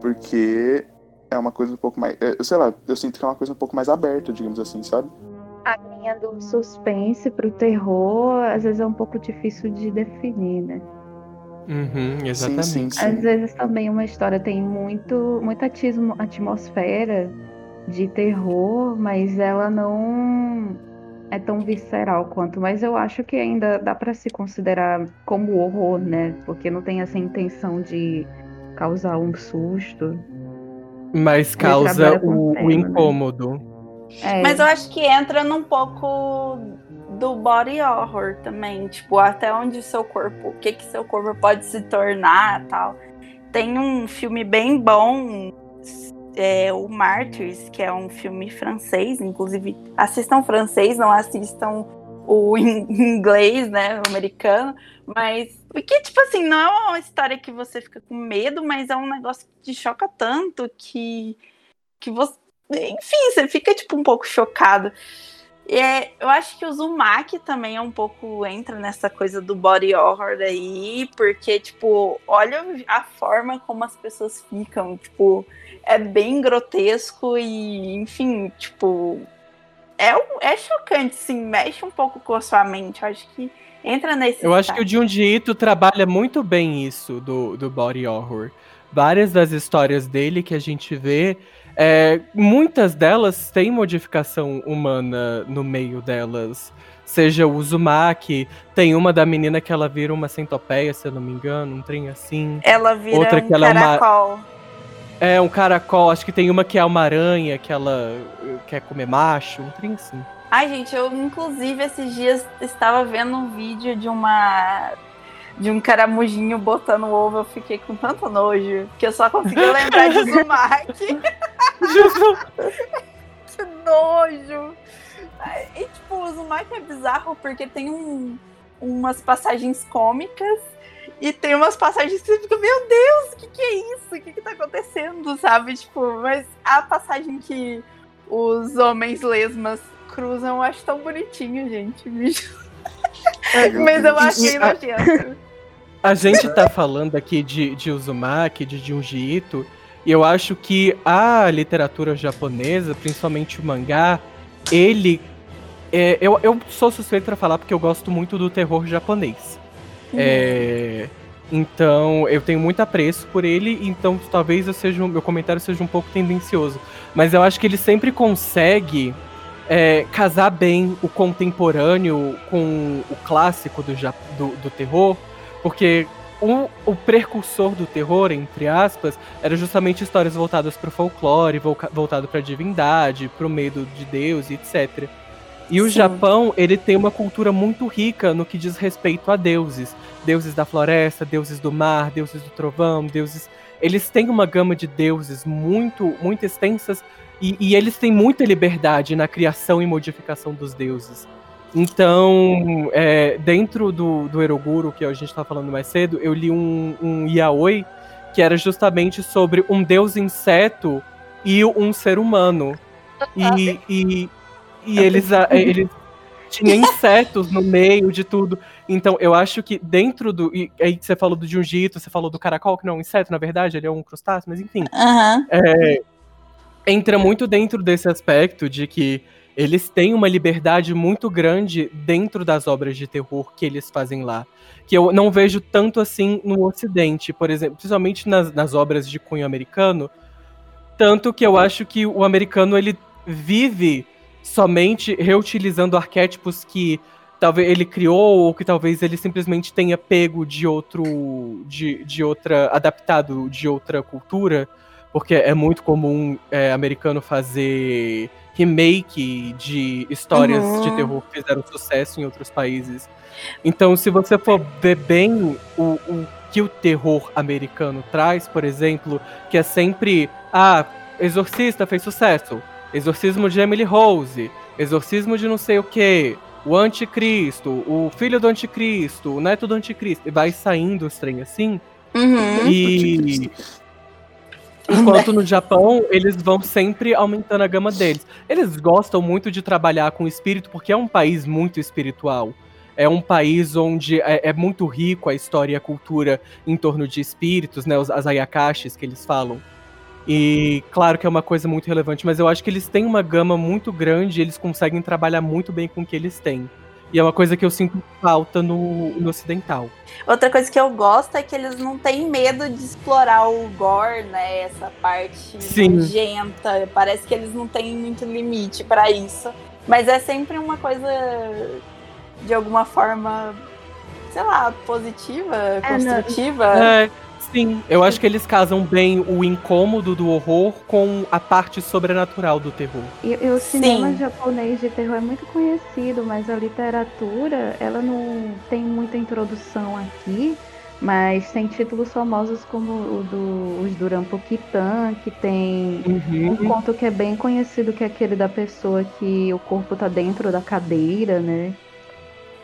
Porque é uma coisa um pouco mais. é, sei lá, eu sinto que é uma coisa um pouco mais aberta, digamos assim, sabe? A linha do suspense pro terror, às vezes é um pouco difícil de definir, né? Uhum, exatamente. Sim, sim, sim. Às vezes também uma história tem muito, muita atismo- atmosfera de terror, mas ela não é tão visceral quanto. Mas eu acho que ainda dá pra se considerar como horror, né? Porque não tem essa intenção de causar um susto. Mas causa o, o tema, né? incômodo. É, Mas eu acho que entra num pouco do body horror também, tipo, até onde o seu corpo, o que que seu corpo pode se tornar, tal. Tem um filme bem bom, é, o Martyrs, que é um filme francês, inclusive assistam francês, não assistam o in- inglês, né, o americano, mas porque tipo assim, não é uma história que você fica com medo, mas é um negócio que te choca tanto que que você, enfim, você fica tipo um pouco chocado. E é, eu acho que o Zumak também é um pouco entra nessa coisa do body horror aí, porque tipo, olha a forma como as pessoas ficam, tipo, é bem grotesco e, enfim, tipo, é, é chocante, sim, mexe um pouco com a sua mente. Eu acho que entra nesse. Eu acho que o. Junji Ito trabalha muito bem isso do, do body horror. Várias das histórias dele que a gente vê, é, muitas delas têm modificação humana no meio delas. Seja o Uzumaki, tem uma da menina que ela vira uma centopeia, se eu não me engano, um trem assim. Ela vira outra um que ela é uma- caracol. É, um caracol, acho que tem uma que é uma aranha, que ela eh, quer comer macho, um trem assim. Ai, gente, eu inclusive esses dias estava vendo um vídeo de uma. De um caramujinho botando ovo, eu fiquei com tanto nojo que eu só conseguia lembrar de Uzumaki. que nojo! E tipo, o Uzumaki é bizarro porque tem um, umas passagens cômicas e tem umas passagens que você fica, meu Deus, o que, que é isso? O que, que tá acontecendo? Sabe? Tipo, mas a passagem que os homens lesmas cruzam, eu acho tão bonitinho, gente. bicho. Mas eu achei a- nojento. A gente tá falando aqui de, de Uzumaki, de Junji Ito, e eu acho que a literatura japonesa, principalmente o mangá, ele. é, eu, eu sou suspeito pra falar porque eu gosto muito do terror japonês. É, então, eu tenho muito apreço por ele, então talvez eu seja, meu comentário seja um pouco tendencioso. Mas eu acho que ele sempre consegue é, casar bem o contemporâneo com o clássico do, do, do terror, porque o, o precursor do terror, entre aspas, era justamente histórias voltadas para o folclore, voltado para a divindade, para o medo de Deus e etc. E o Sim. Japão, ele tem uma cultura muito rica no que diz respeito a deuses. Deuses da floresta, deuses do mar, deuses do trovão, deuses... Eles têm uma gama de deuses muito, muito extensas e, e eles têm muita liberdade na criação e modificação dos deuses. Então, é, dentro do, do Eroguro, que a gente estava falando mais cedo, eu li um, um yaoi que era justamente sobre um deus inseto e um ser humano. E, e, e eles, eles tinham insetos no meio de tudo. Então, eu acho que dentro do. E aí você falou do Jiu-Jitsu, você falou do caracol, que não é um inseto, na verdade, ele é um crustáceo, mas enfim Aham. entra muito dentro desse aspecto de que eles têm uma liberdade muito grande dentro das obras de terror que eles fazem lá. Que eu não vejo tanto assim no Ocidente, por exemplo, principalmente nas, nas obras de cunho americano. Tanto que eu acho que o americano ele vive somente reutilizando arquétipos que talvez ele criou ou que talvez ele simplesmente tenha pego de outro de, de outra adaptado de outra cultura porque é muito comum é, americano fazer remake de histórias Uhum. de terror que fizeram sucesso em outros países. Então, se você for ver bem o, o que o terror americano traz, por exemplo, que é sempre ah, Exorcista fez sucesso, Exorcismo de Emily Rose, Exorcismo de não sei o que, o Anticristo, o filho do Anticristo, o neto do Anticristo, e vai saindo os trem assim. Uhum. E enquanto no Japão, eles vão sempre aumentando a gama deles. Eles gostam muito de trabalhar com o espírito porque é um país muito espiritual. É um país onde é, é muito rico a história e a cultura em torno de espíritos, né? Os, as ayakashis que eles falam. E claro que é uma coisa muito relevante, mas eu acho que eles têm uma gama muito grande e eles conseguem trabalhar muito bem com o que eles têm. E é uma coisa que eu sinto falta no, no ocidental. Outra coisa que eu gosto é que eles não têm medo de explorar o gore, né? Essa parte Sim. nojenta. Parece que eles não têm muito limite pra isso. Mas é sempre uma coisa, de alguma forma, sei lá, positiva, É, não- construtiva. É, Sim, eu acho que eles casam bem o incômodo do horror com a parte sobrenatural do terror. E, e o cinema Sim. japonês de terror é muito conhecido, mas a literatura, ela não tem muita introdução aqui, mas tem títulos famosos como o do os Durampo Kitan, que tem um conto que é bem conhecido, que é aquele da pessoa que o corpo tá dentro da cadeira, né?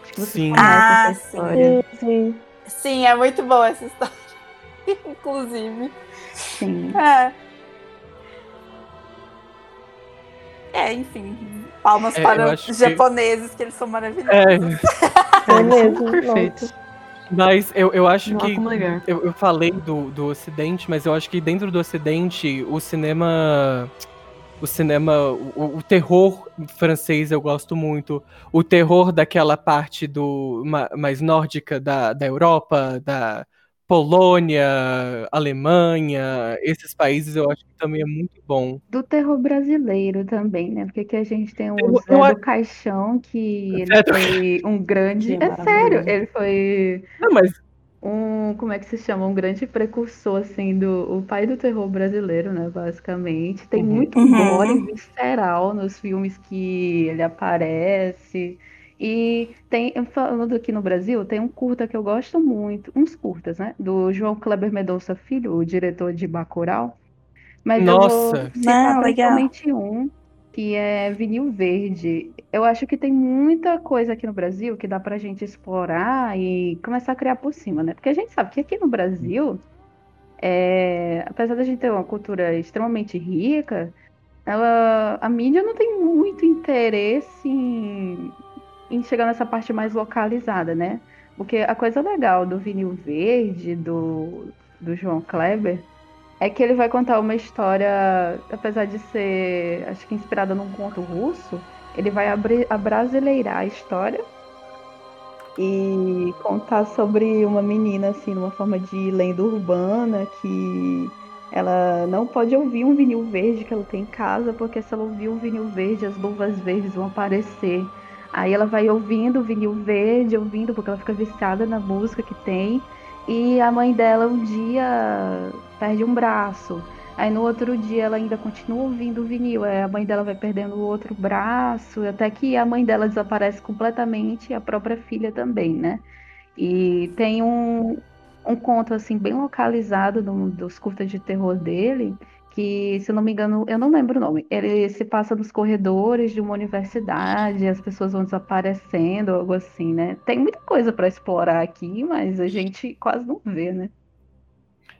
Acho que vocês Sim. Ah, essa sim. história. Sim, sim. Sim, é muito boa essa história. Inclusive. Sim. É. É, enfim. Palmas É, para os que- japoneses, que eles são maravilhosos. É, É mesmo. Perfeito. mas eu, eu acho Não que. como negar. Eu, eu falei do, do Ocidente, mas eu acho que dentro do Ocidente, o cinema. O cinema. O, o terror francês eu gosto muito. O terror daquela parte do ma- mais nórdica da, da Europa, da Polônia, Alemanha, esses países eu acho que também é muito bom. Do terror brasileiro também, né? Porque aqui a gente tem o Eu- Zé eu do Caixão, que ele Zé do- foi um grande. É sério, ele foi Não, mas um, como é que se chama? Um grande precursor, assim, do o pai do terror brasileiro, né? Basicamente. Tem Uhum. muito Uhum. gore visceral nos filmes que ele aparece. E tem, falando aqui no Brasil, tem um curta que eu gosto muito, uns curtas, né? Do João Kleber Mendonça Filho, o diretor de Bacurau. Mas eu vou Nossa. citar legal. principalmente um, que é Vinil Verde. Eu acho que tem muita coisa aqui no Brasil que dá pra gente explorar e começar a criar por cima, né? Porque a gente sabe que aqui no Brasil, é, apesar da gente ter uma cultura extremamente rica, ela, a mídia não tem muito interesse em, em chegar nessa parte mais localizada, né? Porque a coisa legal do Vinil Verde, do, do João Kleber, é que ele vai contar uma história, apesar de ser, acho que inspirada num conto russo, ele vai abrasileirar a história e contar sobre uma menina, assim, numa forma de lenda urbana, que ela não pode ouvir um vinil verde que ela tem em casa, porque se ela ouvir um vinil verde, as luvas verdes vão aparecer. Aí ela vai ouvindo o vinil verde, ouvindo, porque ela fica viciada na música que tem. E a mãe dela um dia perde um braço. Aí no outro dia ela ainda continua ouvindo o vinil. Aí a mãe dela vai perdendo o outro braço, até que a mãe dela desaparece completamente e a própria filha também, né? E tem um, um conto assim bem localizado do- dos curtas de terror dele, que, se não me engano, eu não lembro o nome. Ele se passa nos corredores de uma universidade, as pessoas vão desaparecendo, algo assim, né? Tem muita coisa para explorar aqui, mas a gente quase não vê, né?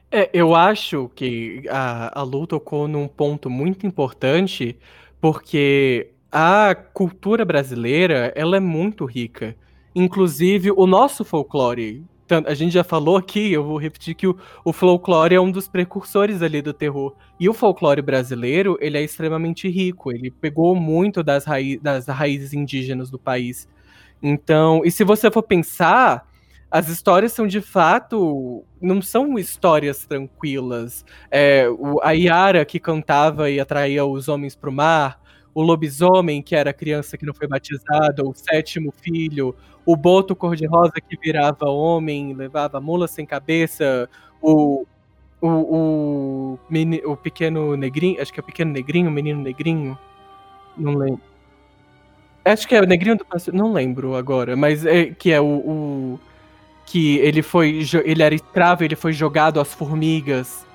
É, eu acho que a, a Lu tocou num ponto muito importante, porque a cultura brasileira, ela é muito rica. Inclusive, o nosso folclore, a gente já falou aqui, eu vou repetir que o, o folclore é um dos precursores ali do terror. E o folclore brasileiro, ele é extremamente rico, ele pegou muito das, raí das raízes indígenas do país. Então, e se você for pensar, as histórias são de fato. Não são histórias tranquilas. É, o, a Yara que cantava e atraía os homens para o mar, o lobisomem que era criança que não foi batizada, o sétimo filho, o boto cor-de-rosa que virava homem, levava mula sem cabeça, o. O, o, o pequeno negrinho, acho que é o pequeno negrinho, o menino negrinho, não lembro. Acho que é o negrinho do não lembro agora, mas é que é o, o- que ele foi ele era escravo, ele foi jogado às formigas.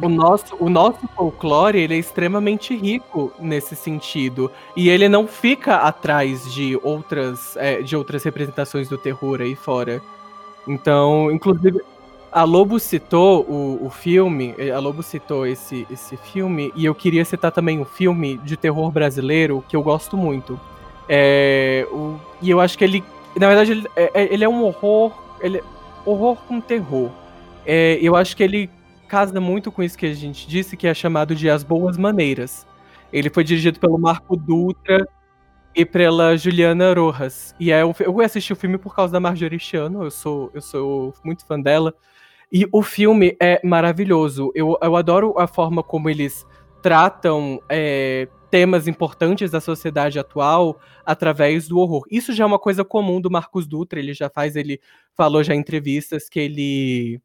O nosso, o nosso folclore ele é extremamente rico nesse sentido e ele não fica atrás de outras é, de outras representações do terror aí fora. Então, inclusive a Lobo citou o, o filme, eh, a Lobo citou esse, esse filme, e eu queria citar também um filme de terror brasileiro que eu gosto muito. É, o- e eu acho que ele, na verdade, ele é, é- ele é um horror, ele é horror com terror. É, eu acho que ele casa muito com isso que a gente disse, que é chamado de As Boas Maneiras. Ele foi dirigido pelo Marco Dutra e pela Juliana Rojas. E é, um eu assisti o filme por causa da Marjorie Chiano, eu sou, eu sou muito fã dela. E o filme é maravilhoso. Eu, eu adoro a forma como eles tratam é, temas importantes da sociedade atual através do horror. Isso já é uma coisa comum do Marcos Dutra, ele já faz, ele falou já em entrevistas que ele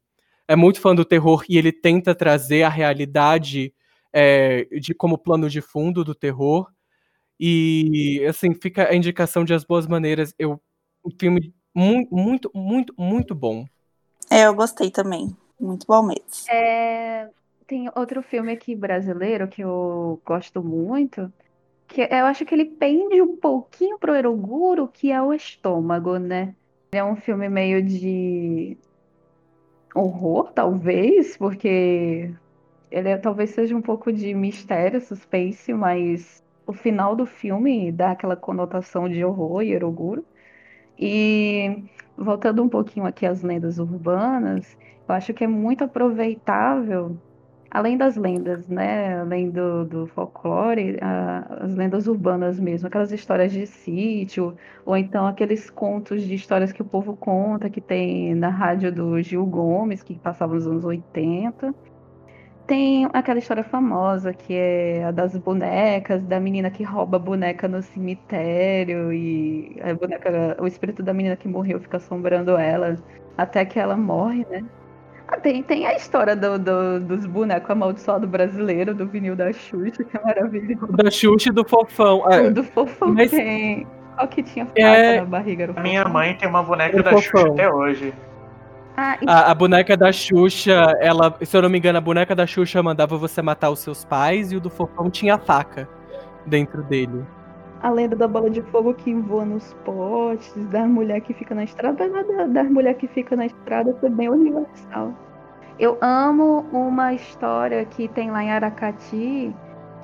é muito fã do terror e ele tenta trazer a realidade é, de como plano de fundo do terror. E assim, fica a indicação de As Boas Maneiras. Eu, um filme muito, muito, muito, muito bom. É, eu gostei também. Muito bom mesmo. É, tem outro filme aqui brasileiro que eu gosto muito, que eu acho que ele pende um pouquinho pro Eroguro, que é o Estômago, né? É um filme meio de horror, talvez, porque ele é, talvez seja um pouco de mistério, suspense, mas o final do filme dá aquela conotação de horror e Eroguro. E voltando um pouquinho aqui às lendas urbanas, eu acho que é muito aproveitável, além das lendas, né? Além do, do folclore, a, as lendas urbanas mesmo, aquelas histórias de sítio, ou então aqueles contos de histórias que o povo conta, que tem na rádio do Gil Gomes, que passava nos anos 80. Tem aquela história famosa que é a das bonecas, da menina que rouba a boneca no cemitério e a boneca, o espírito da menina que morreu fica assombrando ela até que ela morre, né? Tem, tem a história do, do, dos bonecos amaldiçoados brasileiros, do vinil da Xuxa, que é maravilhoso. Da Xuxa e do Fofão. É, do Fofão mas... tem. Qual que tinha é... na barriga? A minha mãe tem uma boneca da Xuxa até hoje. Ah, e... a, a, boneca da Xuxa, ela, se eu não me engano, a boneca da Xuxa mandava você matar os seus pais e o do Fofão tinha faca dentro dele. A lenda da bola de fogo que voa nos potes, da mulher que fica na estrada, da, da mulher que fica na estrada foi bem universal. Eu amo uma história que tem lá em Aracati,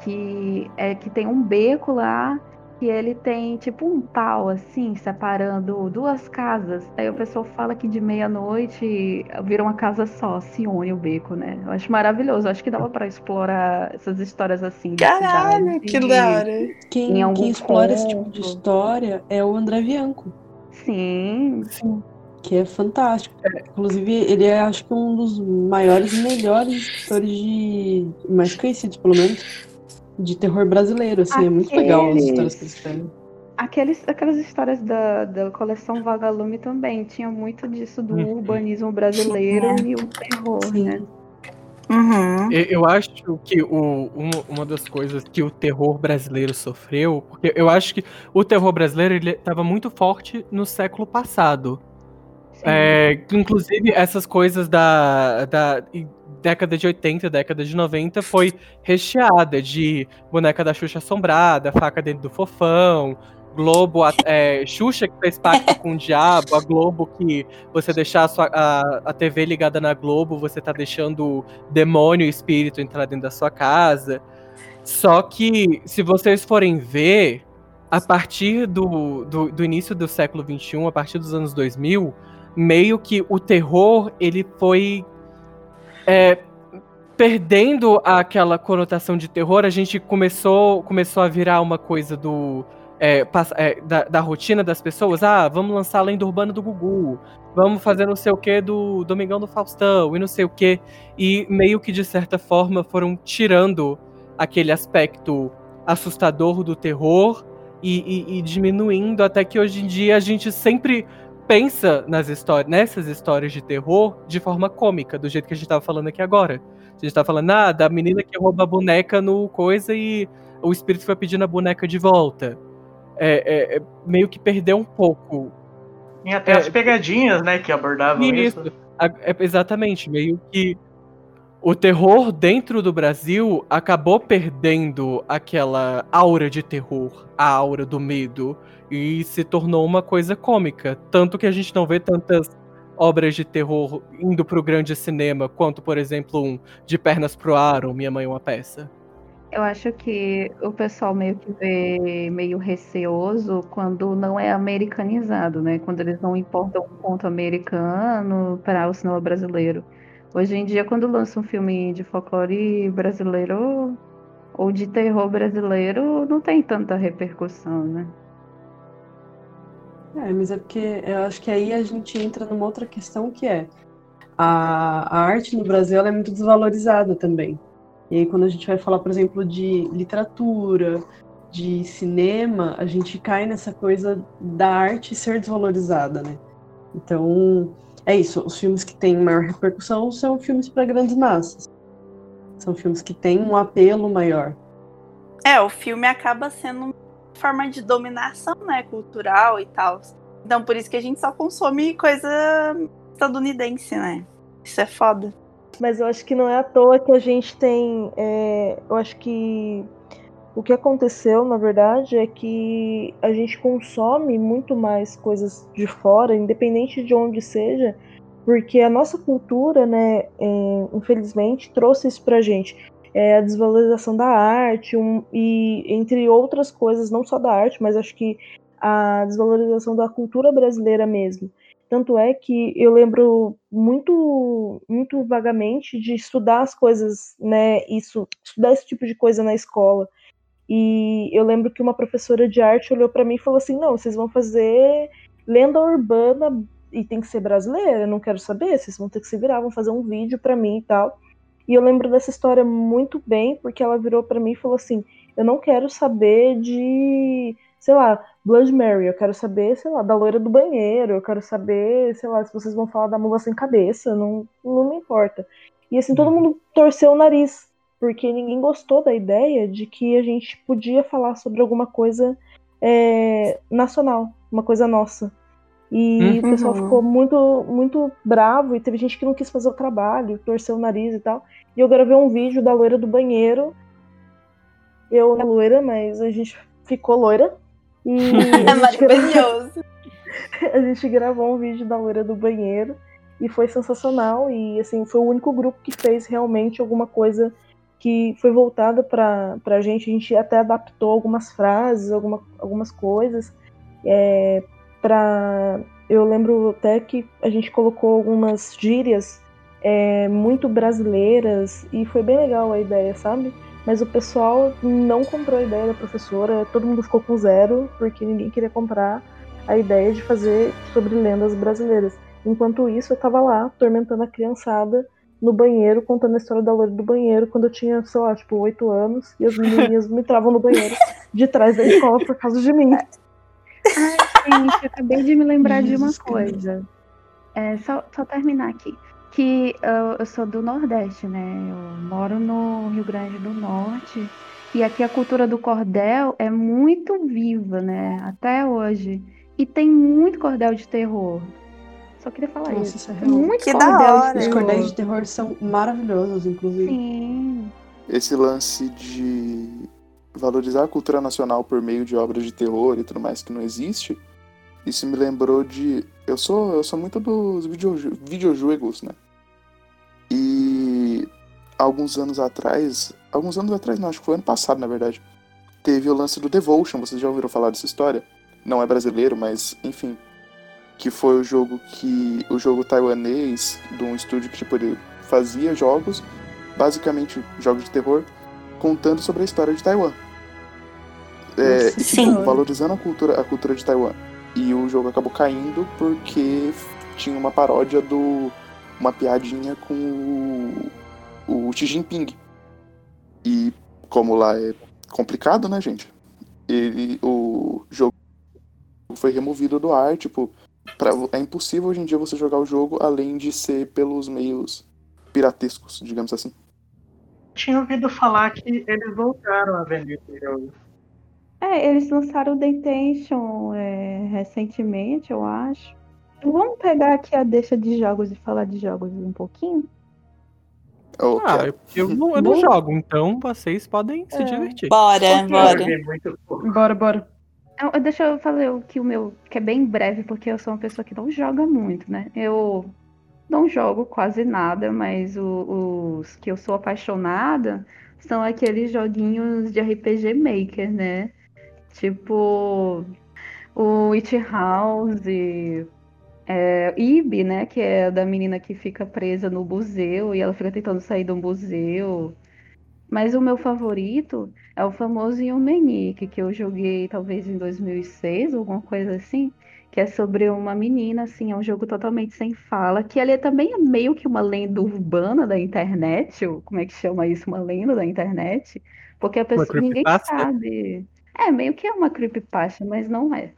que é que tem um beco lá que ele tem tipo um pau assim, separando duas casas. Aí o pessoal fala que de meia-noite vira uma casa só, se une o beco, né? Eu acho maravilhoso. Eu acho que dava para explorar essas histórias assim. Caralho, cidade, que da hora. Quem, quem explora esse tipo de história é o André Bianco. Sim. Sim. Que é fantástico. Inclusive, ele é acho que um dos maiores e melhores escritores de. mais conhecidos, pelo menos de terror brasileiro, assim, Aqueles... é muito legal as histórias que eles escrevem. Aqueles, aquelas histórias da, da coleção Vagalume também, tinha muito disso do uhum. urbanismo brasileiro uhum. e o terror, Sim. né? Uhum. Eu acho que o, uma, uma das coisas que o terror brasileiro sofreu, porque eu acho que o terror brasileiro ele estava muito forte no século passado. É, inclusive, essas coisas da, da década de 80, década de 90 foi recheada de boneca da Xuxa assombrada, faca dentro do fofão, Globo, é, Xuxa que fez pacto com o diabo, a Globo que você deixar a, sua, a, a TV ligada na Globo, você tá deixando demônio, o espírito entrar dentro da sua casa. Só que, se vocês forem ver, a partir do, do, do início do século XXI, a partir dos anos 2000, meio que o terror ele foi é, perdendo aquela conotação de terror, a gente começou, começou a virar uma coisa do. É, é, da, da, rotina das pessoas. Ah, vamos lançar a lenda urbana do Gugu. Vamos fazer não sei o que do Domingão do Faustão e não sei o que. E meio que de certa forma foram tirando aquele aspecto assustador do terror e, e, e diminuindo até que hoje em dia a gente sempre pensa nas histórias, nessas histórias de terror de forma cômica, do jeito que a gente tava falando aqui agora. A gente tá falando, ah, da menina que rouba a boneca no coisa e o espírito foi pedindo a boneca de volta. É, é, é meio que perdeu um pouco. E até as é, pegadinhas, né, que abordavam isso. isso. É, exatamente, meio que o terror dentro do Brasil acabou perdendo aquela aura de terror, a aura do medo e se tornou uma coisa cômica. Tanto que a gente não vê tantas obras de terror indo para o grande cinema, quanto, por exemplo, um De Pernas pro Ar ou Minha Mãe é uma Peça. Eu acho que o pessoal meio que vê meio receoso quando não é americanizado, né? Quando eles não importam um ponto americano para o cinema brasileiro. Hoje em dia, quando lança um filme de folclore brasileiro ou de terror brasileiro, não tem tanta repercussão, né? É, mas é porque eu acho que aí a gente entra numa outra questão que é a, a arte no Brasil é muito desvalorizada também. E aí quando a gente vai falar, por exemplo, de literatura, de cinema, a gente cai nessa coisa da arte ser desvalorizada, né? Então, é isso, os filmes que têm maior repercussão são filmes para grandes massas. São filmes que têm um apelo maior. É, o filme acaba sendo forma de dominação, né, cultural e tal. Então por isso que a gente só consome coisa estadunidense, né? Isso é foda. Mas eu acho que não é à toa que a gente tem. é, eu acho que o que aconteceu, na verdade, é que a gente consome muito mais coisas de fora, independente de onde seja, porque a nossa cultura, né, é, infelizmente, trouxe isso pra gente. É, a desvalorização da arte, um- e entre outras coisas, não só da arte, mas acho que a desvalorização da cultura brasileira mesmo. Tanto é que eu lembro muito, muito vagamente de estudar as coisas, né? Isso, estudar esse tipo de coisa na escola. E eu lembro que uma professora de arte olhou para mim e falou assim: "Não, vocês vão fazer lenda urbana e tem que ser brasileira, eu não quero saber, vocês vão ter que se virar, vão fazer um vídeo para mim e tal". E eu lembro dessa história muito bem, porque ela virou para mim e falou assim: "Eu não quero saber de, sei lá, Blood Mary, eu quero saber, sei lá, da loira do banheiro, eu quero saber, sei lá, se vocês vão falar da mula sem cabeça, não, não me importa". E assim, todo mundo torceu o nariz, porque ninguém gostou da ideia de que a gente podia falar sobre alguma coisa é, nacional, uma coisa nossa. E o pessoal Uhum. ficou muito, muito bravo e teve gente que não quis fazer o trabalho, torceu o nariz e tal. E eu gravei um vídeo da loira do banheiro. Eu não loira, mas a gente ficou loira. E É a maravilhoso. a gente gravou um vídeo da loira do banheiro e foi sensacional. E assim, foi o único grupo que fez realmente alguma coisa que foi voltada pra, pra gente. A gente até adaptou algumas frases, alguma, algumas coisas. É, pra, eu lembro até que a gente colocou algumas gírias é, muito brasileiras e foi bem legal a ideia, sabe? Mas o pessoal não comprou a ideia da professora, todo mundo ficou com zero, porque ninguém queria comprar a ideia de fazer sobre lendas brasileiras. Enquanto isso, eu tava lá, atormentando a criançada no banheiro, contando a história da loira do banheiro, quando eu tinha, sei lá, tipo, oito anos, e as menininhas me travam no banheiro de trás da escola por causa de mim. Gente, eu acabei de me lembrar de uma coisa. É, só, só terminar aqui. Que eu, eu sou do Nordeste, né? Eu moro no Rio Grande do Norte. E aqui a cultura do cordel é muito viva, né? Até hoje. E tem muito cordel de terror. Só queria falar Nossa, isso. isso é muito Que cordel da hora. de Os cordéis de terror são maravilhosos, inclusive. Sim. Esse lance de valorizar a cultura nacional por meio de obras de terror e tudo mais que não existe, isso me lembrou de. Eu sou, eu sou muito dos videoju- videojuegos, né? E alguns anos atrás. Alguns anos atrás, não, acho que foi ano passado, na verdade. Teve o lance do Devotion, vocês já ouviram falar dessa história? Não é brasileiro, mas enfim. Que foi o jogo que. O jogo taiwanês de um estúdio que tipo, ele fazia jogos, basicamente jogos de terror, contando sobre a história de Taiwan. É, e, tipo, valorizando a cultura, a cultura de Taiwan. E o jogo acabou caindo porque tinha uma paródia do. uma piadinha com o, o Xi Jinping. E como lá é complicado, né, gente? Ele, o jogo foi removido do ar, tipo, pra, é impossível hoje em dia você jogar o jogo além de ser pelos meios piratescos, digamos assim. Tinha ouvido falar que eles voltaram a vender esse jogo. É, eles lançaram o The Intention é, recentemente, eu acho. Vamos pegar aqui a deixa de jogos e falar de jogos um pouquinho? Eu Ah, eu, não, eu não jogo, então vocês podem se É. divertir. Bora, bora. Bora, bora. Eu- deixa eu fazer o que o meu, que é bem breve, porque eu sou uma pessoa que não joga muito, né? Eu não jogo quase nada, mas o- os que eu sou apaixonada são aqueles joguinhos de RPG Maker, né? Tipo o Witch House, é, Ibi, né? Que é da menina que fica presa no museu e ela fica tentando sair do museu. Mas o meu favorito é o famoso Yumenique, que eu joguei talvez em 2006, alguma coisa assim, que é sobre uma menina, assim, é um jogo totalmente sem fala, que ali também é meio que uma lenda urbana da internet, ou como é que chama isso, uma lenda da internet, porque a pessoa, ninguém sabe. É, meio que é uma creepypasta, mas não é.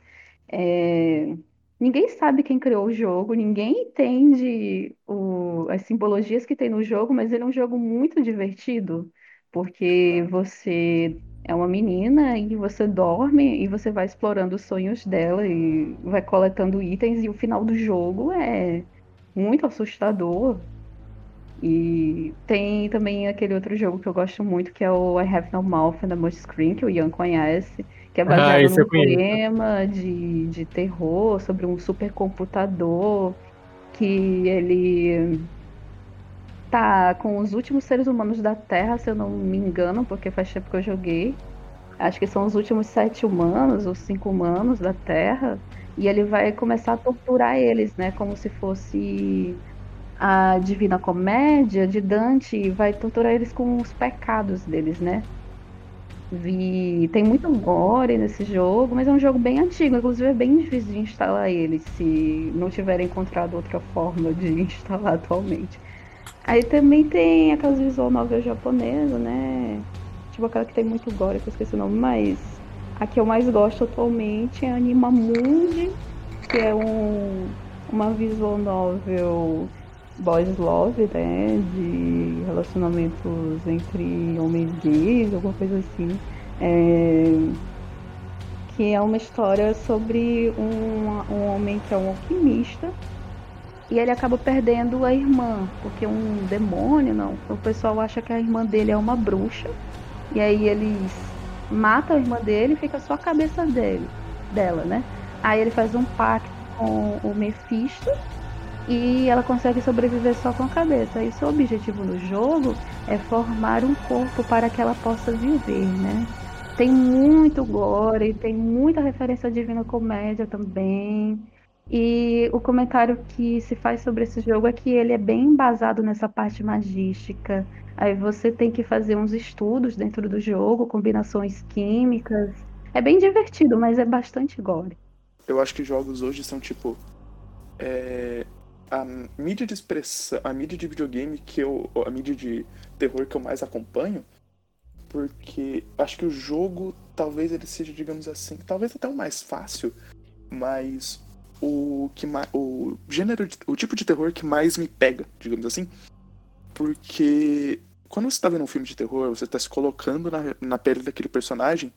É, ninguém sabe quem criou o jogo, ninguém entende o, as simbologias que tem no jogo, mas ele é um jogo muito divertido, porque você é uma menina e você dorme e você vai explorando os sonhos dela e vai coletando itens, e o final do jogo é muito assustador. E tem também aquele outro jogo que eu gosto muito, que é o I Have No Mouth and the Screen, que o Ian conhece, que é baseado esse eu num poema de, de terror sobre um supercomputador que ele tá com os últimos seres humanos da Terra, se eu não me engano, porque faz tempo que eu joguei. Acho que são os últimos sete humanos ou cinco humanos da Terra. E ele vai começar a torturar eles, né? Como se fosse a Divina Comédia de Dante vai torturar eles com os pecados deles, né? Vi... Tem muito gore nesse jogo, mas é um jogo bem antigo, inclusive é bem difícil de instalar ele se não tiverem encontrado outra forma de instalar atualmente. Aí também tem aquelas visual novel japonesa, né? Tipo aquela que tem muito gore, que eu esqueci o nome, mas a que eu mais gosto atualmente é a Animamundi, que é um, uma visual novel boys love, né? De relacionamentos entre homens gays, alguma coisa assim. É, que é uma história sobre um, um homem que é um alquimista e ele acaba perdendo a irmã, porque um demônio, não. O pessoal acha que a irmã dele é uma bruxa. E aí eles matam a irmã dele e fica só a cabeça dele, dela, né? Aí ele faz um pacto com o Mephisto e ela consegue sobreviver só com a cabeça. E seu objetivo no jogo é formar um corpo para que ela possa viver, né? Tem muito gore, tem muita referência à Divina Comédia também. E o comentário que se faz sobre esse jogo é que ele é bem embasado nessa parte magística. Aí você tem que fazer uns estudos dentro do jogo, combinações químicas. É bem divertido, mas é bastante gore. Eu acho que jogos hoje são tipo. é, a mídia de expressão. A mídia de videogame que eu. A mídia de terror que eu mais acompanho. Porque acho que o jogo talvez ele seja, digamos assim, talvez até o mais fácil, mas o que ma- o gênero, de- o tipo de terror que mais me pega, digamos assim. Porque quando você tá vendo um filme de terror, você tá se colocando na, na pele daquele personagem,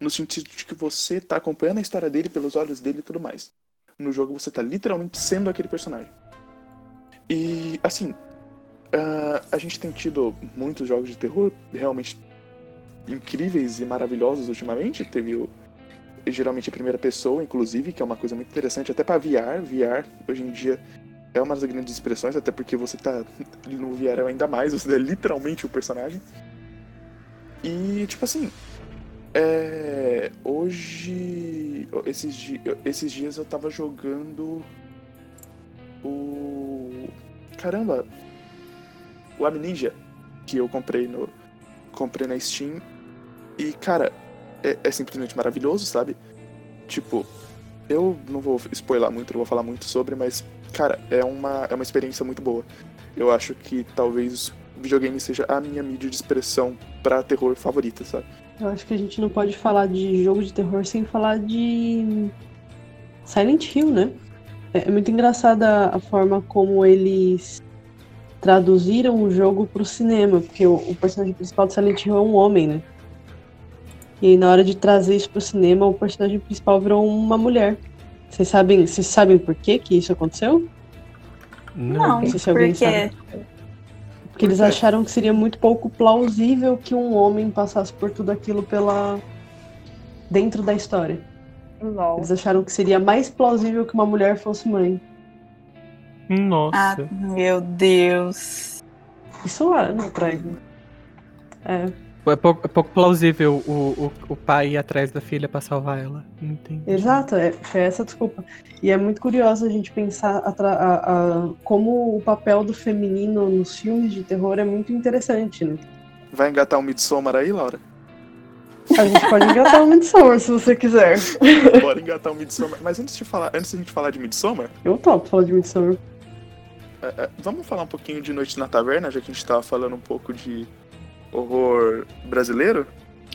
no sentido de que você tá acompanhando a história dele pelos olhos dele e tudo mais. No jogo você tá literalmente sendo aquele personagem. E assim, ah, a gente tem tido muitos jogos de terror realmente incríveis e maravilhosos ultimamente. Teve o geralmente a primeira pessoa, inclusive, que é uma coisa muito interessante até para VR. VR hoje em dia é uma das grandes expressões, até porque você tá no VR ainda mais, você é literalmente o personagem. E tipo assim, é, hoje esses, esses dias eu tava jogando o caramba, o Amnesia que eu comprei no comprei na Steam e cara, é, é simplesmente maravilhoso, sabe? Tipo, eu não vou spoiler muito, não vou falar muito sobre, mas, cara, é uma, é uma experiência muito boa. Eu acho que talvez videogame seja a minha mídia de expressão pra terror favorita, sabe? Eu acho que a gente não pode falar de jogo de terror sem falar de Silent Hill, né? É é muito engraçada a forma como eles traduziram o jogo pro cinema, porque o, o personagem principal de Silent Hill é um homem, né? E aí, na hora de trazer isso pro cinema, o personagem principal virou uma mulher. Vocês sabem, vocês sabem por que que isso aconteceu? Não, Não sei se alguém porque Porque eles acharam que seria muito pouco plausível que um homem passasse por tudo aquilo pela dentro da história. LOL. Eles acharam que seria mais plausível que uma mulher fosse mãe. Ah, Nossa. meu Deus. Isso lá no trailer. É, É pouco, é pouco plausível o, o, o pai ir atrás da filha pra salvar ela. Entendi. exato, é, foi essa a desculpa. E é muito curioso a gente pensar atra- a- a- como o papel do feminino nos filmes de terror é muito interessante, né? Vai engatar um Midsommar aí, Laura? A gente pode engatar o Midsommar se você quiser. Bora engatar um Midsommar. Mas antes de falar, antes de a gente falar de Midsommar, Eu topo falar de Midsommar. é, é, vamos falar um pouquinho de Noite na Taverna, já que a gente tava falando um pouco de horror brasileiro?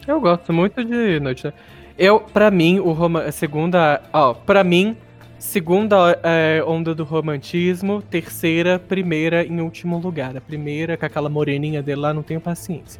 Eu gosto muito de Noite. né? Eu, pra mim, o Roma, a segunda. Ó, pra mim, Segunda é, onda do romantismo. Terceira, primeira em último lugar. A primeira, com aquela moreninha dele lá, não tenho paciência.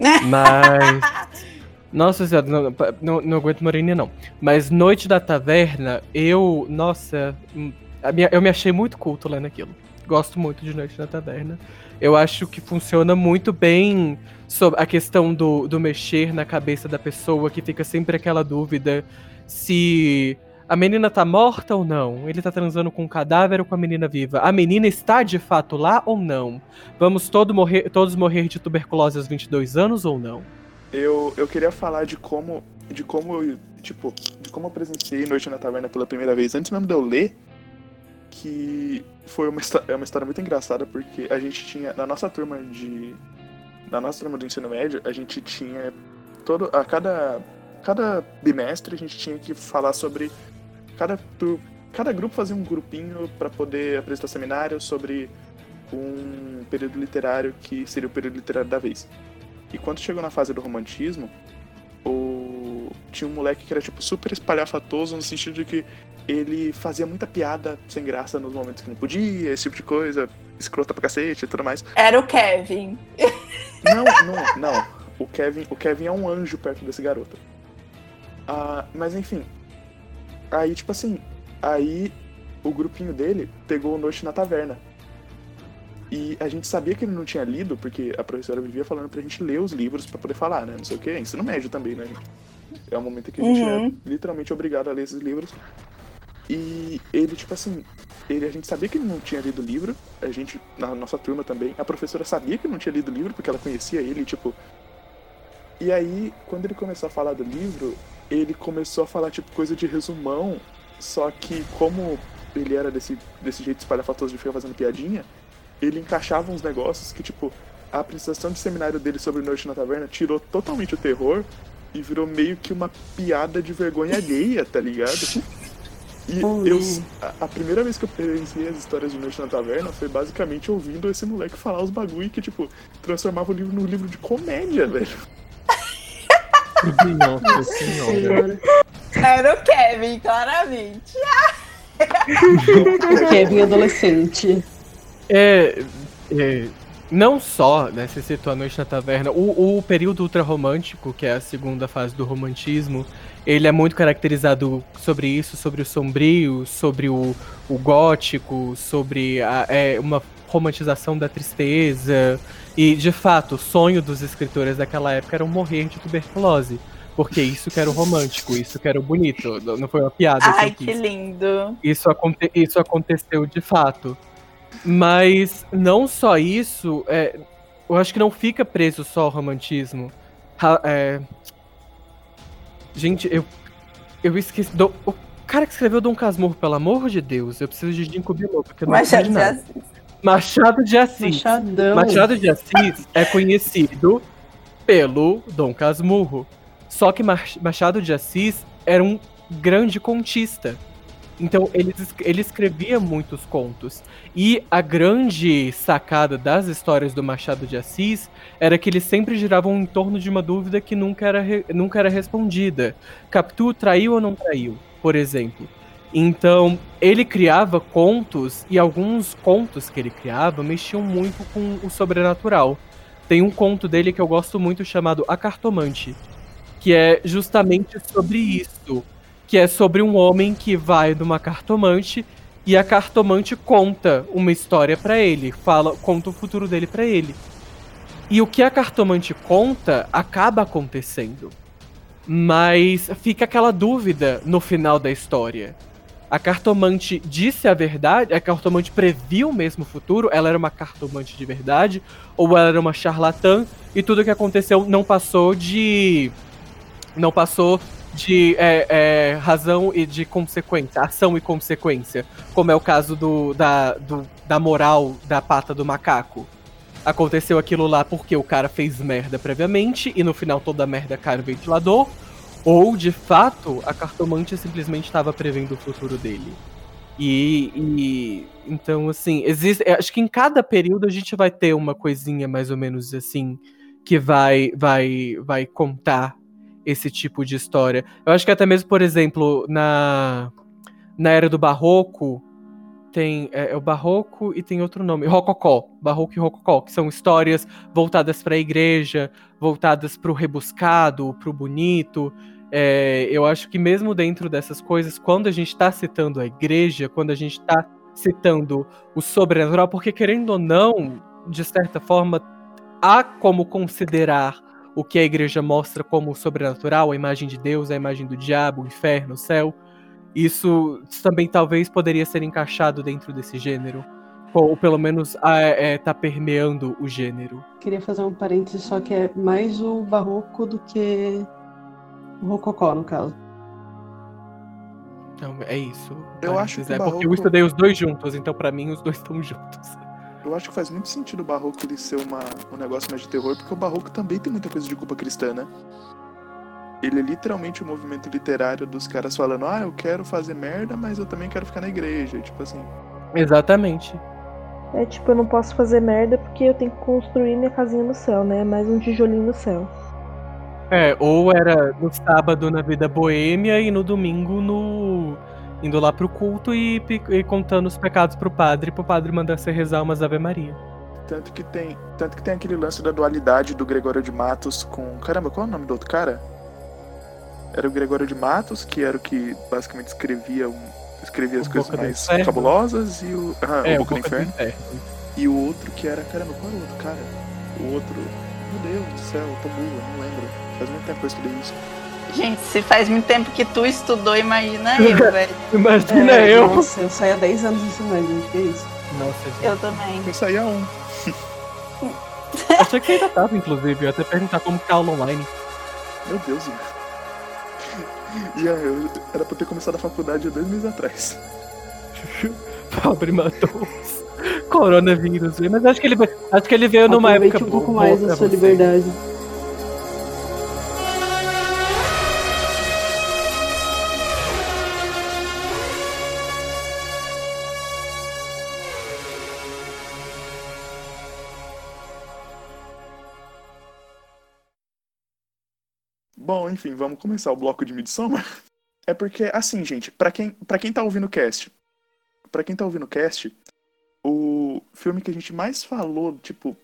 Mas. Nossa senhora, não, não, não aguento moreninha, não. Mas Noite da Taverna, eu. Nossa. hum, minha- eu me achei muito culto lá naquilo. Gosto muito de Noite da Taverna. Eu acho que funciona muito bem sobre a questão do, do mexer na cabeça da pessoa, que fica sempre aquela dúvida se a menina tá morta ou não. Ele tá transando com um cadáver ou com a menina viva. A menina está de fato lá ou não? Vamos todo morrer, todos morrer de tuberculose aos 22 anos ou não? Eu, eu queria falar de como, de como, eu, tipo, de como eu presenciei Noite na Taverna pela primeira vez, antes mesmo de eu ler, que foi uma, é uma história muito engraçada, porque a gente tinha, na nossa turma de, na nossa turma do ensino médio, a gente tinha todo, a cada, cada bimestre a gente tinha que falar sobre, cada, cada grupo fazia um grupinho para poder apresentar seminário sobre um período literário que seria o período literário da vez. E quando chegou na fase do romantismo, o... tinha um moleque que era tipo super espalhafatoso no sentido de que ele fazia muita piada sem graça nos momentos que não podia, esse tipo de coisa, escrota pra cacete e tudo mais. Era o Kevin. Não, não, não. O Kevin, o Kevin é um anjo perto desse garoto. Ah, mas enfim. Aí, tipo assim, aí o grupinho dele pegou o Noite na Taverna. E a gente sabia que ele não tinha lido, porque a professora vivia falando pra gente ler os livros pra poder falar, né? Não sei o que. Ensino médio também, né? É um momento que a gente Uhum. é literalmente obrigado a ler esses livros. E ele, tipo assim, ele, a gente sabia que ele não tinha lido o livro, a gente, na nossa turma também, a professora sabia que ele não tinha lido o livro, porque ela conhecia ele, tipo. E aí, quando ele começou a falar do livro, ele começou a falar, tipo, coisa de resumão, só que como ele era desse, desse jeito espalhafatoso de ficar fazendo piadinha, ele encaixava uns negócios que, tipo, a apresentação de seminário dele sobre Noite na Taverna tirou totalmente o terror e virou meio que uma piada de vergonha alheia, tá ligado? E eu, a, a primeira vez que eu presenciei as histórias de Noite na Taverna foi basicamente ouvindo esse moleque falar os bagulho que, tipo, transformava o livro num livro de comédia, velho. Nossa senhora. Era o Kevin, claramente. Kevin adolescente. É, é, não só, né, você citou a Noite na Taverna, o, o período ultrarromântico, que é a segunda fase do romantismo, ele é muito caracterizado sobre isso, sobre o sombrio, sobre o, o gótico, sobre a, é, uma romantização da tristeza. E, de fato, o sonho dos escritores daquela época era morrer de tuberculose. Porque isso que era o romântico, isso que era o bonito. Não foi uma piada que Ai, que quis. lindo. Isso, aconte isso aconteceu de fato. Mas não só isso, é, eu acho que não fica preso só ao romantismo. Ra- é, Gente, eu, eu esqueci. do- O cara que escreveu Dom Casmurro, pelo amor de Deus, eu preciso de Ginkgo Biloba, porque eu não Machado de nada. Assis. Machado de Assis. Machadão. Machado de Assis é conhecido pelo Dom Casmurro. Só que Mach- Machado de Assis era um grande contista. Então ele, ele escrevia muitos contos. E a grande sacada das histórias do Machado de Assis era que eles sempre giravam em torno de uma dúvida que nunca era, nunca era respondida. Capitu traiu ou não traiu, por exemplo. Então, ele criava contos, e alguns contos que ele criava mexiam muito com o sobrenatural. Tem um conto dele que eu gosto muito chamado A Cartomante, que é justamente sobre isso. Que é sobre um homem que vai numa cartomante e a cartomante conta uma história pra ele, fala, conta o futuro dele pra ele. E o que a cartomante conta acaba acontecendo. Mas fica aquela dúvida no final da história. A cartomante disse a verdade? A cartomante previu mesmo o futuro? Ela era uma cartomante de verdade? Ou ela era uma charlatã? E tudo que aconteceu não passou de. Não passou de é, é, razão e de consequência, ação e consequência. Como é o caso do, da, do- da moral da pata do macaco. Aconteceu aquilo lá porque o cara fez merda previamente e no final toda a merda cai no ventilador. Ou, de fato, a cartomante simplesmente estava prevendo o futuro dele. E, e- então, assim, existe. Acho que em cada período a gente vai ter uma coisinha mais ou menos assim que vai, vai, vai contar esse tipo de história. Eu acho que até mesmo, por exemplo, na na era do barroco, tem é, é o barroco e tem outro nome, rococó, barroco e rococó, que são histórias voltadas para a igreja, voltadas para o rebuscado, para o bonito. É, eu acho que mesmo dentro dessas coisas, quando a gente está citando a igreja, quando a gente está citando o sobrenatural, porque querendo ou não, de certa forma, há como considerar o que a igreja mostra como sobrenatural, a imagem de Deus, a imagem do diabo, o inferno, o céu. Isso também talvez poderia ser encaixado dentro desse gênero. Ou, pelo menos é, tá permeando o gênero. Queria fazer um parênteses, só que é mais o barroco do que o rococó, no caso. Então, é isso. Eu acho que é o porque eu barroco- estudei os dois juntos, então pra mim os dois estão juntos. Eu acho que faz muito sentido o barroco ele ser uma, um negócio mais de terror, porque o barroco também tem muita coisa de culpa cristã, né? Ele é literalmente o movimento literário dos caras falando, ah, eu quero fazer merda, mas eu também quero ficar na igreja. Tipo assim. Exatamente. É tipo, eu não posso fazer merda porque eu tenho que construir minha casinha no céu, né? Mais um tijolinho no céu. É, ou era no sábado na vida boêmia e no domingo no. Indo lá pro culto e, e contando os pecados pro padre, pro padre mandar você rezar umas Ave Maria. Tanto que tem. Tanto que tem aquele lance da dualidade do Gregório de Matos com. Caramba, qual é o nome do outro cara? Era o Gregório de Matos, que era o que basicamente escrevia um. Escrevia as O coisas Boca do mais Inferno. cabulosas e o. Ah, é, o Boca do Boca Inferno. E o outro que era. Caramba, qual era o outro cara? O outro. Meu Deus do céu, eu tô burro, não lembro. Faz muito tempo que eu estudei isso. Gente, se faz muito tempo que tu estudou, imagina eu, velho. Imagina É, eu. Nossa, eu saí há 10 anos do ensino médio, gente, que isso? Nossa, gente. Eu também. Eu saía um. Achei que você ainda tava, inclusive. Eu até perguntar como que tá aula online. Meu Deus. Ian, eu era pra eu ter começado a faculdade há dois meses atrás. Pobre Matos. Coronavírus, mas acho que ele, veio- acho que ele veio numa Aproveite época um pouco mais da sua você. liberdade. Bom, enfim, vamos começar o bloco de Midsommar. É porque, assim, gente, pra quem, pra quem tá ouvindo o cast, pra quem tá ouvindo o cast, o filme que a gente mais falou, tipo,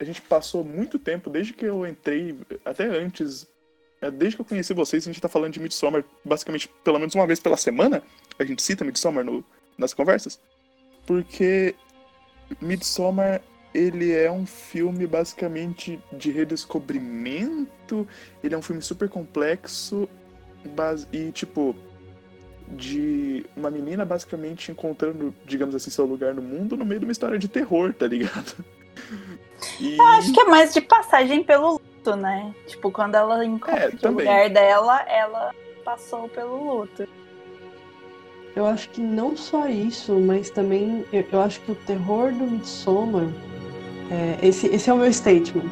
a gente passou muito tempo, desde que eu entrei, até antes, é, desde que eu conheci vocês, a gente tá falando de Midsommar, basicamente, pelo menos uma vez pela semana, a gente cita Midsommar no, nas conversas, porque Midsommar, ele é um filme basicamente de redescobrimento, ele é um filme super complexo e, tipo, de uma menina basicamente encontrando, digamos assim, seu lugar no mundo no meio de uma história de terror, tá ligado? E... Acho que é mais de passagem pelo luto, né? Tipo, quando ela encontra É, o lugar dela, ela passou pelo luto. Eu acho que não só isso, mas também eu, eu acho que o terror do Midsommar, é, esse, esse é o meu statement.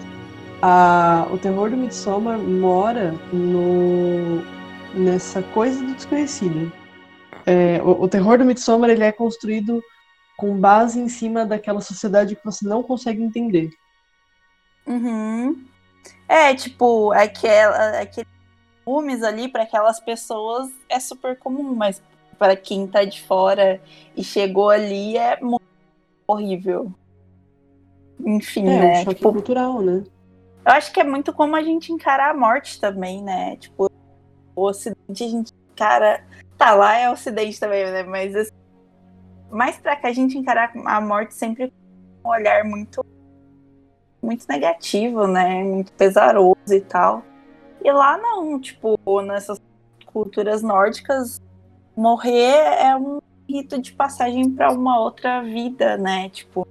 Ah, o terror do Midsommar mora no, nessa coisa do desconhecido. É, o, o terror do Midsommar ele é construído com base em cima daquela sociedade que você não consegue entender. Uhum. É, tipo, aquela, aqueles filmes ali para aquelas pessoas é super comum, mas para quem tá de fora e chegou ali é muito horrível. Enfim, É, né? um choque Tipo, cultural, né? eu acho que é muito como a gente encarar a morte também, né? Tipo, o Ocidente a gente encara. Tá, lá é Ocidente também, né? Mas assim, mais pra cá a gente encarar a morte sempre com um olhar muito muito negativo, né? Muito pesaroso e tal. E lá não, tipo, nessas culturas nórdicas, morrer é um rito de passagem pra uma outra vida, né? Tipo,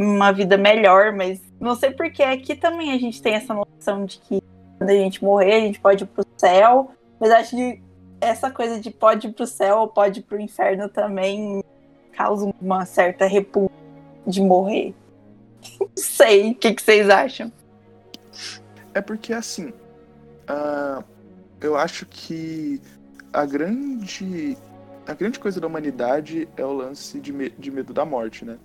uma vida melhor, mas não sei porque aqui também a gente tem essa noção de que quando a gente morrer, a gente pode ir pro céu, mas acho que essa coisa de pode ir pro céu ou pode ir pro inferno também causa uma certa repulsa de morrer. Não sei, o que, que vocês acham? É porque, assim, ah, eu acho que a grande, a grande coisa da humanidade é o lance de, me- de medo da morte, né?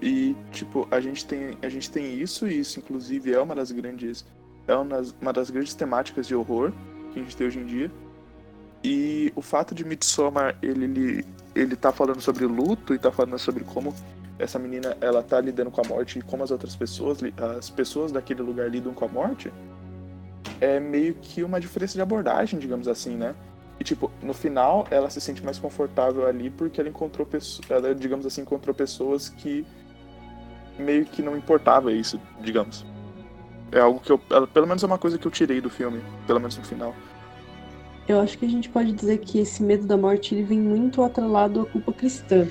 E, tipo, a gente tem, a gente tem isso, e isso, inclusive, é uma das grandes, é uma das, uma das grandes temáticas de horror que a gente tem hoje em dia. E o fato de Midsommar, ele, ele, ele tá falando sobre luto e tá falando sobre como essa menina, ela tá lidando com a morte e como as outras pessoas, as pessoas daquele lugar lidam com a morte, é meio que uma diferença de abordagem, digamos assim, né? E, tipo, no final, ela se sente mais confortável ali porque ela encontrou pessoas, ela, digamos assim, encontrou pessoas que meio que não importava isso, digamos. É algo que eu, ela- pelo menos é uma coisa que eu tirei do filme, pelo menos no final. Eu acho que a gente pode dizer que esse medo da morte ele vem muito atrelado à culpa cristã.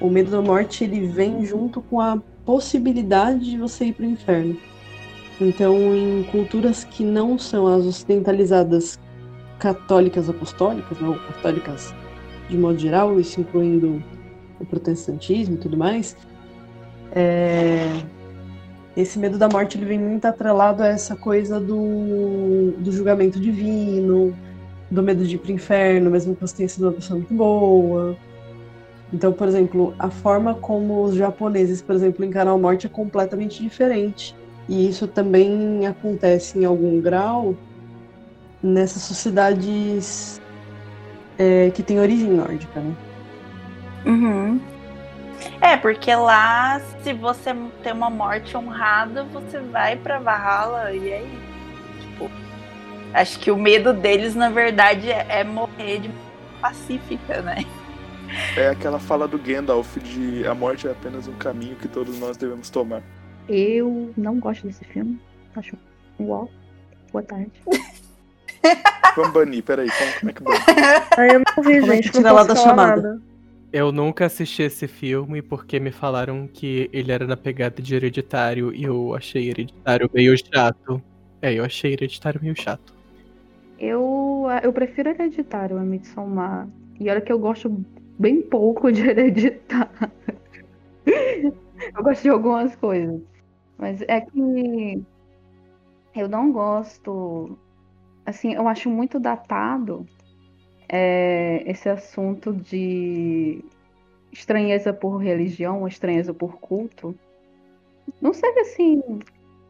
O medo da morte ele vem junto com a possibilidade de você ir para o inferno. Então, em culturas que não são as ocidentalizadas católicas apostólicas, ou católicas de modo geral, isso incluindo o protestantismo e tudo mais, é, esse medo da morte ele vem muito atrelado a essa coisa do, do julgamento divino, do medo de ir pro inferno, mesmo que você tenha sido uma pessoa muito boa. Então, por exemplo, a forma como os japoneses, por exemplo, encaram a morte é completamente diferente. E isso também acontece em algum grau nessas sociedades é, que têm origem nórdica, né? Uhum. É, porque lá, se você tem uma morte honrada, você vai pra Valhalla e aí, tipo, acho que o medo deles, na verdade, é é morrer de pacífica, né? É aquela fala do Gandalf de a morte é apenas um caminho que todos nós devemos tomar. Eu não gosto desse filme. Acho uau. Boa tarde. Vamos banir, peraí, como, como é que bane? Aí eu não vi, Como é que gente. tira não ela posso da chamada? nada. Eu nunca assisti esse filme porque me falaram que ele era na pegada de hereditário e eu achei hereditário meio chato. É, eu achei hereditário meio chato. Eu, eu prefiro Hereditário a Midsommar. E olha que eu gosto bem pouco de Hereditário. eu gosto de algumas coisas. Mas é que eu não gosto. Assim, eu acho muito datado é, esse assunto de estranheza por religião, estranheza por culto. Não sei assim.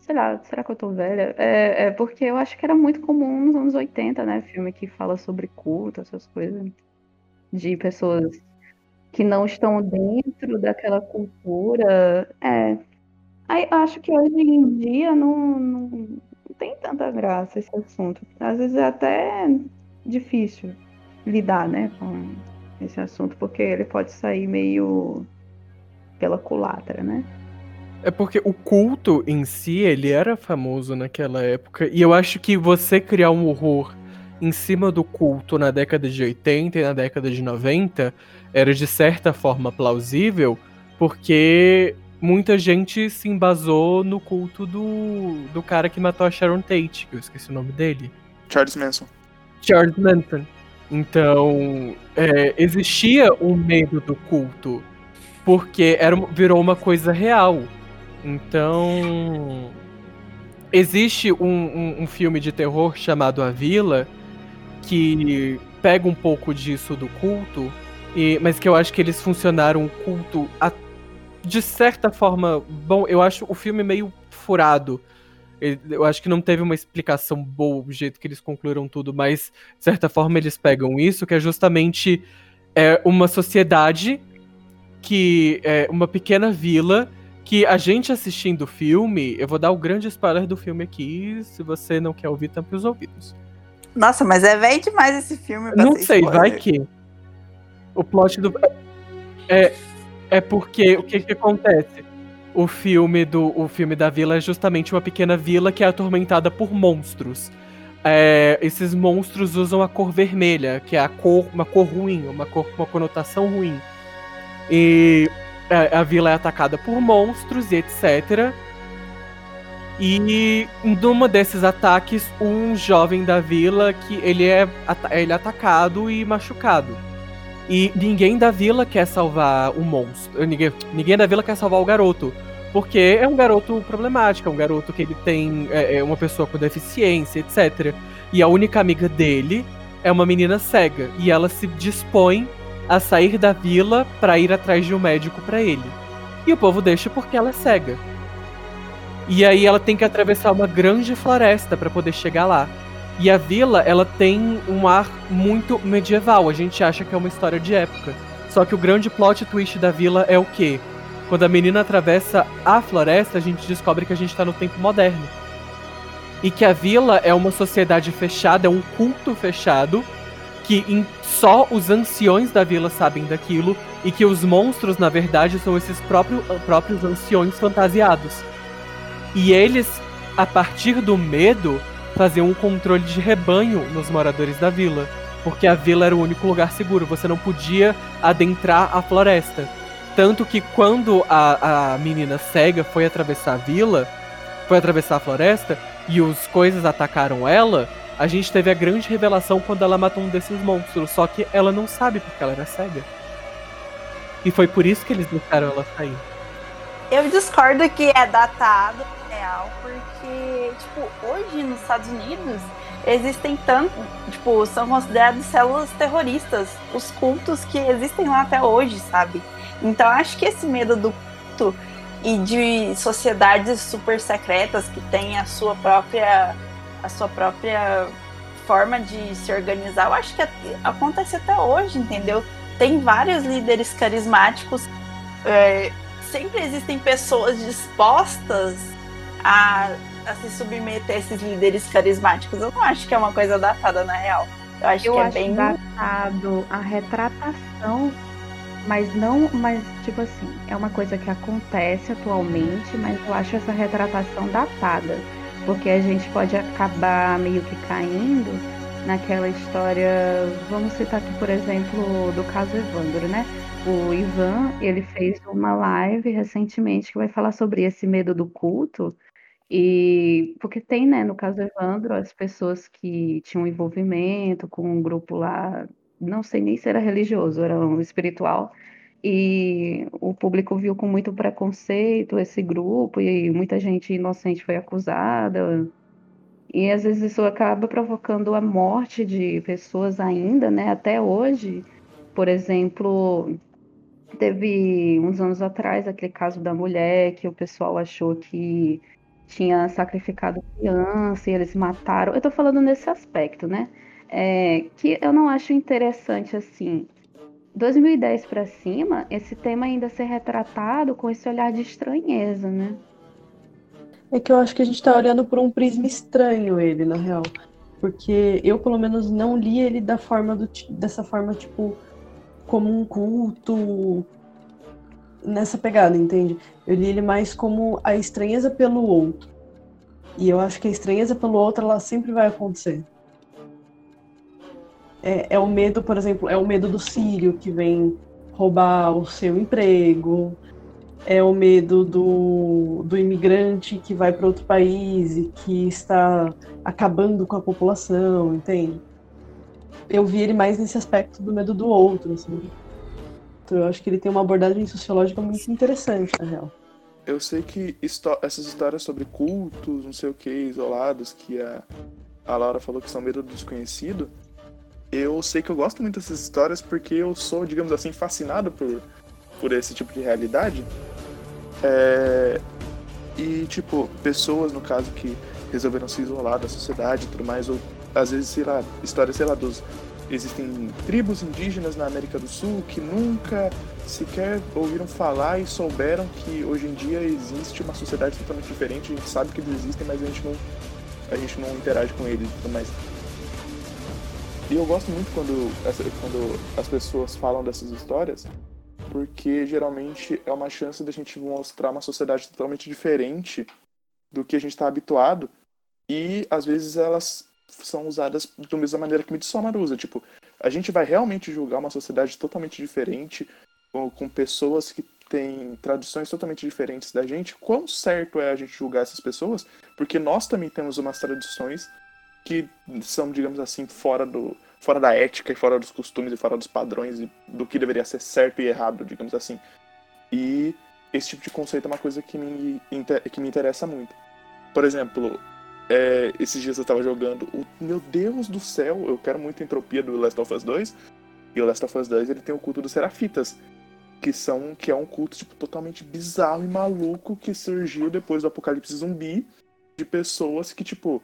Sei lá, será que eu tô velha? É, é porque eu acho que era muito comum nos anos 80, né? Filme que fala sobre culto, essas coisas. De pessoas que não estão dentro daquela cultura. É. Aí acho que hoje em dia não, não, não tem tanta graça esse assunto. Às vezes é até difícil lidar, né, com esse assunto, porque ele pode sair meio pela culatra, né? É porque o culto em si, ele era famoso naquela época. E eu acho que você criar um horror em cima do culto na década de 80 e na década de 90 era de certa forma plausível, porque muita gente se embasou no culto do, do cara que matou a Sharon Tate, que eu esqueci o nome dele. Charles Manson. Charles Manson. Então, é, existia um medo do culto, porque era, virou uma coisa real. Então, existe um, um- um filme de terror chamado A Vila, que pega um pouco disso do culto, e- mas que eu acho que eles funcionaram o culto a- de certa forma. Bom, eu acho o filme meio furado. Eu acho que não teve uma explicação boa do jeito que eles concluíram tudo, mas de certa forma eles pegam isso, que é justamente é, uma sociedade que é uma pequena vila que a gente assistindo o filme, eu vou dar o grande spoiler do filme aqui, se você não quer ouvir, tampe os ouvidos. Nossa, mas é velho demais esse filme Não sei, spoiler. vai que. O plot do. É, é porque o que, que acontece? O filme do o filme da vila é justamente uma pequena vila que é atormentada por monstros. É, esses monstros usam a cor vermelha, que é a cor, uma cor ruim, uma cor com uma conotação ruim. E a, a vila é atacada por monstros e etc. E numa desses ataques, um jovem da vila que ele é, ele é atacado e machucado. E ninguém da vila quer salvar o monstro. Ninguém, ninguém da vila quer salvar o garoto. Porque é um garoto problemático, é um garoto que ele tem. É, é uma pessoa com deficiência, etc. E a única amiga dele é uma menina cega. E ela se dispõe a sair da vila pra ir atrás de um médico pra ele. E o povo deixa porque ela é cega. E aí ela tem que atravessar uma grande floresta pra poder chegar lá. E a vila, ela tem um ar muito medieval. A gente acha que é uma história de época. Só que o grande plot twist da vila é o quê? Quando a menina atravessa a floresta, a gente descobre que a gente tá no tempo moderno. E que a vila é uma sociedade fechada, é um culto fechado, que só os anciões da vila sabem daquilo, e que os monstros, na verdade, são esses próprio, próprios anciões fantasiados. E eles, a partir do medo, faziam um controle de rebanho nos moradores da vila. Porque a vila era o único lugar seguro, você não podia adentrar a floresta. Tanto que quando a, a menina cega foi atravessar a vila, foi atravessar a floresta, e os coisas atacaram ela, a gente teve a grande revelação quando ela matou um desses monstros. Só que ela não sabe porque ela era cega. E foi por isso que eles deixaram ela sair. Eu discordo que é datado real, porque, tipo, hoje nos Estados Unidos existem tanto, tipo, são considerados células terroristas, os cultos que existem lá até hoje, sabe? Então acho que esse medo do culto e de sociedades super secretas que têm a sua própria a sua própria forma de se organizar, eu acho que acontece até hoje, entendeu? Tem vários líderes carismáticos é, sempre existem pessoas dispostas a, a se submeter a esses líderes carismáticos. Eu não acho que é uma coisa datada na real. Eu acho Eu que é acho bem. datado a retratação, mas não, mas tipo assim, é uma coisa que acontece atualmente, mas eu acho essa retratação datada, porque a gente pode acabar meio que caindo naquela história, vamos citar aqui, por exemplo, do caso Evandro, né? O Ivan, ele fez uma live recentemente que vai falar sobre esse medo do culto. E porque tem, né, no caso Evandro, as pessoas que tinham envolvimento com um grupo lá, não sei nem se era religioso, era um espiritual, e o público viu com muito preconceito esse grupo, e muita gente inocente foi acusada, e às vezes isso acaba provocando a morte de pessoas ainda, né, até hoje. Por exemplo, Teve uns anos atrás aquele caso da mulher que o pessoal achou que tinha sacrificado criança e eles mataram. Eu tô falando nesse aspecto, né? É, que eu não acho interessante assim. 2010 para cima, esse tema ainda ser retratado com esse olhar de estranheza, né? É que eu acho que a gente tá olhando por um prisma estranho ele, na real. Porque eu, pelo menos, não li ele da forma do, dessa forma, tipo, como um culto nessa pegada, entende? Eu li ele mais como a estranheza pelo outro. E eu acho que a estranheza pelo outro, ela sempre vai acontecer. É, é o medo, por exemplo, é o medo do sírio que vem roubar o seu emprego, é o medo do, do imigrante que vai para outro país e que está acabando com a população, entende? Eu vi ele mais nesse aspecto do medo do outro, assim. Eu acho que ele tem uma abordagem sociológica muito interessante, na real. Eu sei que essas histórias sobre cultos, não sei o que, isolados, que a, a Laura falou que são medo do desconhecido, eu sei que eu gosto muito dessas histórias porque eu sou, digamos assim, fascinado por, por esse tipo de realidade. É, e, tipo, pessoas, no caso, que resolveram se isolar da sociedade e tudo mais, ou às vezes, sei lá, histórias, sei lá, dos. Existem tribos indígenas na América do Sul que nunca sequer ouviram falar e souberam que hoje em dia existe uma sociedade totalmente diferente. A gente sabe que eles existem, mas a gente não, a gente não interage com eles e tudo mais. E eu gosto muito quando, quando as pessoas falam dessas histórias, porque geralmente é uma chance da gente mostrar uma sociedade totalmente diferente do que a gente está habituado e às vezes elas são usadas da mesma maneira que Midsommar usa. Tipo, a gente vai realmente julgar uma sociedade totalmente diferente, com, pessoas que têm tradições totalmente diferentes da gente. Quão certo é a gente julgar essas pessoas? Porque nós também temos umas tradições que são, digamos assim, fora do fora da ética e fora dos costumes e fora dos padrões e do que deveria ser certo e errado, digamos assim. E esse tipo de conceito é uma coisa que me, que me interessa muito. Por exemplo, é, esses dias eu tava jogando o meu Deus do céu, eu quero muito entropia do Last of Us 2. E o Last of Us 2 ele tem o culto dos Serafitas, que são que é um culto tipo totalmente bizarro e maluco que surgiu depois do apocalipse zumbi de pessoas que tipo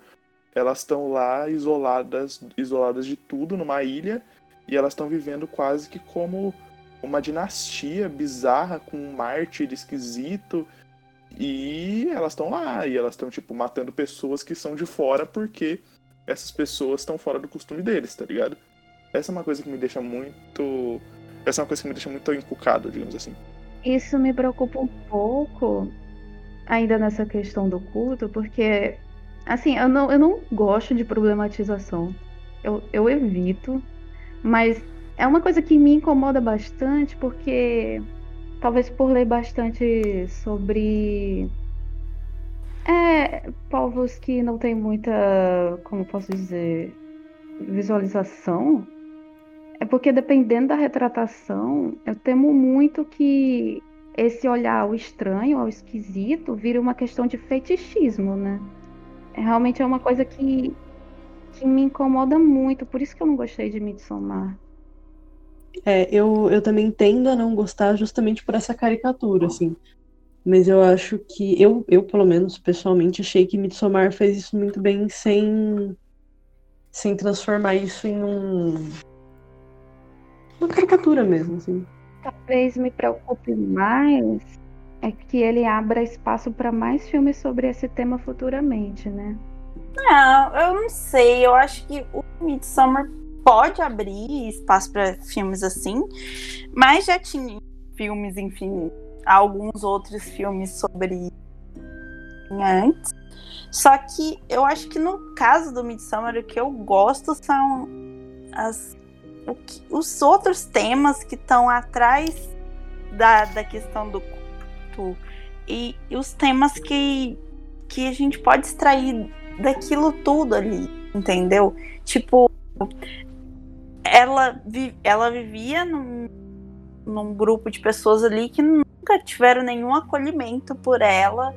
elas estão lá isoladas, isoladas de tudo numa ilha e elas estão vivendo quase que como uma dinastia bizarra com um mártir esquisito e elas estão lá e elas estão tipo matando pessoas que são de fora porque essas pessoas estão fora do costume deles, tá ligado? Essa é uma coisa que me deixa muito essa é uma coisa que me deixa muito encucado, digamos assim. Isso me preocupa um pouco, ainda nessa questão do culto, porque, assim, eu não, eu não gosto de problematização. Eu, eu evito, mas é uma coisa que me incomoda bastante, porque talvez por ler bastante sobre é, povos que não têm muita, como posso dizer, visualização, é porque dependendo da retratação, eu temo muito que esse olhar ao estranho, ao esquisito, vire uma questão de fetichismo, né? É, realmente é uma coisa que, que me incomoda muito, por isso que eu não gostei de Midsommar. É, eu, eu também tendo a não gostar justamente por essa caricatura, assim. Mas eu acho que, eu, eu pelo menos, pessoalmente, achei que Midsommar fez isso muito bem sem, sem transformar isso em um uma caricatura mesmo, assim. Talvez me preocupe mais é que ele abra espaço para mais filmes sobre esse tema futuramente, né? Não, eu não sei. Eu acho que o Midsommar pode abrir espaço para filmes assim, mas já tinha filmes, enfim, alguns outros filmes sobre antes. Só que eu acho que no caso do Midsommar, o que eu gosto são as que, os outros temas que estão atrás da, da questão do culto e, e, os temas que, que a gente pode extrair daquilo tudo ali, entendeu? Tipo, ela, ela vivia num, num grupo de pessoas ali que nunca tiveram nenhum acolhimento por ela,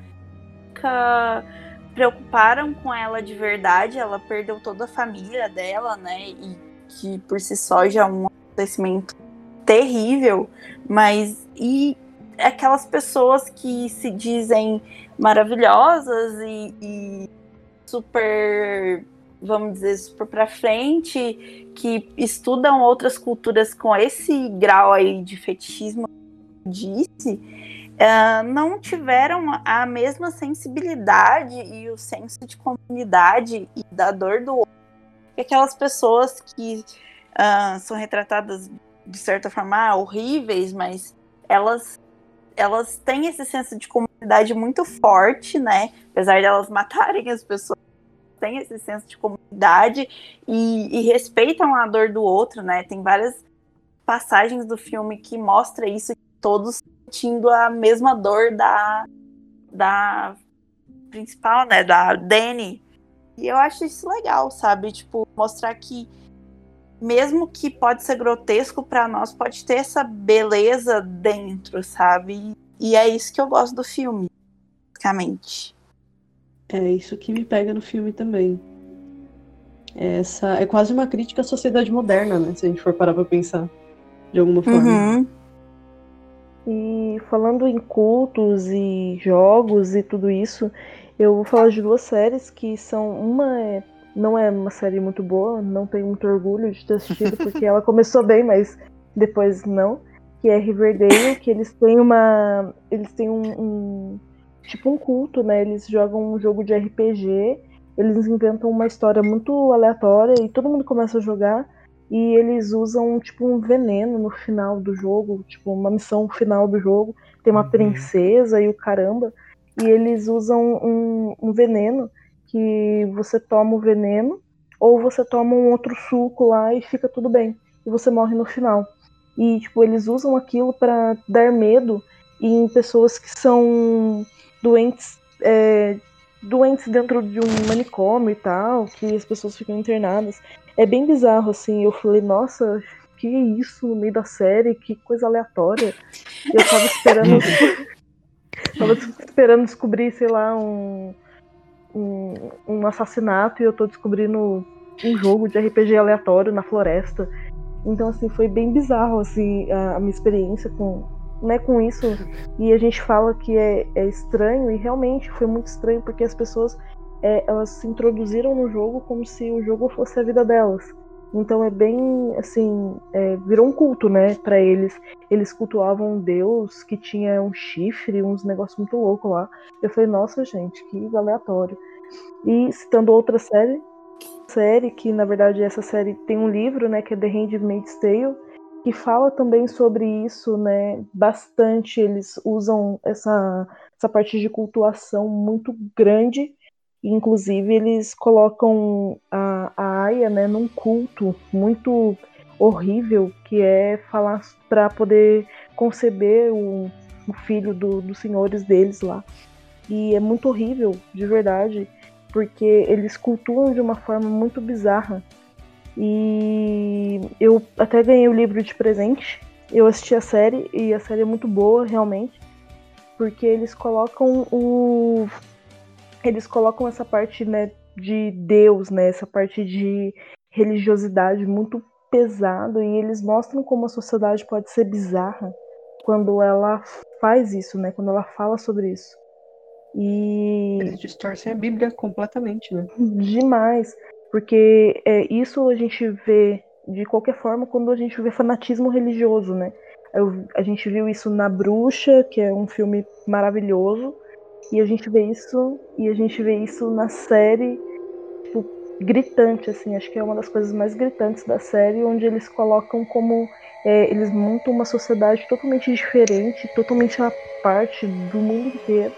nunca preocuparam com ela de verdade, ela perdeu toda a família dela, né? E que por si só já é um acontecimento terrível, mas e aquelas pessoas que se dizem maravilhosas e, e super, vamos dizer, super para frente, que estudam outras culturas com esse grau aí de fetichismo, disse, uh, não tiveram a mesma sensibilidade e o senso de comunidade e da dor do outro aquelas pessoas que uh, são retratadas de certa forma ah, horríveis, mas elas elas têm esse senso de comunidade muito forte, né? Apesar de elas matarem as pessoas, têm esse senso de comunidade e, e respeitam a dor do outro, né? Tem várias passagens do filme que mostra isso, todos sentindo a mesma dor da da principal, né? Da Dani, e eu acho isso legal, sabe? Tipo, mostrar que mesmo que pode ser grotesco para nós, pode ter essa beleza dentro, sabe? E é isso que eu gosto do filme, basicamente. É isso que me pega no filme também. É essa é quase uma crítica à sociedade moderna, né? Se a gente for parar pra pensar de alguma forma. Uhum. E falando em cultos e jogos e tudo isso, eu vou falar de duas séries que são. Uma é, não é uma série muito boa, não tenho muito orgulho de ter assistido, porque ela começou bem, mas depois não. Que é Riverdale, que eles têm uma. Eles têm um, um. Tipo um culto, né? Eles jogam um jogo de RPG, eles inventam uma história muito aleatória e todo mundo começa a jogar. E eles usam tipo um veneno no final do jogo, tipo uma missão final do jogo. Tem uma uhum. princesa e o caramba e eles usam um, um veneno que você toma o veneno ou você toma um outro suco lá e fica tudo bem e você morre no final. E tipo, eles usam aquilo para dar medo em pessoas que são doentes é, doentes dentro de um manicômio e tal, que as pessoas ficam internadas. É bem bizarro, assim. Eu falei, nossa, que isso no meio da série, que coisa aleatória. Eu tava esperando. Tava esperando descobrir, sei lá, um, um, um, assassinato e eu tô descobrindo um jogo de RPG aleatório na floresta. Então, assim, foi bem bizarro, assim, a, a minha experiência com, né, com isso. E a gente fala que é, é estranho, e realmente foi muito estranho, porque as pessoas é, elas se introduziram no jogo como se o jogo fosse a vida delas. Então é bem assim, é, virou um culto, né, para eles. Eles cultuavam um deus que tinha um chifre, uns negócios muito loucos lá. Eu falei, nossa gente, que aleatório. E citando outra série, série que na verdade essa série tem um livro, né, que é The Handmaid's Tale, que fala também sobre isso, né, bastante. Eles usam essa essa parte de cultuação muito grande Inclusive, eles colocam a, a Aya né, num culto muito horrível, que é falar para poder conceber o, o filho do, dos senhores deles lá. E é muito horrível, de verdade, porque eles cultuam de uma forma muito bizarra. E eu até ganhei o livro de presente. Eu assisti a série e a série é muito boa, realmente, porque eles colocam o eles colocam essa parte né, de Deus, né, essa parte de religiosidade muito pesado e eles mostram como a sociedade pode ser bizarra quando ela faz isso, né, quando ela fala sobre isso. E eles distorcem a Bíblia completamente, né? Demais, porque é, isso a gente vê de qualquer forma quando a gente vê fanatismo religioso, né? Eu, a gente viu isso na Bruxa, que é um filme maravilhoso, e a gente vê isso, e a gente vê isso na série, tipo, gritante, assim, acho que é uma das coisas mais gritantes da série, onde eles colocam como é, eles montam uma sociedade totalmente diferente, totalmente à parte do mundo inteiro,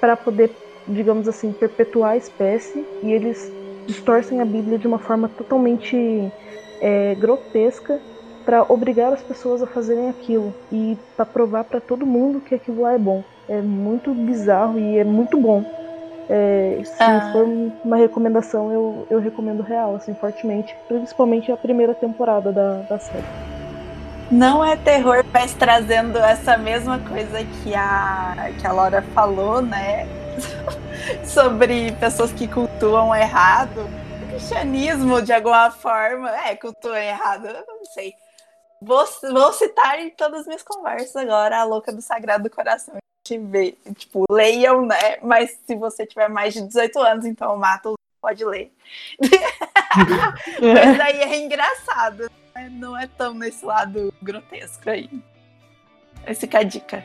para poder, digamos assim, perpetuar a espécie, e eles distorcem a Bíblia de uma forma totalmente é, grotesca para obrigar as pessoas a fazerem aquilo e para provar para todo mundo que aquilo lá é bom. É muito bizarro e é muito bom. É, se ah. for uma recomendação, eu, eu recomendo real, assim, fortemente. Principalmente a primeira temporada da, da série. Não é terror, mas trazendo essa mesma coisa que a, que a Laura falou, né? Sobre pessoas que cultuam errado. O cristianismo, de alguma forma, é, cultua errado, eu não sei. Vou, vou citar em todas as minhas conversas agora a louca do Sagrado Coração ver, tipo, leiam, né? Mas se você tiver mais de 18 anos, então mato, pode ler. Mas aí é engraçado, né? não é tão nesse lado grotesco aí. Essa fica a dica.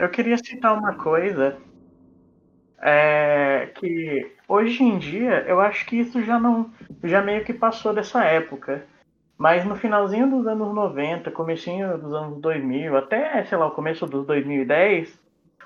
Eu queria citar uma coisa é, que hoje em dia eu acho que isso já não já meio que passou dessa época. Mas no finalzinho dos anos 90, comecinho dos anos 2000, até, sei lá, o começo dos 2010,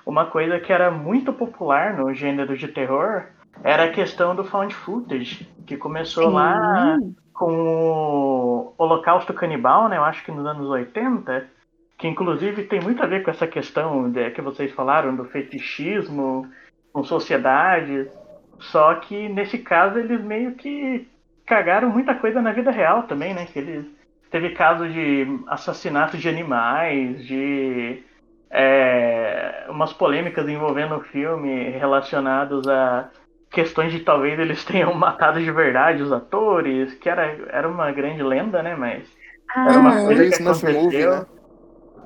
uma coisa que era muito popular no gênero de terror era a questão do found footage, que começou Sim. lá com o Holocausto Canibal, né? Eu acho que nos anos 80, que inclusive tem muito a ver com essa questão de, que vocês falaram do fetichismo com sociedade. Só que nesse caso eles meio que cagaram muita coisa na vida real também, né? Que eles teve caso de assassinato de animais, de é, umas polêmicas envolvendo o filme relacionados a questões de talvez eles tenham matado de verdade os atores, que era, era uma grande lenda, né? Mas era uma ah, coisa que aconteceu. Movie, né?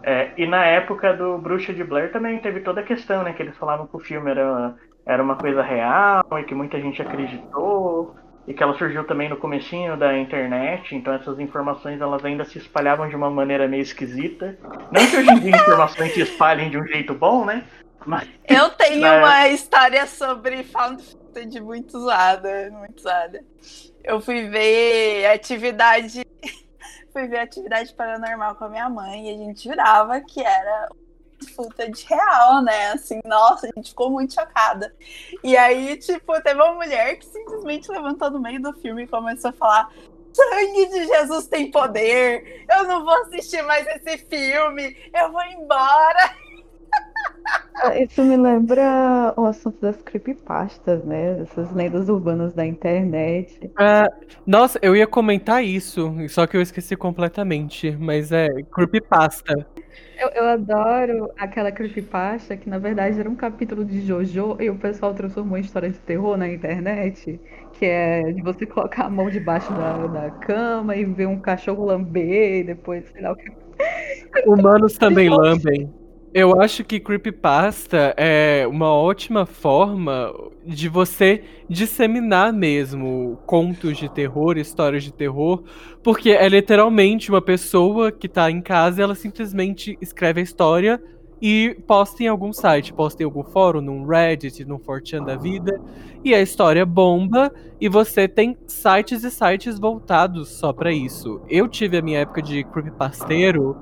É, e na época do Bruxa de Blair também teve toda a questão, né? Que eles falavam que o filme era, era uma coisa real e que muita gente acreditou. E que ela surgiu também no comecinho da internet, então essas informações elas ainda se espalhavam de uma maneira meio esquisita. Não que hoje em dia informações se espalhem de um jeito bom, né? Mas, Eu tenho mas... uma história sobre found footage muito zoada, muito zoada. Eu fui ver atividade fui ver atividade paranormal com a minha mãe e a gente jurava que era footage real, né? Assim, nossa, a gente ficou muito chocada. E aí, tipo, teve uma mulher que simplesmente levantou no meio do filme e começou a falar: sangue de Jesus tem poder, eu não vou assistir mais esse filme, eu vou embora. Isso me lembra o assunto das creepypastas, né? Essas lendas urbanas da internet. Ah, nossa, eu ia comentar isso, só que eu esqueci completamente. Mas é creepypasta. Eu, eu adoro aquela creepypasta que, na verdade, era um capítulo de Jojo e o pessoal transformou em história de terror na internet. Que é de você colocar a mão debaixo da, da cama e ver um cachorro lamber e depois, sei lá o que. Humanos também lambem. Eu acho que creepypasta é uma ótima forma de você disseminar mesmo contos de terror, histórias de terror, porque é literalmente uma pessoa que tá em casa ela simplesmente escreve a história e posta em algum site, posta em algum fórum, num Reddit, num 4chan da vida, e a história bomba e você tem sites e sites voltados só pra isso. Eu tive a minha época de creepypasteiro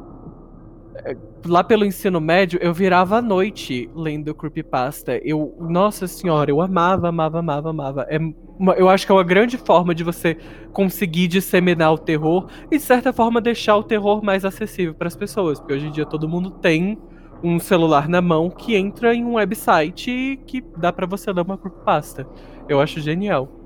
lá pelo ensino médio, eu virava à noite lendo creepypasta. Eu, nossa senhora, eu amava, amava, amava, amava. É uma- eu acho que é uma grande forma de você conseguir disseminar o terror e, de certa forma, deixar o terror mais acessível para as pessoas. Porque hoje em dia todo mundo tem um celular na mão que entra em um website que dá pra você ler uma creepypasta. Eu acho genial.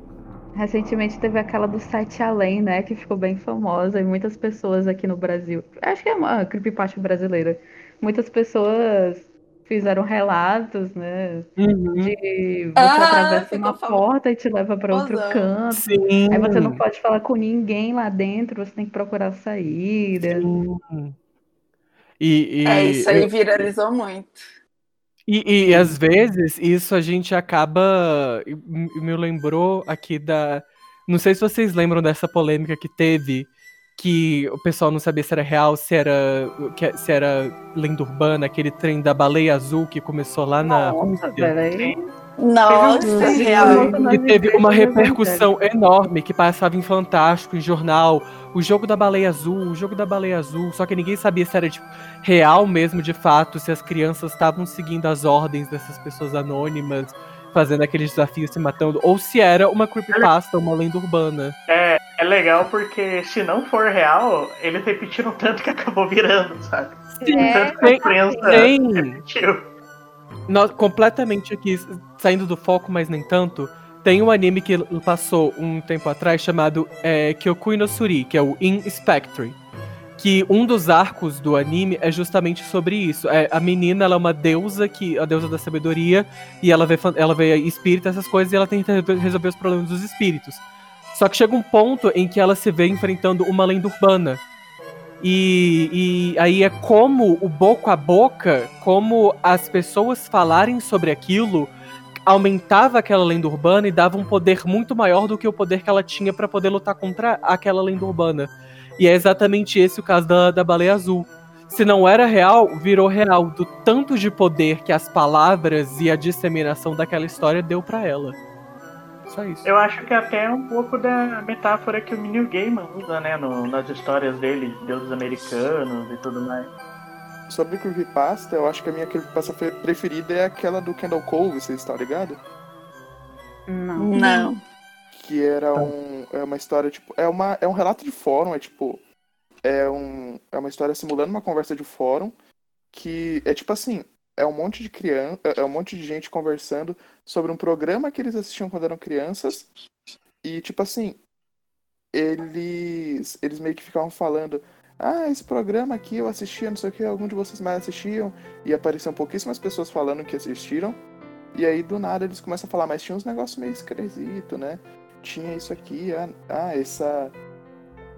Recentemente teve aquela do site Além, né? Que ficou bem famosa e muitas pessoas aqui no Brasil. Acho que é uma creepypasta brasileira. Muitas pessoas fizeram relatos, né? Uhum. De você Ah, atravessa uma porta e te leva para outro canto. Sim. Aí você não pode falar com ninguém lá dentro, você tem que procurar saída. Sim. E, e É, isso aí viralizou muito. E, e às vezes isso a gente acaba. Me lembrou aqui da. Não sei se vocês lembram dessa polêmica que teve, que o pessoal não sabia se era real, se era, se era lenda urbana, aquele trem da baleia azul que começou lá na Nossa, peraí. Nossa, Sim, é real. E teve uma repercussão enorme que passava em Fantástico, em jornal. O jogo da baleia azul, o jogo da baleia azul. Só que ninguém sabia se era tipo, real mesmo, de fato, se as crianças estavam seguindo as ordens dessas pessoas anônimas, fazendo aqueles desafios se matando, ou se era uma creepypasta, uma lenda urbana. É, é legal porque se não for real, eles repetiram tanto que acabou virando, sabe? É, tanto que a imprensa repetiu. No- completamente aqui, saindo do foco, mas nem tanto. Tem um anime que passou um tempo atrás chamado é, Kyokui no Suri, que é o In Spectre. Que um dos arcos do anime é justamente sobre isso. É, a menina ela é uma deusa, que a deusa da sabedoria, e ela vê, ela vê espírito, essas coisas, e ela tenta re- resolver os problemas dos espíritos. Só que chega um ponto em que ela se vê enfrentando uma lenda urbana. E, e aí é como o boca a boca, como as pessoas falarem sobre aquilo, aumentava aquela lenda urbana e dava um poder muito maior do que o poder que ela tinha pra poder lutar contra aquela lenda urbana. E é exatamente esse o caso da, da baleia azul. Se não era real, virou real do tanto de poder que as palavras e a disseminação daquela história deu pra ela. Só isso. Eu acho que até é um pouco da metáfora que o Neil Gaiman usa, né, no- nas histórias dele, deuses americanos e tudo mais. Sobre creepypasta, eu acho que a minha creepypasta fe- preferida é aquela do Kendall Cove, vocês estão ligados? Não. Não. Que era um, é uma história, tipo, é, uma, é um relato de fórum, é tipo, é, um, é uma história simulando uma conversa de fórum, que é tipo assim, é um monte de criança, é um monte de gente conversando sobre um programa que eles assistiam quando eram crianças, e tipo assim, eles, eles meio que ficavam falando, ah, esse programa aqui eu assistia, não sei o que, algum de vocês mais assistiam, e apareciam pouquíssimas pessoas falando que assistiram, e aí do nada eles começam a falar, mas tinha uns negócios meio esquisito, né? Tinha isso aqui, ah, ah, essa.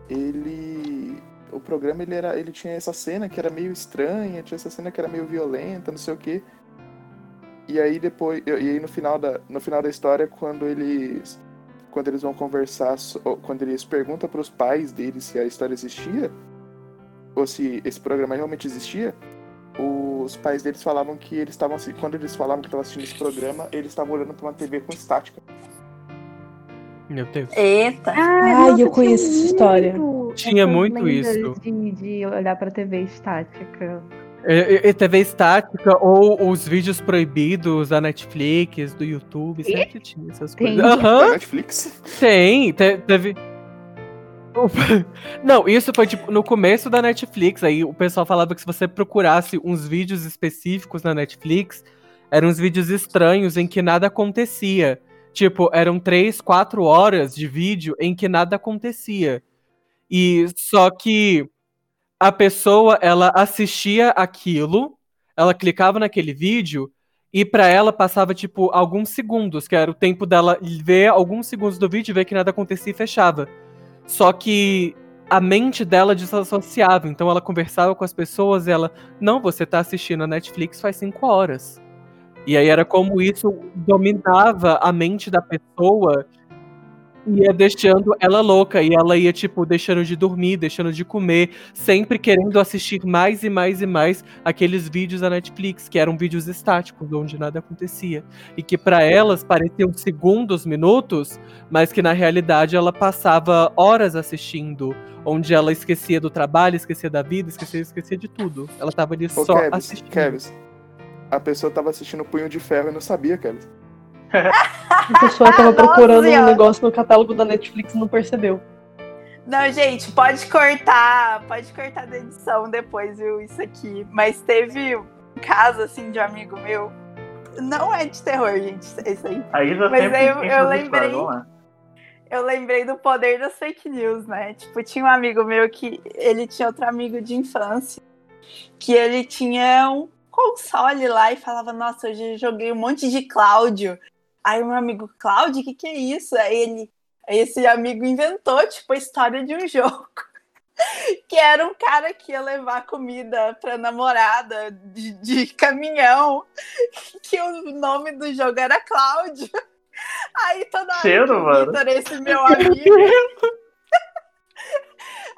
Ele. O programa ele era. Ele tinha essa cena que era meio estranha, tinha essa cena que era meio violenta, não sei o quê. E aí depois. E aí no final da, no final da história, quando eles. Quando eles vão conversar, quando eles perguntam para os pais deles se a história existia, ou se esse programa realmente existia, os pais deles falavam que eles estavam assi- quando eles falavam que estavam assistindo esse programa, eles estavam olhando para uma TV com estática. Meu Deus. Eita. Ai, eu conheço essa história. Tinha muito isso. De, de olhar pra TV estática. É, é, TV estática ou os vídeos proibidos da Netflix, do YouTube, sempre tinha essas coisas. Aham, Da Netflix. tem. te- teve. Não, isso foi tipo no começo da Netflix. Aí o pessoal falava que se você procurasse uns vídeos específicos na Netflix, eram uns vídeos estranhos em que nada acontecia. Tipo, eram três, quatro horas de vídeo em que nada acontecia. E só que a pessoa, ela assistia aquilo, ela clicava naquele vídeo e para ela passava tipo alguns segundos, que era o tempo dela ver alguns segundos do vídeo, ver que nada acontecia e fechava. Só que a mente dela desassociava, então ela conversava com as pessoas e ela, não, você tá assistindo a Netflix faz cinco horas. E aí era como isso dominava a mente da pessoa ia deixando ela louca e ela ia tipo deixando de dormir, deixando de comer, sempre querendo assistir mais e mais e mais aqueles vídeos da Netflix, que eram vídeos estáticos onde nada acontecia e que para elas pareciam segundos, minutos, mas que na realidade ela passava horas assistindo, onde ela esquecia do trabalho, esquecia da vida, esquecia, esquecia de tudo. Ela tava ali Ô, só assistindo. A pessoa tava assistindo Punho de Ferro e não sabia, Kevin. A pessoa tava Nossa procurando um negócio no catálogo da Netflix e não percebeu. Não, gente, pode cortar, pode cortar da edição depois, viu, isso aqui. Mas teve um caso, assim, de um amigo meu. Não é de terror, gente, isso aí. A Isa Mas aí eu- eu lembrei. lá. Eu lembrei do poder das fake news, né? Tipo, tinha um amigo meu que ele tinha outro amigo de infância que ele tinha um console lá e falava, nossa, hoje eu joguei um monte de Cláudio. Aí meu amigo, Cláudio, o que, que é isso? Aí ele, esse amigo inventou, tipo, a história de um jogo. Que era um cara que ia levar comida pra namorada de, de caminhão, que o nome do jogo era Cláudio. Aí toda hora Cheiro, mano. Vitor, esse meu amigo,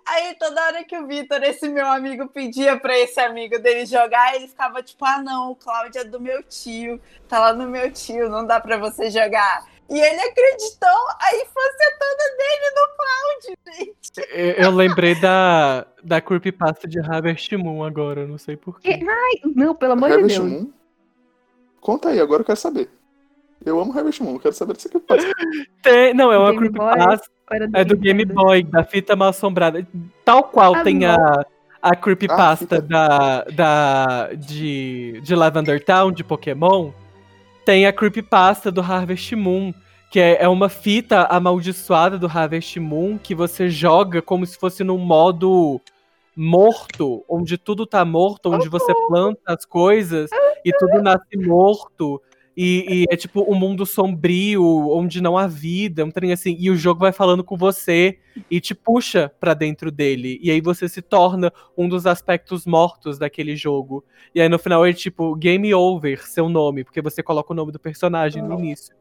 Aí toda hora que o Vitor, esse meu amigo, pedia pra esse amigo dele jogar, ele ficava tipo, ah não, o Cláudio é do meu tio, tá lá no meu tio, não dá pra você jogar. E ele acreditou a infância toda dele no Cláudio, gente. Eu, eu lembrei da, da creepypasta de Harvest Moon agora, não sei porquê. Ai, não, pelo amor de Harvest Deus. Moon? Conta aí, agora eu quero saber. Eu amo Harvest Moon, eu quero saber disso aqui. Tem, não, é uma Game Boy? creepypasta. Era É do Game. Boy, da fita mal assombrada. Tal qual Ah, tem a, a creepypasta Ah, da, da, de, de Lavender Town, de Pokémon, tem a creepypasta do Harvest Moon, que é, é uma fita amaldiçoada do Harvest Moon que você joga como se fosse num modo morto, onde tudo tá morto, onde você planta as coisas e tudo nasce morto. E, e é tipo um mundo sombrio, onde não há vida, um trem assim, e o jogo vai falando com você e te puxa pra dentro dele. E aí você se torna um dos aspectos mortos daquele jogo. E aí no final é tipo, game over, seu nome, porque você coloca o nome do personagem no início.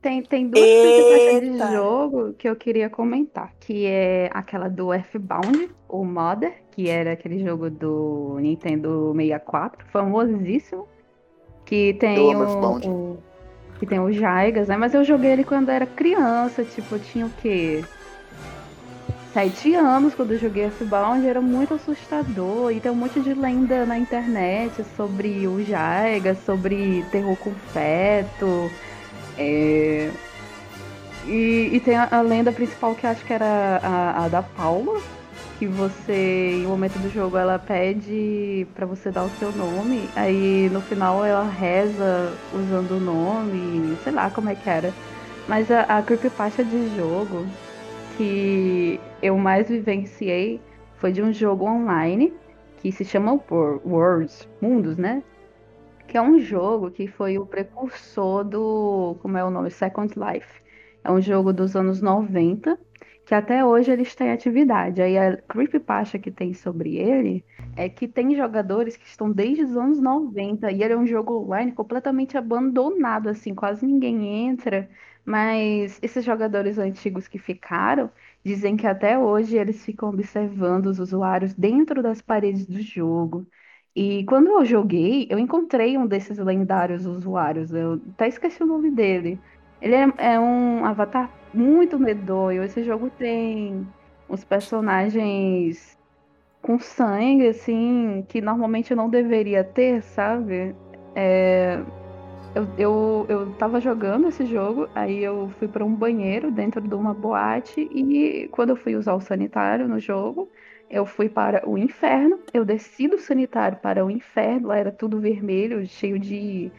Tem, tem duas Eita. de jogo que eu queria comentar, que é aquela do Earthbound, o Mother, que era aquele jogo do Nintendo 64, famosíssimo, que tem o, o- que tem o Jaigas, né? Mas eu joguei ele quando era criança, tipo, eu tinha o quê? Sete anos quando eu joguei Earthbound, era muito assustador. E tem um monte de lenda na internet sobre o Jaigas, sobre terror com feto. É, E, e tem a, a lenda principal que acho que era a, a da Paula, que você, em um momento do jogo, ela pede pra você dar o seu nome, aí no final ela reza usando o nome, sei lá como é que era. Mas a, a creepypasta de jogo que eu mais vivenciei foi de um jogo online que se chama Wor- Worlds, Mundos, né? Que é um jogo que foi o precursor do, como é o nome, Second Life. É um jogo dos anos 90, que até hoje ele está em atividade. Aí a creepypasta que tem sobre ele é que tem jogadores que estão desde os anos 90 e ele é um jogo online completamente abandonado, assim, quase ninguém entra. Mas esses jogadores antigos que ficaram dizem que até hoje eles ficam observando os usuários dentro das paredes do jogo. E quando eu joguei, eu encontrei um desses lendários usuários. Eu até esqueci o nome dele. Ele é, é um avatar muito medonho. Esse jogo tem uns personagens com sangue, assim, que normalmente não deveria ter, sabe? É, eu, eu, eu tava jogando esse jogo, aí eu fui para um banheiro dentro de uma boate e quando eu fui usar o sanitário no jogo, eu fui para o inferno, eu desci do sanitário para o inferno, lá era tudo vermelho, cheio de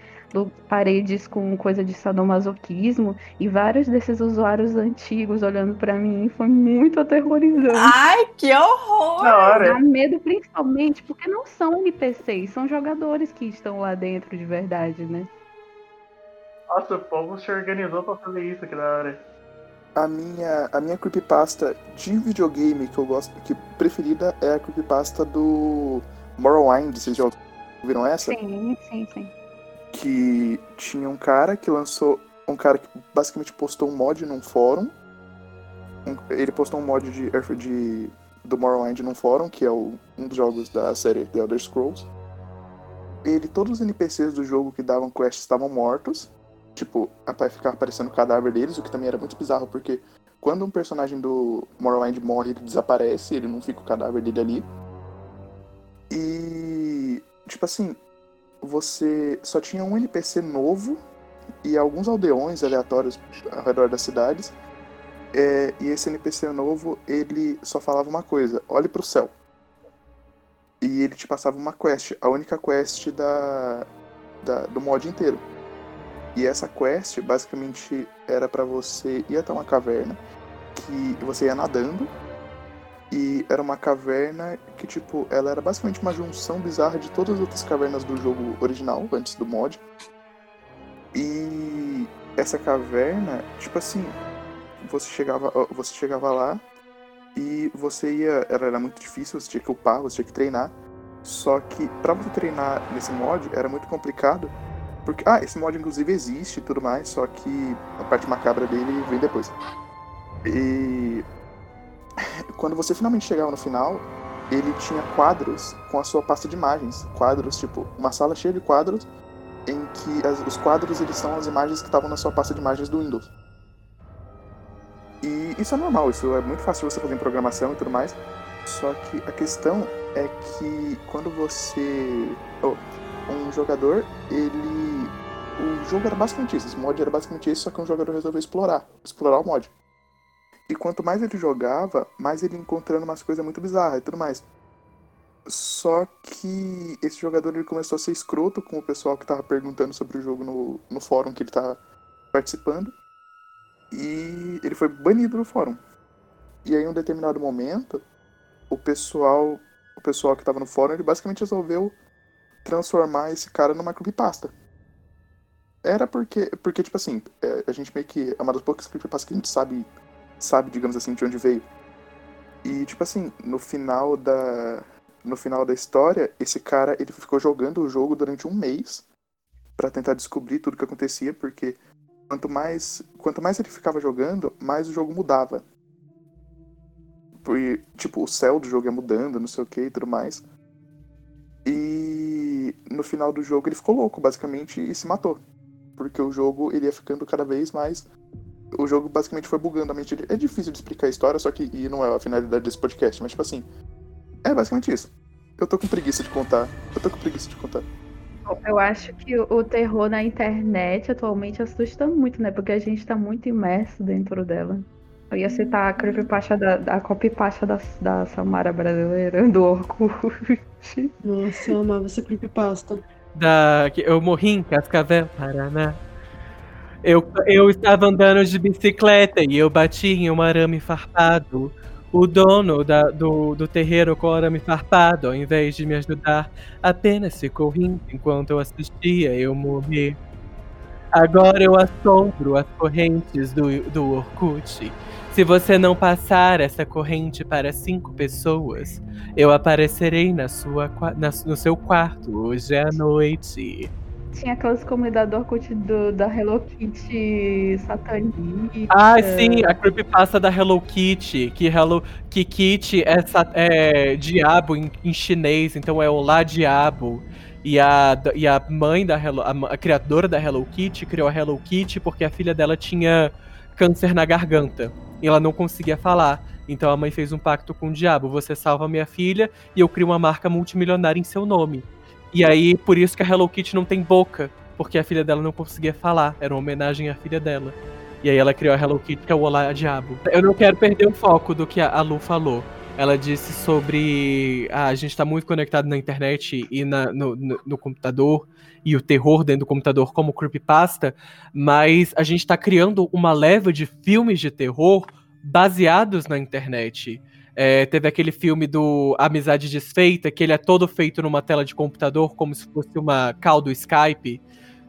paredes com coisa de sadomasoquismo e vários desses usuários antigos olhando para mim foi muito aterrorizante. Ai, que horror! Dá medo principalmente porque não são NPCs, são jogadores que estão lá dentro de verdade, né? Nossa, o povo se organizou pra fazer isso, que da hora. A minha, a minha creepypasta de videogame que eu gosto, que preferida é a creepypasta do Morrowind. Vocês já ouviram essa? Sim, sim, sim. Que tinha um cara que lançou. Um cara que basicamente postou um mod num fórum. Um- ele postou um mod de, de, do Morrowind num fórum, que é o- um dos jogos da série The Elder Scrolls. Ele, todos os NPCs do jogo que davam quest estavam mortos. Tipo, ficava aparecendo o cadáver deles, o que também era muito bizarro, porque quando um personagem do Morrowind morre, ele desaparece, ele não fica o cadáver dele ali. E, tipo assim, você só tinha um NPC novo e alguns aldeões aleatórios ao redor das cidades. É, e esse NPC novo, ele só falava uma coisa: olhe pro céu. E ele te passava uma quest, a única quest da, da- do mod inteiro. E essa quest, basicamente, era pra você ir até uma caverna que você ia nadando. E era uma caverna que, tipo, ela era basicamente uma junção bizarra de todas as outras cavernas do jogo original, antes do mod. E essa caverna, tipo assim, você chegava, você chegava lá e você ia. Era, era muito difícil, você tinha que upar, você tinha que treinar. Só que pra você treinar nesse mod era muito complicado. Porque, ah, esse mod inclusive existe e tudo mais, só que a parte macabra dele vem depois. E quando você finalmente chegava no final, ele tinha quadros com a sua pasta de imagens. Quadros, tipo, uma sala cheia de quadros, em que as- os quadros eles são as imagens que estavam na sua pasta de imagens do Windows. E isso é normal, isso é muito fácil você fazer em programação e tudo mais. Só que a questão é que quando você. oh, um jogador, ele. O jogo era basicamente isso, esse mod era basicamente isso, só que um jogador resolveu explorar. Explorar o mod. E quanto mais ele jogava, mais ele encontrando umas coisas muito bizarras e tudo mais. Só que esse jogador ele começou a ser escroto com o pessoal que tava perguntando sobre o jogo no, no fórum que ele tava participando. E ele foi banido do fórum. E aí, em um determinado momento, o pessoal, o pessoal que tava no fórum, ele basicamente resolveu transformar esse cara numa creepypasta. Era porque, porque tipo assim, é, a gente meio que é uma das poucas creepypastas que a gente sabe, sabe, digamos assim, de onde veio. E tipo assim, no final da no final da história, esse cara, ele ficou jogando o jogo durante um mês pra tentar descobrir tudo que acontecia, porque quanto mais quanto mais ele ficava jogando, mais o jogo mudava. Porque, tipo, o céu do jogo ia mudando, não sei o que e tudo mais. E no final do jogo ele ficou louco, basicamente, e se matou. Porque o jogo ele ia ficando cada vez mais. O jogo basicamente foi bugando a mente dele. É difícil de explicar a história, só que e não é a finalidade desse podcast, mas tipo assim. É basicamente isso. Eu tô com preguiça de contar. Eu tô com preguiça de contar. Eu acho que o terror na internet atualmente assusta muito, né? Porque a gente tá muito imerso dentro dela. Eu ia citar a creepypasta da, a copypasta da, da Samara brasileira, do Orkut. Nossa, eu amava essa creepypasta. Da, que eu morri em Cascavel, Paraná. Eu, eu estava andando de bicicleta e eu bati em um arame farpado. O dono da- do, do terreiro com o arame farpado, ao invés de me ajudar, apenas ficou rindo enquanto eu assistia eu morrer. Agora eu assombro as correntes do, do Orkut. Se você não passar essa corrente para cinco pessoas, eu aparecerei na sua, na- no seu quarto hoje à noite. Tinha aquelas comunidades Orkut do, da Hello Kitty satanista. Ah, sim, a creepypasta da Hello Kitty, que Hello que Kitty é, é diabo em, em chinês, então é Olá Diabo. E a, e a mãe da Hello, a, a criadora da Hello Kitty criou a Hello Kitty porque a filha dela tinha câncer na garganta e ela não conseguia falar. Então a mãe fez um pacto com o diabo: você salva minha filha e eu crio uma marca multimilionária em seu nome. E aí, por isso que a Hello Kitty não tem boca, porque a filha dela não conseguia falar. Era uma homenagem à filha dela. E aí ela criou a Hello Kitty, que é o Olá Diabo. Eu não quero perder o foco do que a Lu falou. ela disse sobre ah, a gente está muito conectado na internet e na, no, no, no, computador e o terror dentro do computador como creepypasta, mas a gente está criando uma leva de filmes de terror baseados na internet. É, teve aquele filme do Amizade Desfeita, que ele é todo feito numa tela de computador, como se fosse uma call do Skype.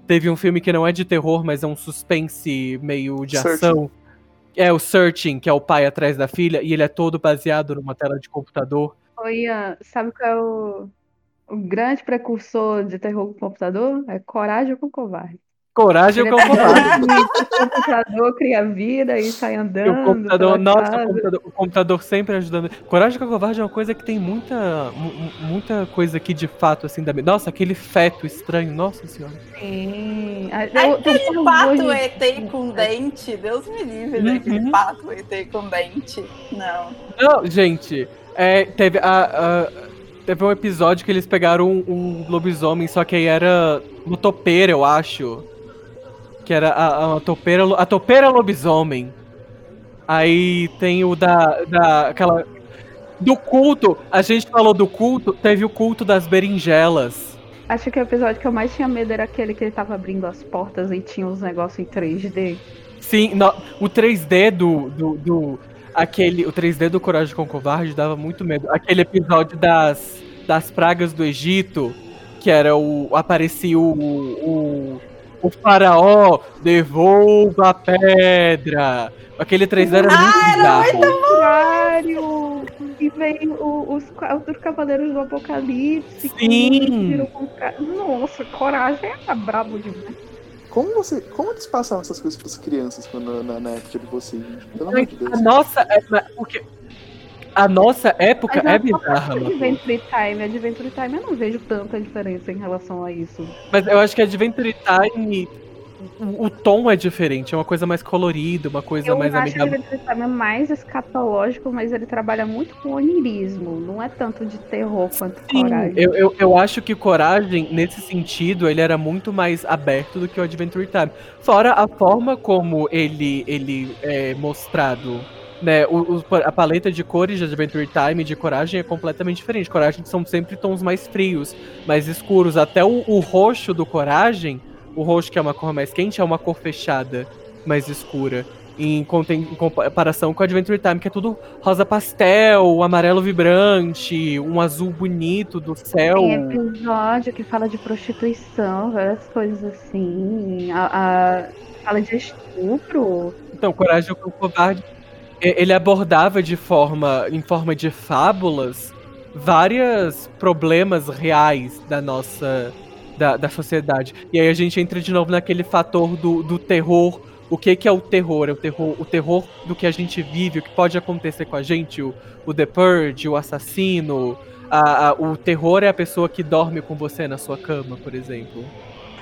Teve um filme que não é de terror, mas é um suspense meio de Searching. ação. É o Searching, que é o pai atrás da filha, e ele é todo baseado numa tela de computador. Oi, Ian, sabe qual é o, o grande precursor de terror com computador? É Coragem com Covarde. Coragem Ele é covarde. O computador cria vida e sai E andando. o computador, nossa, o computador, o computador sempre ajudando. Coragem com a Covarde é uma coisa que tem muita, mu- mu- muita coisa aqui de fato, assim, da. Nossa, aquele feto estranho, nossa senhora. Sim. Eu- Aquele pato hoje- ET com dente, Deus me livre Uhum. daquele pato ET com dente. Não. Não, gente, é, teve, a, a- teve um episódio que eles pegaram um, um lobisomem, só que aí era uma topeira, eu acho. Que era a, a, topeira, a topeira lobisomem. Aí tem o da, da. aquela. Do culto, a gente falou do culto, teve o culto das berinjelas. Acho que o episódio que eu mais tinha medo era aquele que ele tava abrindo as portas e tinha uns negócios em 3D. Sim, no- o 3D do, do, do- Aquele. O 3D do Coragem com Covarde dava muito medo. Aquele episódio das, das pragas do Egito, que era o. Aparecia o. o o faraó devolva a pedra. Aquele 3D era muito bizarro. Contrário! E veio o- os quatro cavaleiros do apocalipse. que Sim. viram com Nossa, coragem é brabo demais. Como você. Como eles passavam essas coisas pras crianças quando, na, na época de vocês? Pelo amor de Deus. A nossa. é- mas porque a nossa época é eu só bizarra. Adventure Time, Adventure Time, eu não vejo tanta diferença em relação a isso. Mas eu acho que Adventure Time. O, o tom é diferente, é uma coisa mais colorida, uma coisa Eu mais acho que amigável. Adventure Time é mais escatológico, mas ele trabalha muito com onirismo. Não é tanto de terror quanto Sim, coragem. eu, eu, eu acho que Coragem, nesse sentido, ele era muito mais aberto do que o Adventure Time. Fora a forma como ele, ele é mostrado. Né, o, o- a paleta de cores de Adventure Time e de Coragem é completamente diferente. Coragem são sempre tons mais frios, mais escuros. Até o, o roxo do Coragem, o roxo que é uma cor mais quente, é uma cor fechada, mais escura. Em, em comparação com Adventure Time, que é tudo rosa pastel, amarelo vibrante, um azul bonito do céu. Tem episódio que fala de prostituição, várias coisas assim. A, a- fala de estupro. Então, Coragem com o Covarde, ele abordava de forma, em forma de fábulas, vários problemas reais da nossa, da, da sociedade. E aí a gente entra de novo naquele fator do, do terror. O que, que é o terror? É o terror, o terror do que a gente vive, o que pode acontecer com a gente, o, o The Purge, o assassino. a- a- o terror é a pessoa que dorme com você na sua cama, por exemplo.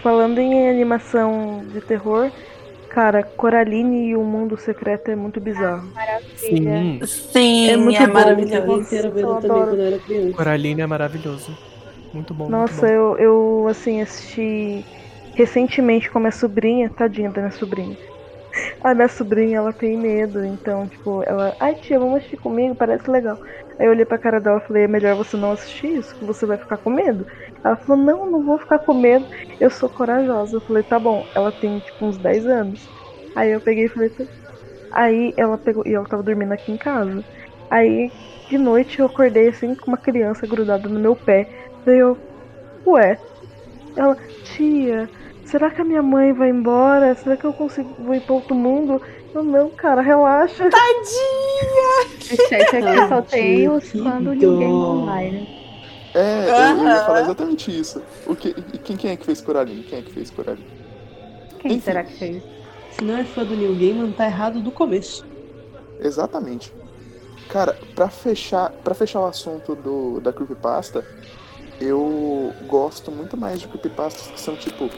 Falando em animação de terror, cara, Coraline e o Mundo Secreto é muito bizarro. Sim, Sim, É é, muito bom. Eu maravilhoso. vendo Eu também adoro. quando eu era criança. Coraline é maravilhoso. Muito bom. muito Nossa, bom. eu, eu assim assisti recentemente com a minha sobrinha, tadinha da minha sobrinha. A minha sobrinha, ela tem medo, então, tipo, ela, ai tia, vamos assistir comigo, parece legal. Aí eu olhei pra cara dela e falei, é melhor você não assistir isso, que você vai ficar com medo. Ela falou, não, não vou ficar com medo, eu sou corajosa. Eu falei, tá bom, ela tem tipo uns 10 anos. Aí eu peguei e falei, tá. Aí ela pegou, e ela tava dormindo aqui em casa. Aí, de noite, eu acordei assim com uma criança grudada no meu pé. Daí eu, ué. Ela, tia, será que a minha mãe vai embora? Será que eu consigo vou ir pra outro mundo? Eu, não, cara, relaxa. Tadinha! Chat aqui só tem os que fãs do New Game dó. Online. É, eu ia Aham. falar exatamente isso. O que, e quem, quem é que fez Coraline? Quem é que fez Coraline? Quem Enfim. será que fez? Se não é fã do New Gaiman, tá errado do começo. Exatamente. Cara, pra fechar, pra fechar o assunto do, da creepypasta, eu gosto muito mais de creepypastas que são, tipo,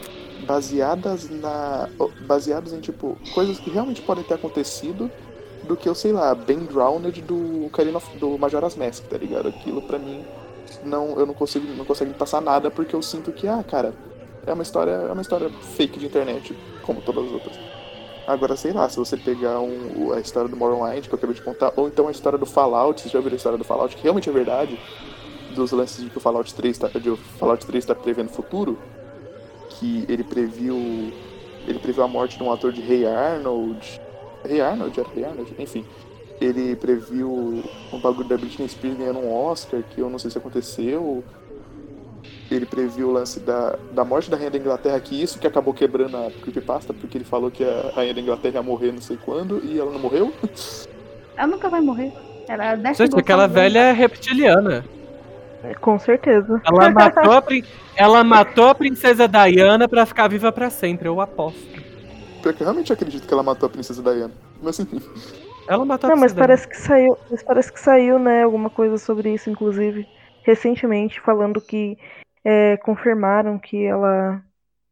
baseadas na. baseadas em, tipo, coisas que realmente podem ter acontecido do que eu sei lá, Ben Drowned do Ocarina do Majora's Mask, tá ligado? Aquilo pra mim não eu não consigo não consigo me passar nada porque eu sinto que ah, cara, é uma história é uma história fake de internet, como todas as outras. Agora, sei lá, se você pegar um- a história do Morrowind, que eu acabei de contar, ou então a história do Fallout, vocês já ouviram a história do Fallout, que realmente é verdade, dos lances de que o Fallout 3 tá, de o Fallout 3 tá prevendo o futuro, que ele previu. Ele previu a morte de um ator de Rei Arnold. Rei Arnold? Era Rei Arnold? Enfim. Ele previu um bagulho da Britney Spears ganhando um Oscar, que eu não sei se aconteceu. Ele previu o lance da, da morte da Rainha da Inglaterra, que isso que acabou quebrando a creepypasta, porque ele falou que a Rainha da Inglaterra ia morrer não sei quando, e ela não morreu. Ela nunca vai morrer. Ela desce Gente, aquela velha é reptiliana. Com certeza. Ela matou a, ela matou a princesa Diana pra ficar viva pra sempre, eu aposto. Porque eu realmente acredito que ela matou a princesa Diana. Mas assim, Ela matou Não, a mas parece que saiu, mas parece que saiu, né, alguma coisa sobre isso, inclusive, recentemente, falando que é, confirmaram que ela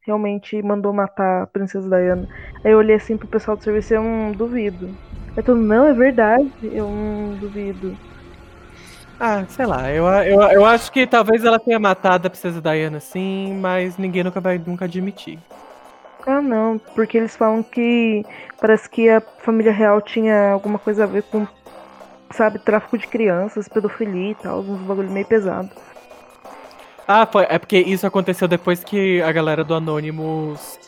realmente mandou matar a princesa Diana. Aí eu olhei assim pro pessoal do serviço e eu não duvido. Eu tô, não, é verdade, eu não duvido. Ah, sei lá, eu, eu, eu acho que talvez ela tenha matado a princesa Diana sim, mas ninguém nunca vai nunca admitir. Ah, não, porque eles falam que parece que a família real tinha alguma coisa a ver com, sabe, tráfico de crianças, pedofilia e tal, uns bagulho meio pesado. Ah, foi, é porque isso aconteceu depois que a galera do Anonymous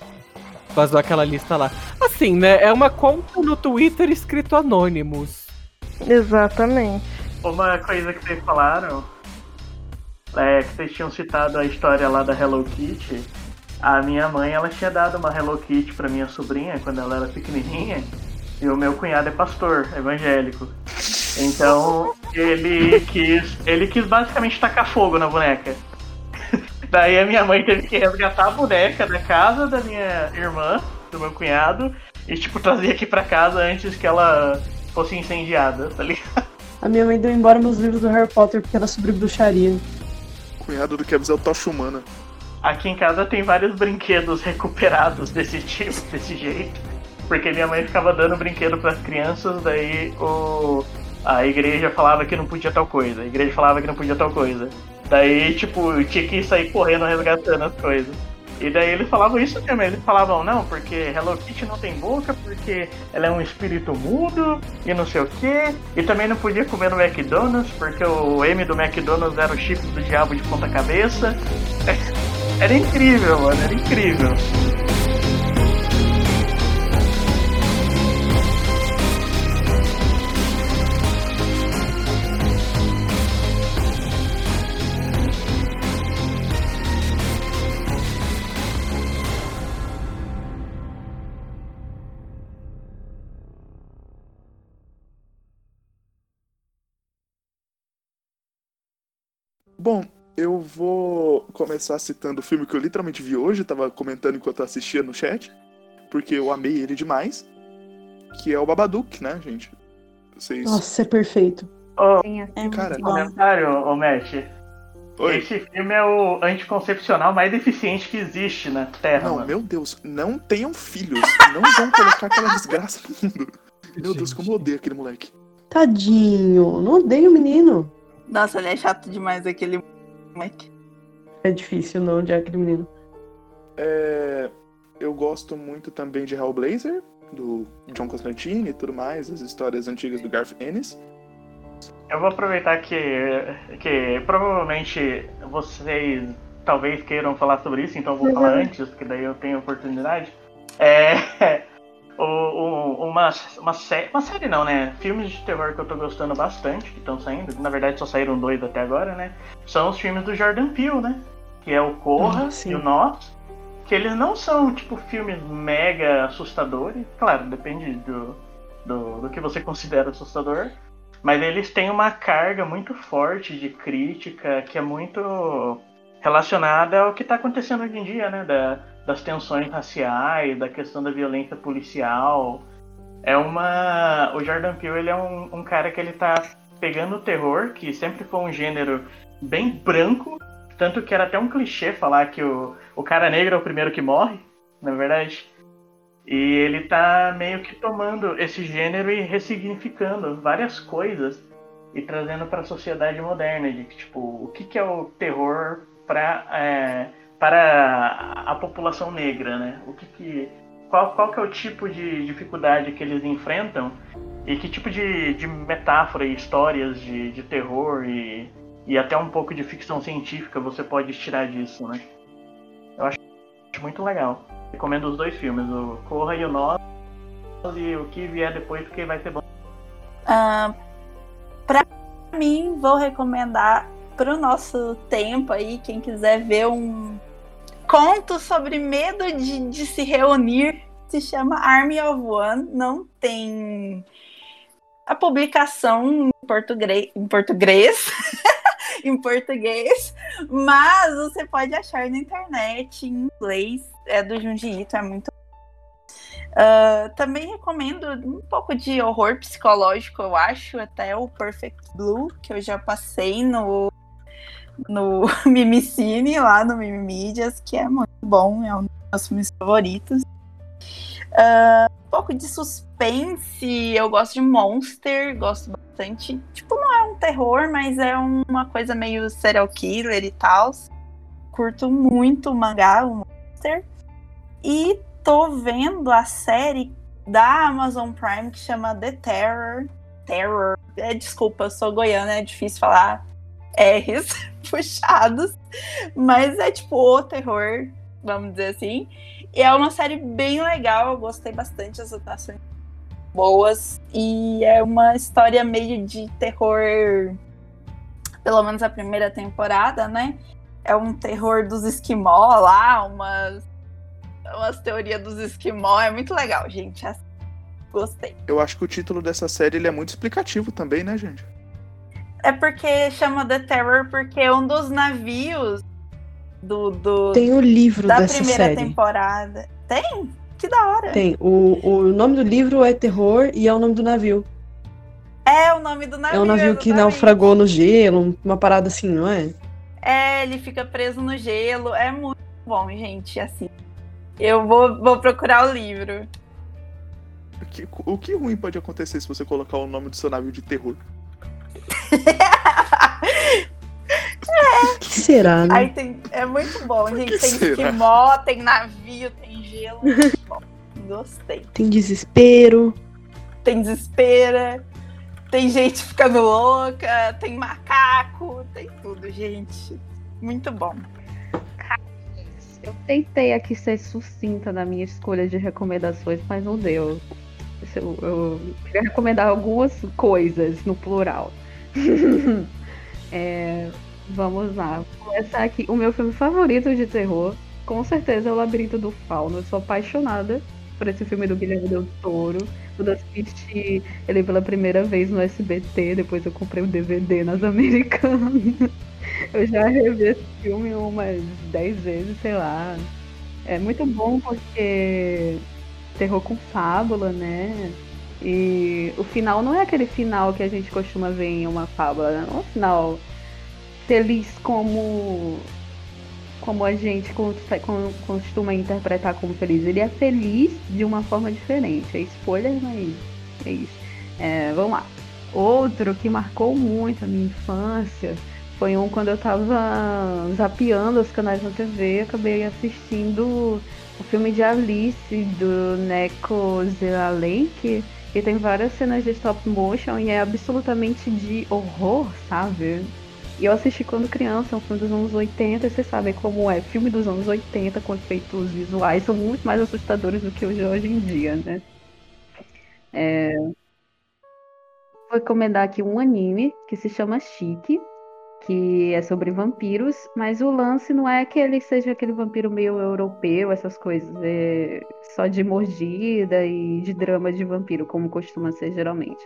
vazou aquela lista lá. Assim, né, é uma conta no Twitter escrito Anonymous. Exatamente. Uma coisa que vocês falaram é que vocês tinham citado a história lá da Hello Kitty. A minha mãe, ela tinha dado uma Hello Kitty pra minha sobrinha quando ela era pequenininha. E o meu cunhado é pastor, evangélico. Então, ele quis, ele quis basicamente tacar fogo na boneca. Daí a minha mãe teve que resgatar a boneca da casa da minha irmã, do meu cunhado, e tipo trazer aqui pra casa antes que ela fosse incendiada, tá ligado? A minha mãe deu embora meus livros do Harry Potter porque era sobre bruxaria. cunhado do Kevin é o Tocha Humana. Aqui em casa tem vários brinquedos recuperados desse tipo, desse jeito. Porque minha mãe ficava dando brinquedo pras crianças, daí o... a igreja falava que não podia tal coisa, a igreja falava que não podia tal coisa. Daí, tipo, eu tinha que sair correndo resgatando as coisas. E daí eles falavam isso mesmo, eles falavam, não, porque Hello Kitty não tem boca, porque ela é um espírito mudo e não sei o que. E também não podia comer no McDonald's, porque o M do McDonald's era o chifre do diabo de ponta cabeça. Era incrível, mano, era incrível. Bom, eu vou começar citando o filme que eu literalmente vi hoje, tava comentando enquanto eu assistia no chat, porque eu amei ele demais, que é o Babadook, né, gente? Vocês... Nossa, é perfeito. Tem a- É Cara. Comentário, ô Matt. Oi? Esse filme é o anticoncepcional mais deficiente que existe na Terra, Não, mano. meu Deus, não tenham filhos, não vão colocar aquela desgraça no mundo. Meu Deus, como eu odeio aquele moleque. Tadinho, não odeio o menino. Nossa, ele é chato demais, aquele É difícil não odiar aquele menino. É, eu gosto muito também de Hellblazer, do John Constantine e tudo mais, as histórias antigas do Garth Ennis. Eu vou aproveitar que, que provavelmente vocês talvez queiram falar sobre isso, então eu vou falar antes, porque daí eu tenho oportunidade. É. uma, uma, sé uma série não, né? Filmes de terror que eu tô gostando bastante, que estão saindo, na verdade só saíram dois até agora, né? São os filmes do Jordan Peele, né? Que é o Corra Ah, e o Nós. Que eles não são, tipo, filmes mega assustadores. Claro, depende do, do, do que você considera assustador. Mas eles têm uma carga muito forte de crítica que é muito relacionada ao que está acontecendo hoje em dia, né? Da, das tensões raciais, da questão da violência policial. É uma. O Jordan Peele ele é um, um cara que ele tá pegando o terror, que sempre foi um gênero bem branco, tanto que era até um clichê falar que o, o cara negro é o primeiro que morre, na verdade. E ele tá meio que tomando esse gênero e ressignificando várias coisas e trazendo para a sociedade moderna de tipo, o que, que é o terror para para a população negra, né? O que que qual, qual que é o tipo de dificuldade que eles enfrentam e que tipo de, de metáfora e histórias de, de terror e, e até um pouco de ficção científica você pode tirar disso, né? Eu acho muito legal. Recomendo os dois filmes, o Corra e o Nós e o que vier depois, porque vai ser bom. Uh, pra mim, vou recomendar pro nosso tempo aí, quem quiser ver um conto sobre medo de, de se reunir, se chama Army of One. Não tem a publicação em português, em português, em português, mas você pode achar na internet em inglês. É do Junji Ito, é muito Uh, também recomendo um pouco de horror psicológico, eu acho, até o Perfect Blue, que eu já passei no, no Mimicine, lá no Mimimídias, que é muito bom, é um dos meus filmes favoritos. Uh, um pouco de suspense, eu gosto de Monster, gosto bastante. Tipo, não é um terror, mas é uma coisa meio serial killer e tal. Curto muito o mangá, o Monster. E tô vendo a série da Amazon Prime que chama The Terror. Terror. É, desculpa, eu sou goiana, é difícil falar R's puxados. Mas é tipo o terror, vamos dizer assim. E é uma série bem legal, eu gostei bastante, as atuações boas. E é uma história meio de terror, pelo menos a primeira temporada, né? É um terror dos esquimó lá, umas umas teorias dos esquimó. É muito legal, gente. Gostei. Eu acho que o título dessa série ele é muito explicativo também, né, gente? É porque chama The Terror porque um dos navios do, do tem o livro da dessa primeira série. temporada. Tem? Que da hora. Tem. O, o nome do livro é Terror e é o nome do navio. É o nome do navio. É um navio exatamente. que naufragou no gelo, uma parada assim, não é? É, ele fica preso no gelo. É muito bom, gente, assim. Eu vou, vou procurar o livro. O que, o que ruim pode acontecer se você colocar o nome do seu navio de terror? O que será, né? Aí tem, é muito bom, gente. que Tem será? esquimó, tem navio, tem gelo. Muito bom. Gostei. Tem desespero. Tem desespera, tem gente ficando louca, tem macaco, tem tudo, gente. Muito bom. Eu tentei aqui ser sucinta na minha escolha de recomendações, mas não deu. Eu, eu queria recomendar algumas coisas no plural. É, vamos lá. Vou começar aqui. O meu filme favorito de terror, com certeza, é O Labirinto do Fauno. Eu sou apaixonada por esse filme do Guilherme Del Toro. Quando eu assisti ele pela primeira vez no SBT, depois eu comprei o DVD nas Americanas. Eu já revi esse filme umas 10 vezes, sei lá. É muito bom porque terror com fábula, né? E o final não é aquele final que a gente costuma ver em uma fábula, né? não é um final feliz como como a gente costuma interpretar como feliz. Ele é feliz de uma forma diferente. É spoiler, mas é isso. É, vamos lá. Outro que marcou muito a minha infância foi um quando eu tava zapeando os canais na TV, acabei assistindo o filme de Alice do Neko Zeralek, que tem várias cenas de stop motion e é absolutamente de horror, sabe? E eu assisti quando criança, um filme dos anos 80, e vocês sabem como é. Filme dos anos 80 com efeitos visuais são muito mais assustadores do que hoje em dia, né? É... Vou recomendar aqui um anime que se chama Chique, que é sobre vampiros, mas o lance não é que ele seja aquele vampiro meio europeu, essas coisas, é só de mordida e de drama de vampiro, como costuma ser geralmente.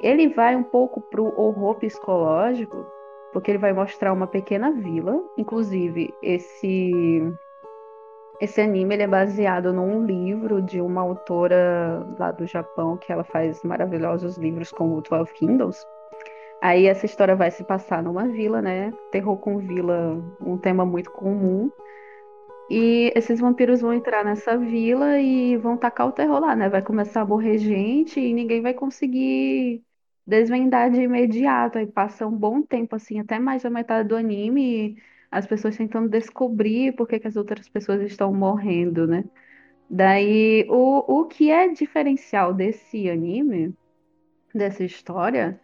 Ele vai um pouco pro horror psicológico, porque ele vai mostrar uma pequena vila, inclusive esse esse anime ele é baseado num livro de uma autora lá do Japão que ela faz maravilhosos livros como o Twelve Kingdoms. Aí essa história vai se passar numa vila, né? Terror com vila, um tema muito comum. E esses vampiros vão entrar nessa vila e vão tacar o terror lá, né? Vai começar a morrer gente e ninguém vai conseguir desvendar de imediato. Aí passa um bom tempo, assim, até mais da metade do anime, as pessoas tentando descobrir por que, que as outras pessoas estão morrendo, né? Daí, o, o que é diferencial desse anime, dessa história,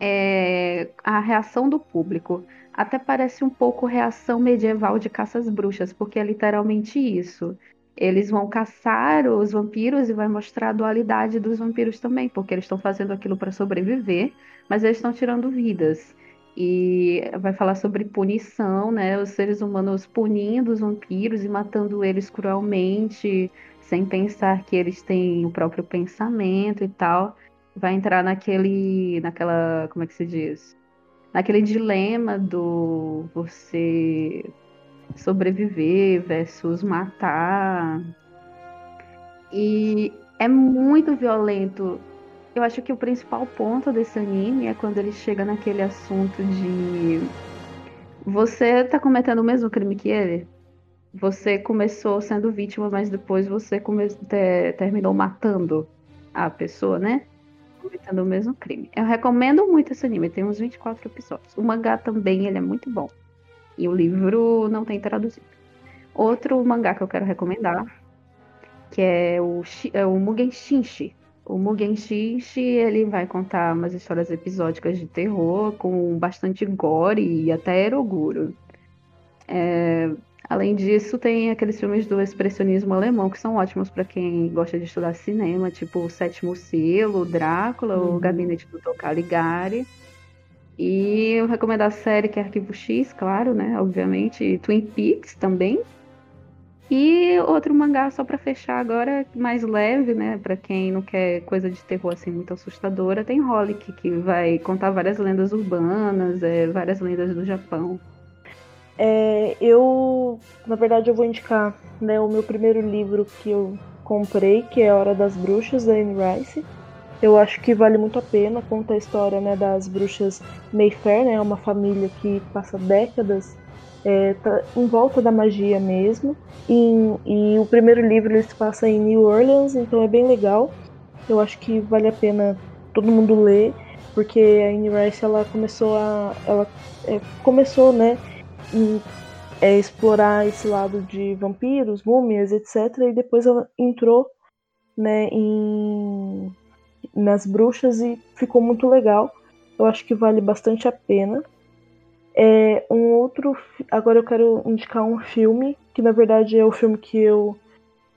é a reação do público. Até parece um pouco reação medieval de caças bruxas, porque é literalmente isso. Eles vão caçar os vampiros e vai mostrar a dualidade dos vampiros também, porque eles estão fazendo aquilo para sobreviver, mas eles estão tirando vidas. E vai falar sobre punição, né? Os seres humanos punindo os vampiros e matando eles cruelmente, sem pensar que eles têm o próprio pensamento e tal. Vai entrar naquele. naquela. como é que se diz? Naquele dilema do você sobreviver versus matar. E é muito violento. Eu acho que o principal ponto desse anime é quando ele chega naquele assunto de você tá cometendo o mesmo crime que ele? Você começou sendo vítima, mas depois você come... Te... terminou matando a pessoa, né? Cometendo o mesmo crime. Eu recomendo muito esse anime, tem uns 24 episódios. O mangá também, ele é muito bom. E o livro não tem traduzido. Outro mangá que eu quero recomendar, que é o, é o Mugen Shinshi. O Mugen Shinshi, ele vai contar umas histórias episódicas de terror com bastante gore e até eroguro. É, além disso, tem aqueles filmes do expressionismo alemão que são ótimos para quem gosta de estudar cinema, tipo O Sétimo Selo, Drácula, uhum. O Gabinete do Dr. Caligari. E eu recomendo a série que é Arquivo X, claro, né? Obviamente. Twin Peaks também. E outro mangá só para fechar agora, mais leve, né? Para quem não quer coisa de terror assim muito assustadora, tem Holic, que vai contar várias lendas urbanas, é, várias lendas do Japão. É, eu, na verdade, eu vou indicar né, o meu primeiro livro que eu comprei, que é Hora das Bruxas, da Anne Rice. Eu acho que vale muito a pena. Conta a história né, das bruxas Mayfair, né? Uma família que passa décadas é, tá em volta da magia mesmo. E, e, o primeiro livro ele se passa em New Orleans, então é bem legal. Eu acho que vale a pena todo mundo ler, porque a Anne Rice ela começou a, ela é, começou, né, é, explorar esse lado de vampiros, múmias, etc. E depois ela entrou, né, em nas bruxas e ficou muito legal. Eu acho que vale bastante a pena. É um outro. Agora eu quero indicar um filme, que na verdade é o filme que eu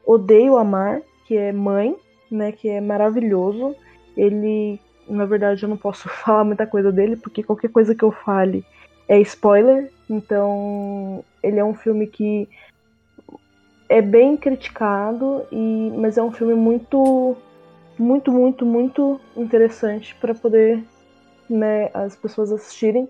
odeio amar, que é Mãe, né? Que é maravilhoso. Ele, na verdade, eu não posso falar muita coisa dele, porque qualquer coisa que eu fale é spoiler. Então, ele é um filme que é bem criticado, e, mas é um filme muito muito, muito, muito interessante para poder né, as pessoas assistirem.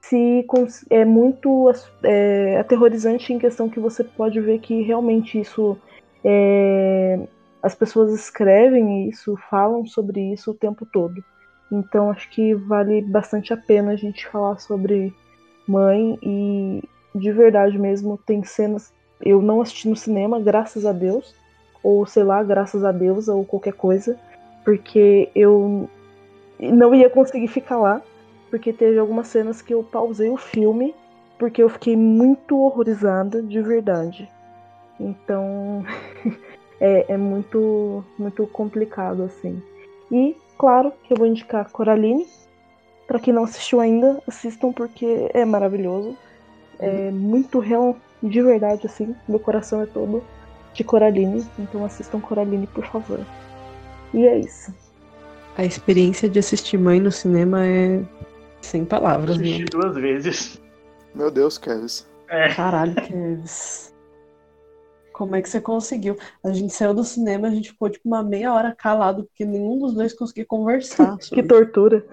Se é muito é, aterrorizante em questão que você pode ver que realmente isso é, as pessoas escrevem isso, falam sobre isso o tempo todo. Então acho que vale bastante a pena a gente falar sobre mãe e de verdade mesmo tem cenas. Eu não assisti no cinema, graças a Deus, ou sei lá, graças a Deus, ou qualquer coisa, porque eu não ia conseguir ficar lá, porque teve algumas cenas que eu pausei o filme, porque eu fiquei muito horrorizada de verdade. Então é, é muito, muito complicado assim. E claro que eu vou indicar Coraline. Para quem não assistiu ainda, assistam porque é maravilhoso. É muito real, de verdade, assim. Meu coração é todo de Coraline. Então assistam Coraline, por favor. E é isso. A experiência de assistir Mãe no cinema é sem palavras. Assisti duas vezes. Meu Deus, Kevs. É. Caralho, Kevs. Como é que você conseguiu? A gente saiu do cinema, a gente ficou tipo uma meia hora calado, porque nenhum dos dois conseguia conversar. que tortura.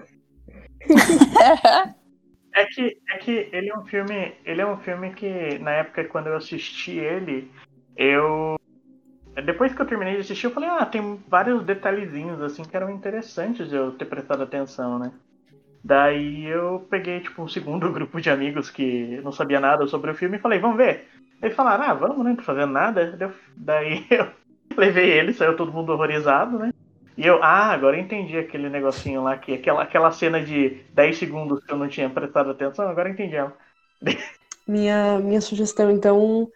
É que, é que ele é um filme. Ele é um filme que, na época quando eu assisti ele, eu depois que eu terminei de assistir, eu falei, ah, tem vários detalhezinhos assim que eram interessantes de eu ter prestado atenção, né? Daí eu peguei, tipo, um segundo grupo de amigos que não sabia nada sobre o filme e falei, vamos ver. Eles falaram, ah, vamos, né? Não tô fazendo nada. Daí eu levei eles, saiu todo mundo horrorizado, né? E eu, ah, agora eu entendi aquele negocinho lá, que aquela, aquela cena de 10 segundos que eu não tinha prestado atenção, agora eu entendi ela. Minha, minha sugestão, então,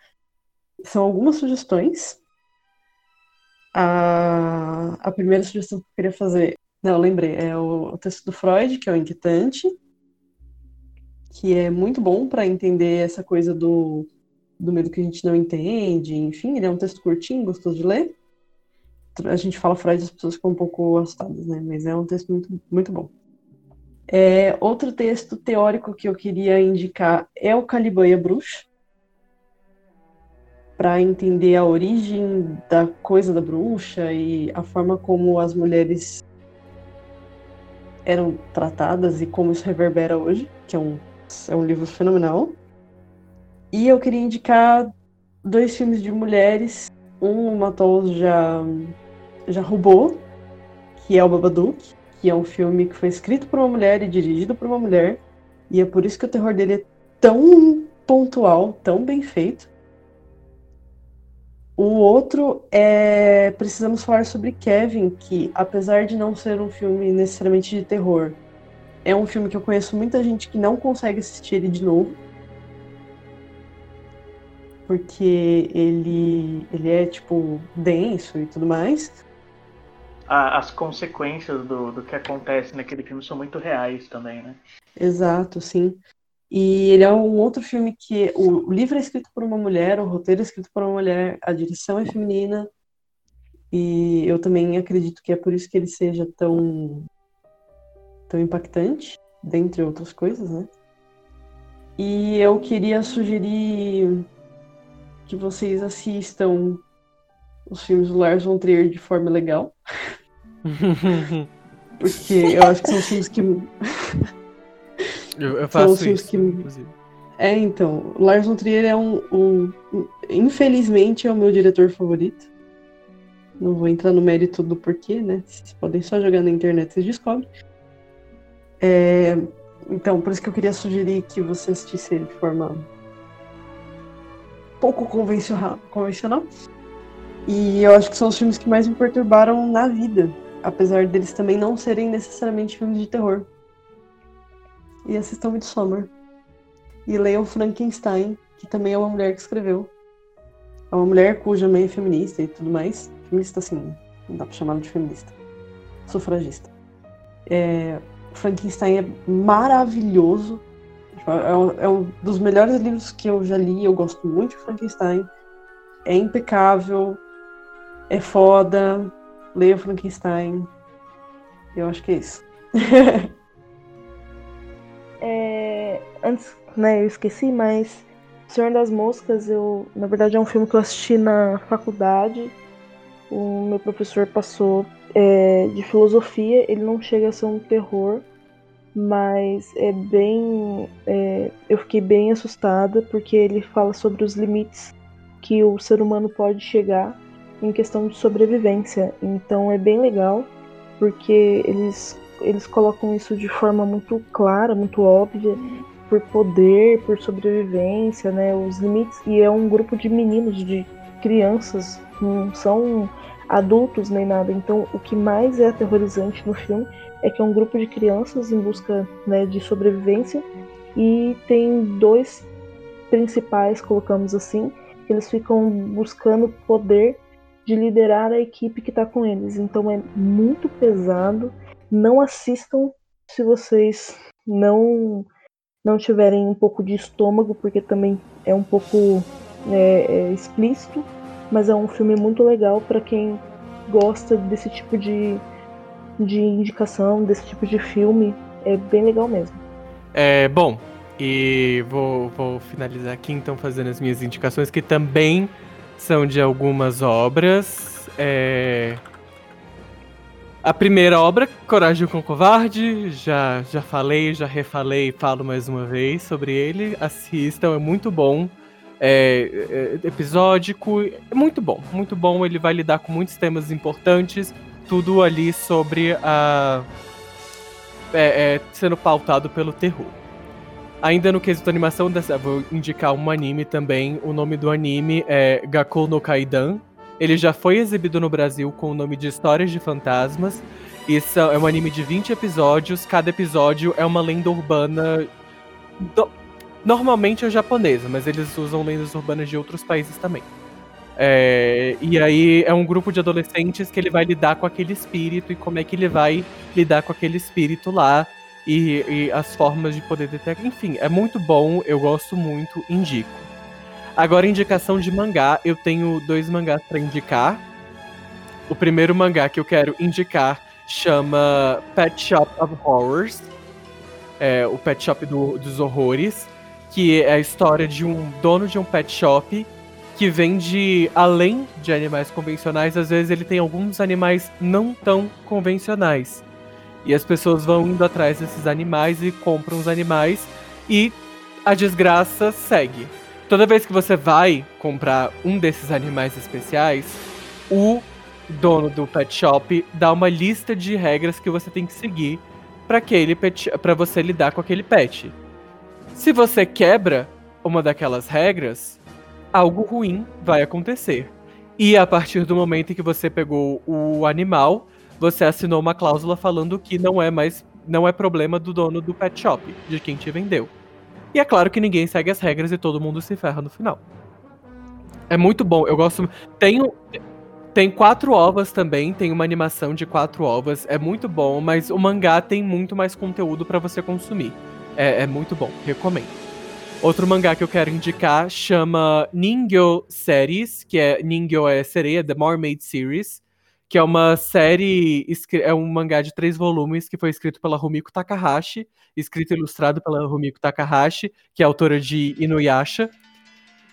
são algumas sugestões A, a primeira sugestão que eu queria fazer, não, lembrei, é o, o texto do Freud, que é o Inquietante, que é muito bom para entender essa coisa do, do medo que a gente não entende, enfim, ele é um texto curtinho, gostoso de ler. A gente fala Freud, as pessoas ficam um pouco assustadas, né? Mas é um texto muito, muito bom. É, outro texto teórico que eu queria indicar é o Caliban e a Bruxa, para entender a origem da coisa da bruxa e a forma como as mulheres eram tratadas e como isso reverbera hoje, que é um, é um livro fenomenal. E eu queria indicar dois filmes de mulheres. Um o já, já roubou, que é o Babadook, que é um filme que foi escrito por uma mulher e dirigido por uma mulher. E é por isso que o terror dele é tão pontual, tão bem feito. O outro é Precisamos Falar sobre Kevin, que apesar de não ser um filme necessariamente de terror, é um filme que eu conheço muita gente que não consegue assistir ele de novo. Porque ele, ele é, tipo, denso e tudo mais as consequências do, do que acontece naquele filme são muito reais também, né? Exato, sim. E ele é um outro filme que o livro é escrito por uma mulher, o roteiro é escrito por uma mulher, a direção é feminina. E eu também acredito que é por isso que ele seja tão tão impactante, dentre outras coisas, né? E eu queria sugerir que vocês assistam os filmes do Lars von Trier de forma legal. Porque eu acho que são filmes que. eu, eu faço isso, que... inclusive. É, então. Lars von Trier é um, um, um, Infelizmente é o meu diretor favorito. Não vou entrar no mérito do porquê, né? Vocês podem só jogar na internet, vocês descobrem. É, então, por isso que eu queria sugerir que você assistisse ele de forma pouco convencional. convencional. E eu acho que são os filmes que mais me perturbaram na vida apesar deles também não serem necessariamente filmes de terror. E assistam Midsommar. E leiam Frankenstein, que também é uma mulher que escreveu. É uma mulher cuja mãe é feminista e tudo mais. Feminista, assim, não dá pra chamá-la de feminista. Sufragista. É, Frankenstein é maravilhoso. É um, é um, dos melhores livros que eu já li. Eu gosto muito de Frankenstein. É impecável. É foda. Leia Frankenstein. Eu acho que é isso. é, antes, né, eu esqueci, mas Senhor das Moscas, eu, na verdade, é um filme que eu assisti na faculdade. O meu professor passou é, de filosofia. Ele não chega a ser um terror, mas é bem. É, eu fiquei bem assustada porque ele fala sobre os limites que o ser humano pode chegar em questão de sobrevivência. Então é bem legal, porque eles, eles colocam isso de forma muito clara, muito óbvia, por poder, por sobrevivência, né? Os limites. E é um grupo de meninos, de crianças, não são adultos nem nada. Então o que mais é aterrorizante no filme é que é um grupo de crianças em busca né, de sobrevivência e tem dois principais, colocamos assim, que eles ficam buscando poder de liderar a equipe que está com eles. Então é muito pesado. Não assistam se vocês não não tiverem um pouco de estômago, porque também é um pouco é, é explícito, mas é um filme muito legal para quem gosta desse tipo de, de indicação, desse tipo de filme. É bem legal mesmo. É bom. E vou, vou finalizar aqui então fazendo as minhas indicações que também são de algumas obras. É... A primeira obra, Coragem com o Covarde, já, já falei, já refalei, falo mais uma vez sobre ele. Assistam, é muito bom. É, é, episódico, é muito bom, muito bom. Ele vai lidar com muitos temas importantes, tudo ali sobre a. É, é, sendo pautado pelo terror. Ainda no quesito animação, dessa, vou indicar um anime também. O nome do anime é Gakou no Kaidan. Ele já foi exibido no Brasil com o nome de Histórias de Fantasmas. Isso é um anime de 20 episódios. Cada episódio é uma lenda urbana. Do... Normalmente é japonesa, mas eles usam lendas urbanas de outros países também. É, e aí é um grupo de adolescentes que ele vai lidar com aquele espírito e como é que ele vai lidar com aquele espírito lá e, e as formas de poder detectar. Enfim, é muito bom, eu gosto muito, indico. Agora, indicação de mangá, eu tenho dois mangás para indicar. O primeiro mangá que eu quero indicar chama Pet Shop of Horrors, é, o Pet Shop do, dos Horrores, que é a história de um dono de um pet shop que vende, além de animais convencionais, às vezes ele tem alguns animais não tão convencionais. E as pessoas vão indo atrás desses animais e compram os animais e a desgraça segue. Toda vez que você vai comprar um desses animais especiais, o dono do pet shop dá uma lista de regras que você tem que seguir para aquele para você lidar com aquele pet. Se você quebra uma daquelas regras, algo ruim vai acontecer. E a partir do momento em que você pegou o animal, você assinou uma cláusula falando que não é mais não é problema do dono do pet shop, de quem te vendeu. E é claro que ninguém segue as regras e todo mundo se ferra no final. É muito bom, eu gosto. Tem, tem quatro ovas também, tem uma animação de quatro ovas, é muito bom, mas o mangá tem muito mais conteúdo para você consumir. É, é muito bom, recomendo. Outro mangá que eu quero indicar chama Ningyo Series, que é Ningyo é sereia, The Mermaid Series, que é uma série, é um mangá de três volumes que foi escrito pela Rumiko Takahashi, escrito e ilustrado pela Rumiko Takahashi, que é autora de Inuyasha.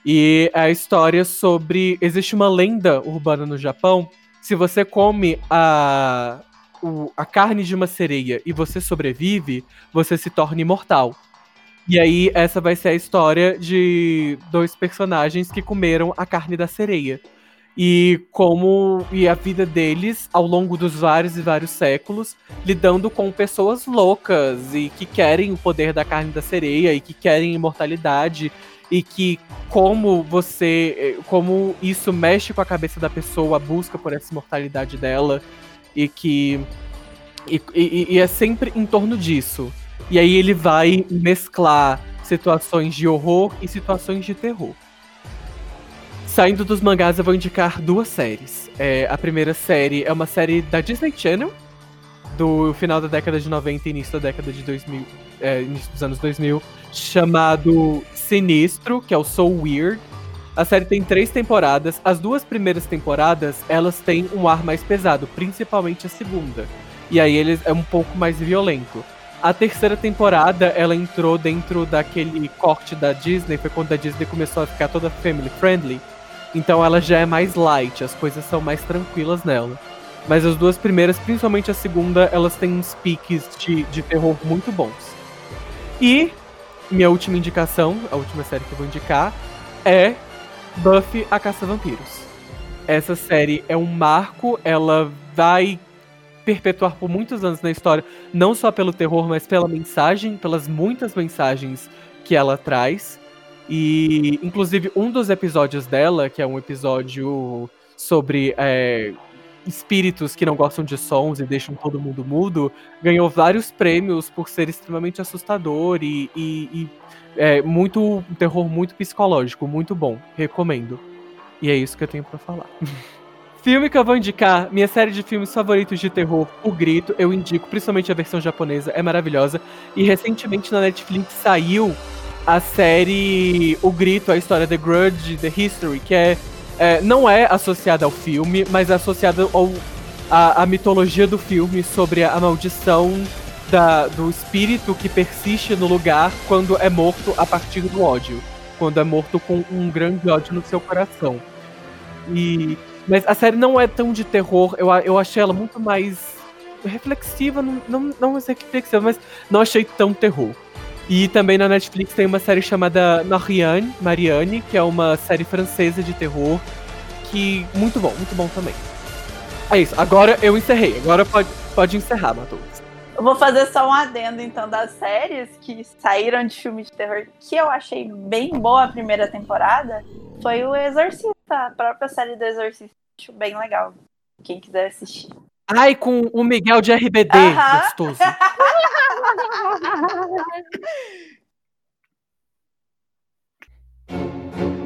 E é a história sobre. Existe uma lenda urbana no Japão. Se você come a, o, a carne de uma sereia e você sobrevive, você se torna imortal. E aí, essa vai ser a história de dois personagens que comeram a carne da sereia. E como. E a vida deles ao longo dos vários e vários séculos, lidando com pessoas loucas e que querem o poder da carne da sereia e que querem imortalidade. E que como você. Como isso mexe com a cabeça da pessoa, a busca por essa imortalidade dela. E que. e, e, e é sempre em torno disso. E aí ele vai mesclar situações de horror e situações de terror. Saindo dos mangás, eu vou indicar duas séries. É, a primeira série é uma série da Disney Channel, do final da década de 90 e início da década de 2000, é, início dos anos 2000, chamado Sinistro, que é o Soul Weird. A série tem três temporadas. As duas primeiras temporadas, elas têm um ar mais pesado, principalmente a segunda. E aí ele é um pouco mais violento. A terceira temporada, ela entrou dentro daquele corte da Disney, foi quando a Disney começou a ficar toda family friendly. Então ela já é mais light, as coisas são mais tranquilas nela. Mas as duas primeiras, principalmente a segunda, elas têm uns piques de, de terror muito bons. E minha última indicação, a última série que eu vou indicar, é Buffy a Caça Vampiros. Essa série é um marco, ela vai perpetuar por muitos anos na história, não só pelo terror, mas pela mensagem, pelas muitas mensagens que ela traz. E, inclusive, um dos episódios dela, que é um episódio sobre é, espíritos que não gostam de sons e deixam todo mundo mudo, ganhou vários prêmios por ser extremamente assustador e, e, e é, muito um terror muito psicológico, muito bom. Recomendo. E é isso que eu tenho para falar. Filme que eu vou indicar, minha série de filmes favoritos de terror, O Grito, eu indico, principalmente a versão japonesa, é maravilhosa. E recentemente na Netflix saiu a série O Grito, a história The Grudge, The History, que é, é não é associada ao filme, mas é associada ao, a mitologia do filme sobre a, a maldição da, do espírito que persiste no lugar quando é morto a partir do ódio. Quando é morto com um grande ódio no seu coração. E mas a série não é tão de terror, eu, eu achei ela muito mais reflexiva, não, não, não reflexiva, mas não achei tão terror. E também na Netflix tem uma série chamada Marianne, Marianne, que é uma série francesa de terror, que muito bom, muito bom também. É isso, agora eu encerrei, agora pode, pode encerrar, Matheus. Eu vou fazer só um adendo, então, das séries que saíram de filme de terror, que eu achei bem boa a primeira temporada, foi o Exorcista, a própria série do Exorcista. Acho bem legal. Quem quiser assistir. Ai, com o Miguel de RBD, uh -huh. gostoso.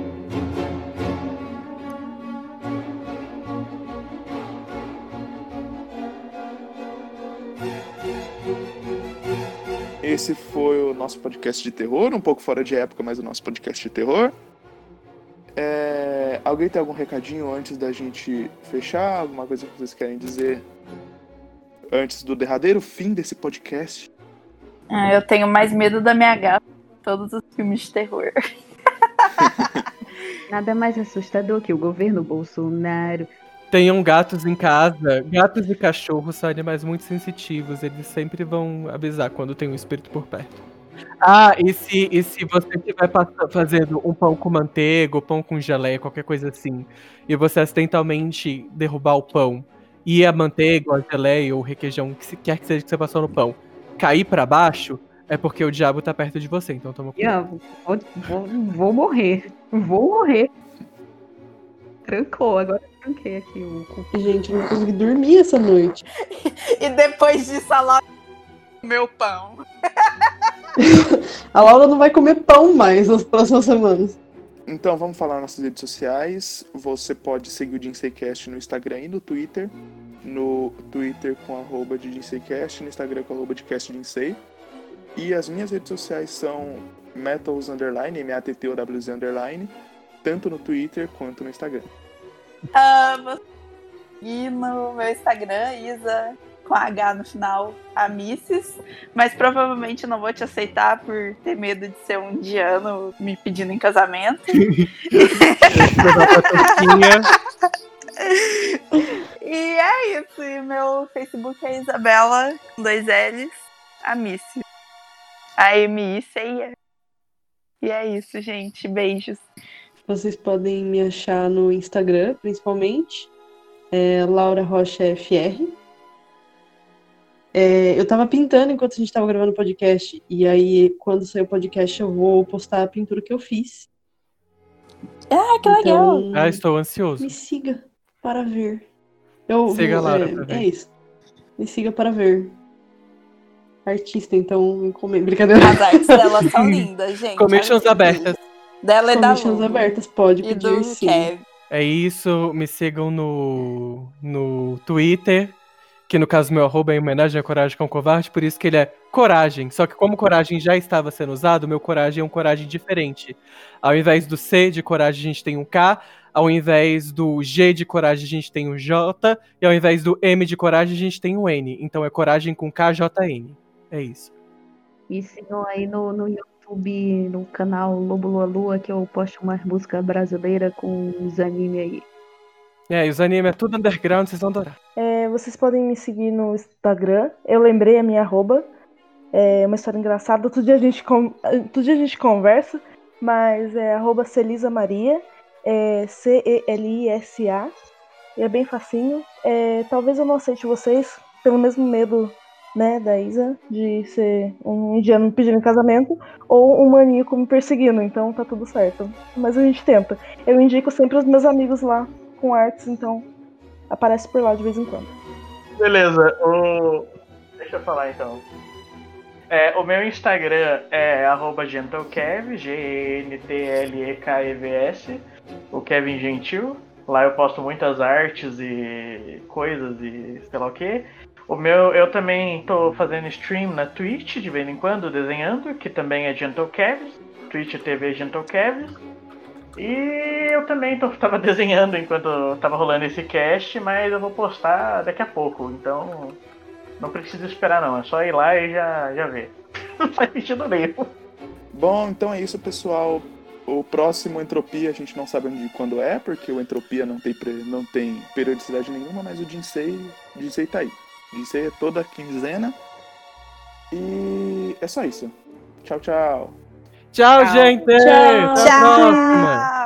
esse foi o nosso podcast de terror, um pouco fora de época, mas o nosso podcast de terror. É, Alguém tem algum recadinho antes da gente fechar? Alguma coisa que vocês querem dizer antes do derradeiro fim desse podcast? Ah, eu tenho mais medo da minha gata todos os filmes de terror. Nada mais assustador que o governo Bolsonaro. Tenham gatos em casa. Gatos e cachorros são animais muito sensitivos. Eles sempre vão avisar quando tem um espírito por perto. Ah, e se, e se você estiver fazendo um pão com manteiga, ou pão com geleia, qualquer coisa assim, e você acidentalmente derrubar o pão, e a manteiga, a geleia, ou o requeijão, que quer que seja que você passou no pão, cair pra baixo, é porque o diabo tá perto de você, então toma cuidado. Vou, vou, vou morrer. Vou morrer. Trancou, agora tranquei aqui o cu. Gente, eu não consegui dormir essa noite. E depois disso, a Laura meu pão. A Laura não vai comer pão mais nas próximas semanas. Então vamos falar nas nossas redes sociais. Você pode seguir o JinSeiCast no Instagram e no Twitter. No Twitter com arroba de JinSeiCast, no Instagram com arroba de CastJinsei. E as minhas redes sociais são metals underline, M-A-T-T-O-W-Z underline, tanto no Twitter quanto no Instagram. Você e no meu Instagram, Isa, com H no final, a Misses. Mas provavelmente não vou te aceitar por ter medo de ser um indiano me pedindo em casamento. E é isso. E meu Facebook é Isabela, com dois L's, a Missy. A M-I-C-I. E é isso, gente. Beijos. Vocês podem me achar no Instagram, principalmente. É Laura Rocha FR. É, eu tava pintando enquanto a gente tava gravando o podcast. E aí, quando sair o podcast, eu vou postar a pintura que eu fiz. Ah, que legal. Então, Ah, estou ansioso. me siga para ver. Eu Siga vou- Laura é, pra ver. é isso. Me siga para ver. Artista, então, encomenda. Brincadeira. As artes dela são lindas, gente. Commissions que abertas. Dela é da Lu. abertas, pode E pedir do sim. Kev. É isso, me sigam no, no Twitter, que no caso meu arroba é em homenagem a Coragem com Covarde, por isso que ele é Coragem. Só que como Coragem já estava sendo usado, meu Coragem é um Coragem diferente. Ao invés do C de Coragem, a gente tem um K, ao invés do G de Coragem, a gente tem um J, e ao invés do M de Coragem, a gente tem um N. Então é Coragem com KJN. É isso. Me sigam aí no, no YouTube, no canal Lobo Lua Lua, que eu posto umas músicas brasileiras com os anime aí. É, e os animes é tudo underground, vocês vão adorar. É, vocês podem me seguir no Instagram. Eu lembrei a minha arroba. É uma história engraçada. Outro dia a gente, con- outro dia a gente conversa, mas é arroba Celisa Maria. É C-E-L-I-S-A. E é bem facinho. É, talvez eu não aceite vocês pelo mesmo medo né, da Isa de ser um indiano me pedindo em casamento ou um maníaco me perseguindo. Então tá tudo certo. Mas a gente tenta. Eu indico sempre os meus amigos lá com artes, então aparece por lá de vez em quando. Beleza, o... deixa eu falar então. É, o meu Instagram é gentlekev, G-E-N-T-L-E-K-E-V-S, o Kevin Gentil. Lá eu posto muitas artes e coisas e sei lá o que. O meu, eu também tô fazendo stream na Twitch de vez em quando, desenhando, que também é GentleKevs, Twitch TV GentleKevs. E eu também tô, tava desenhando enquanto tava rolando esse cast, mas eu vou postar daqui a pouco, então não precisa esperar não, é só ir lá e já, já ver. Não faz sentido nenhum. Bom, então é isso, pessoal. O próximo Entropia a gente não sabe onde quando é, porque o Entropia não tem, não tem periodicidade nenhuma, mas o Jinsei, Jinsei tá aí. É toda quinzena. E é só isso. Tchau, tchau. Tchau, Tchau. gente! Tchau. Até a próxima!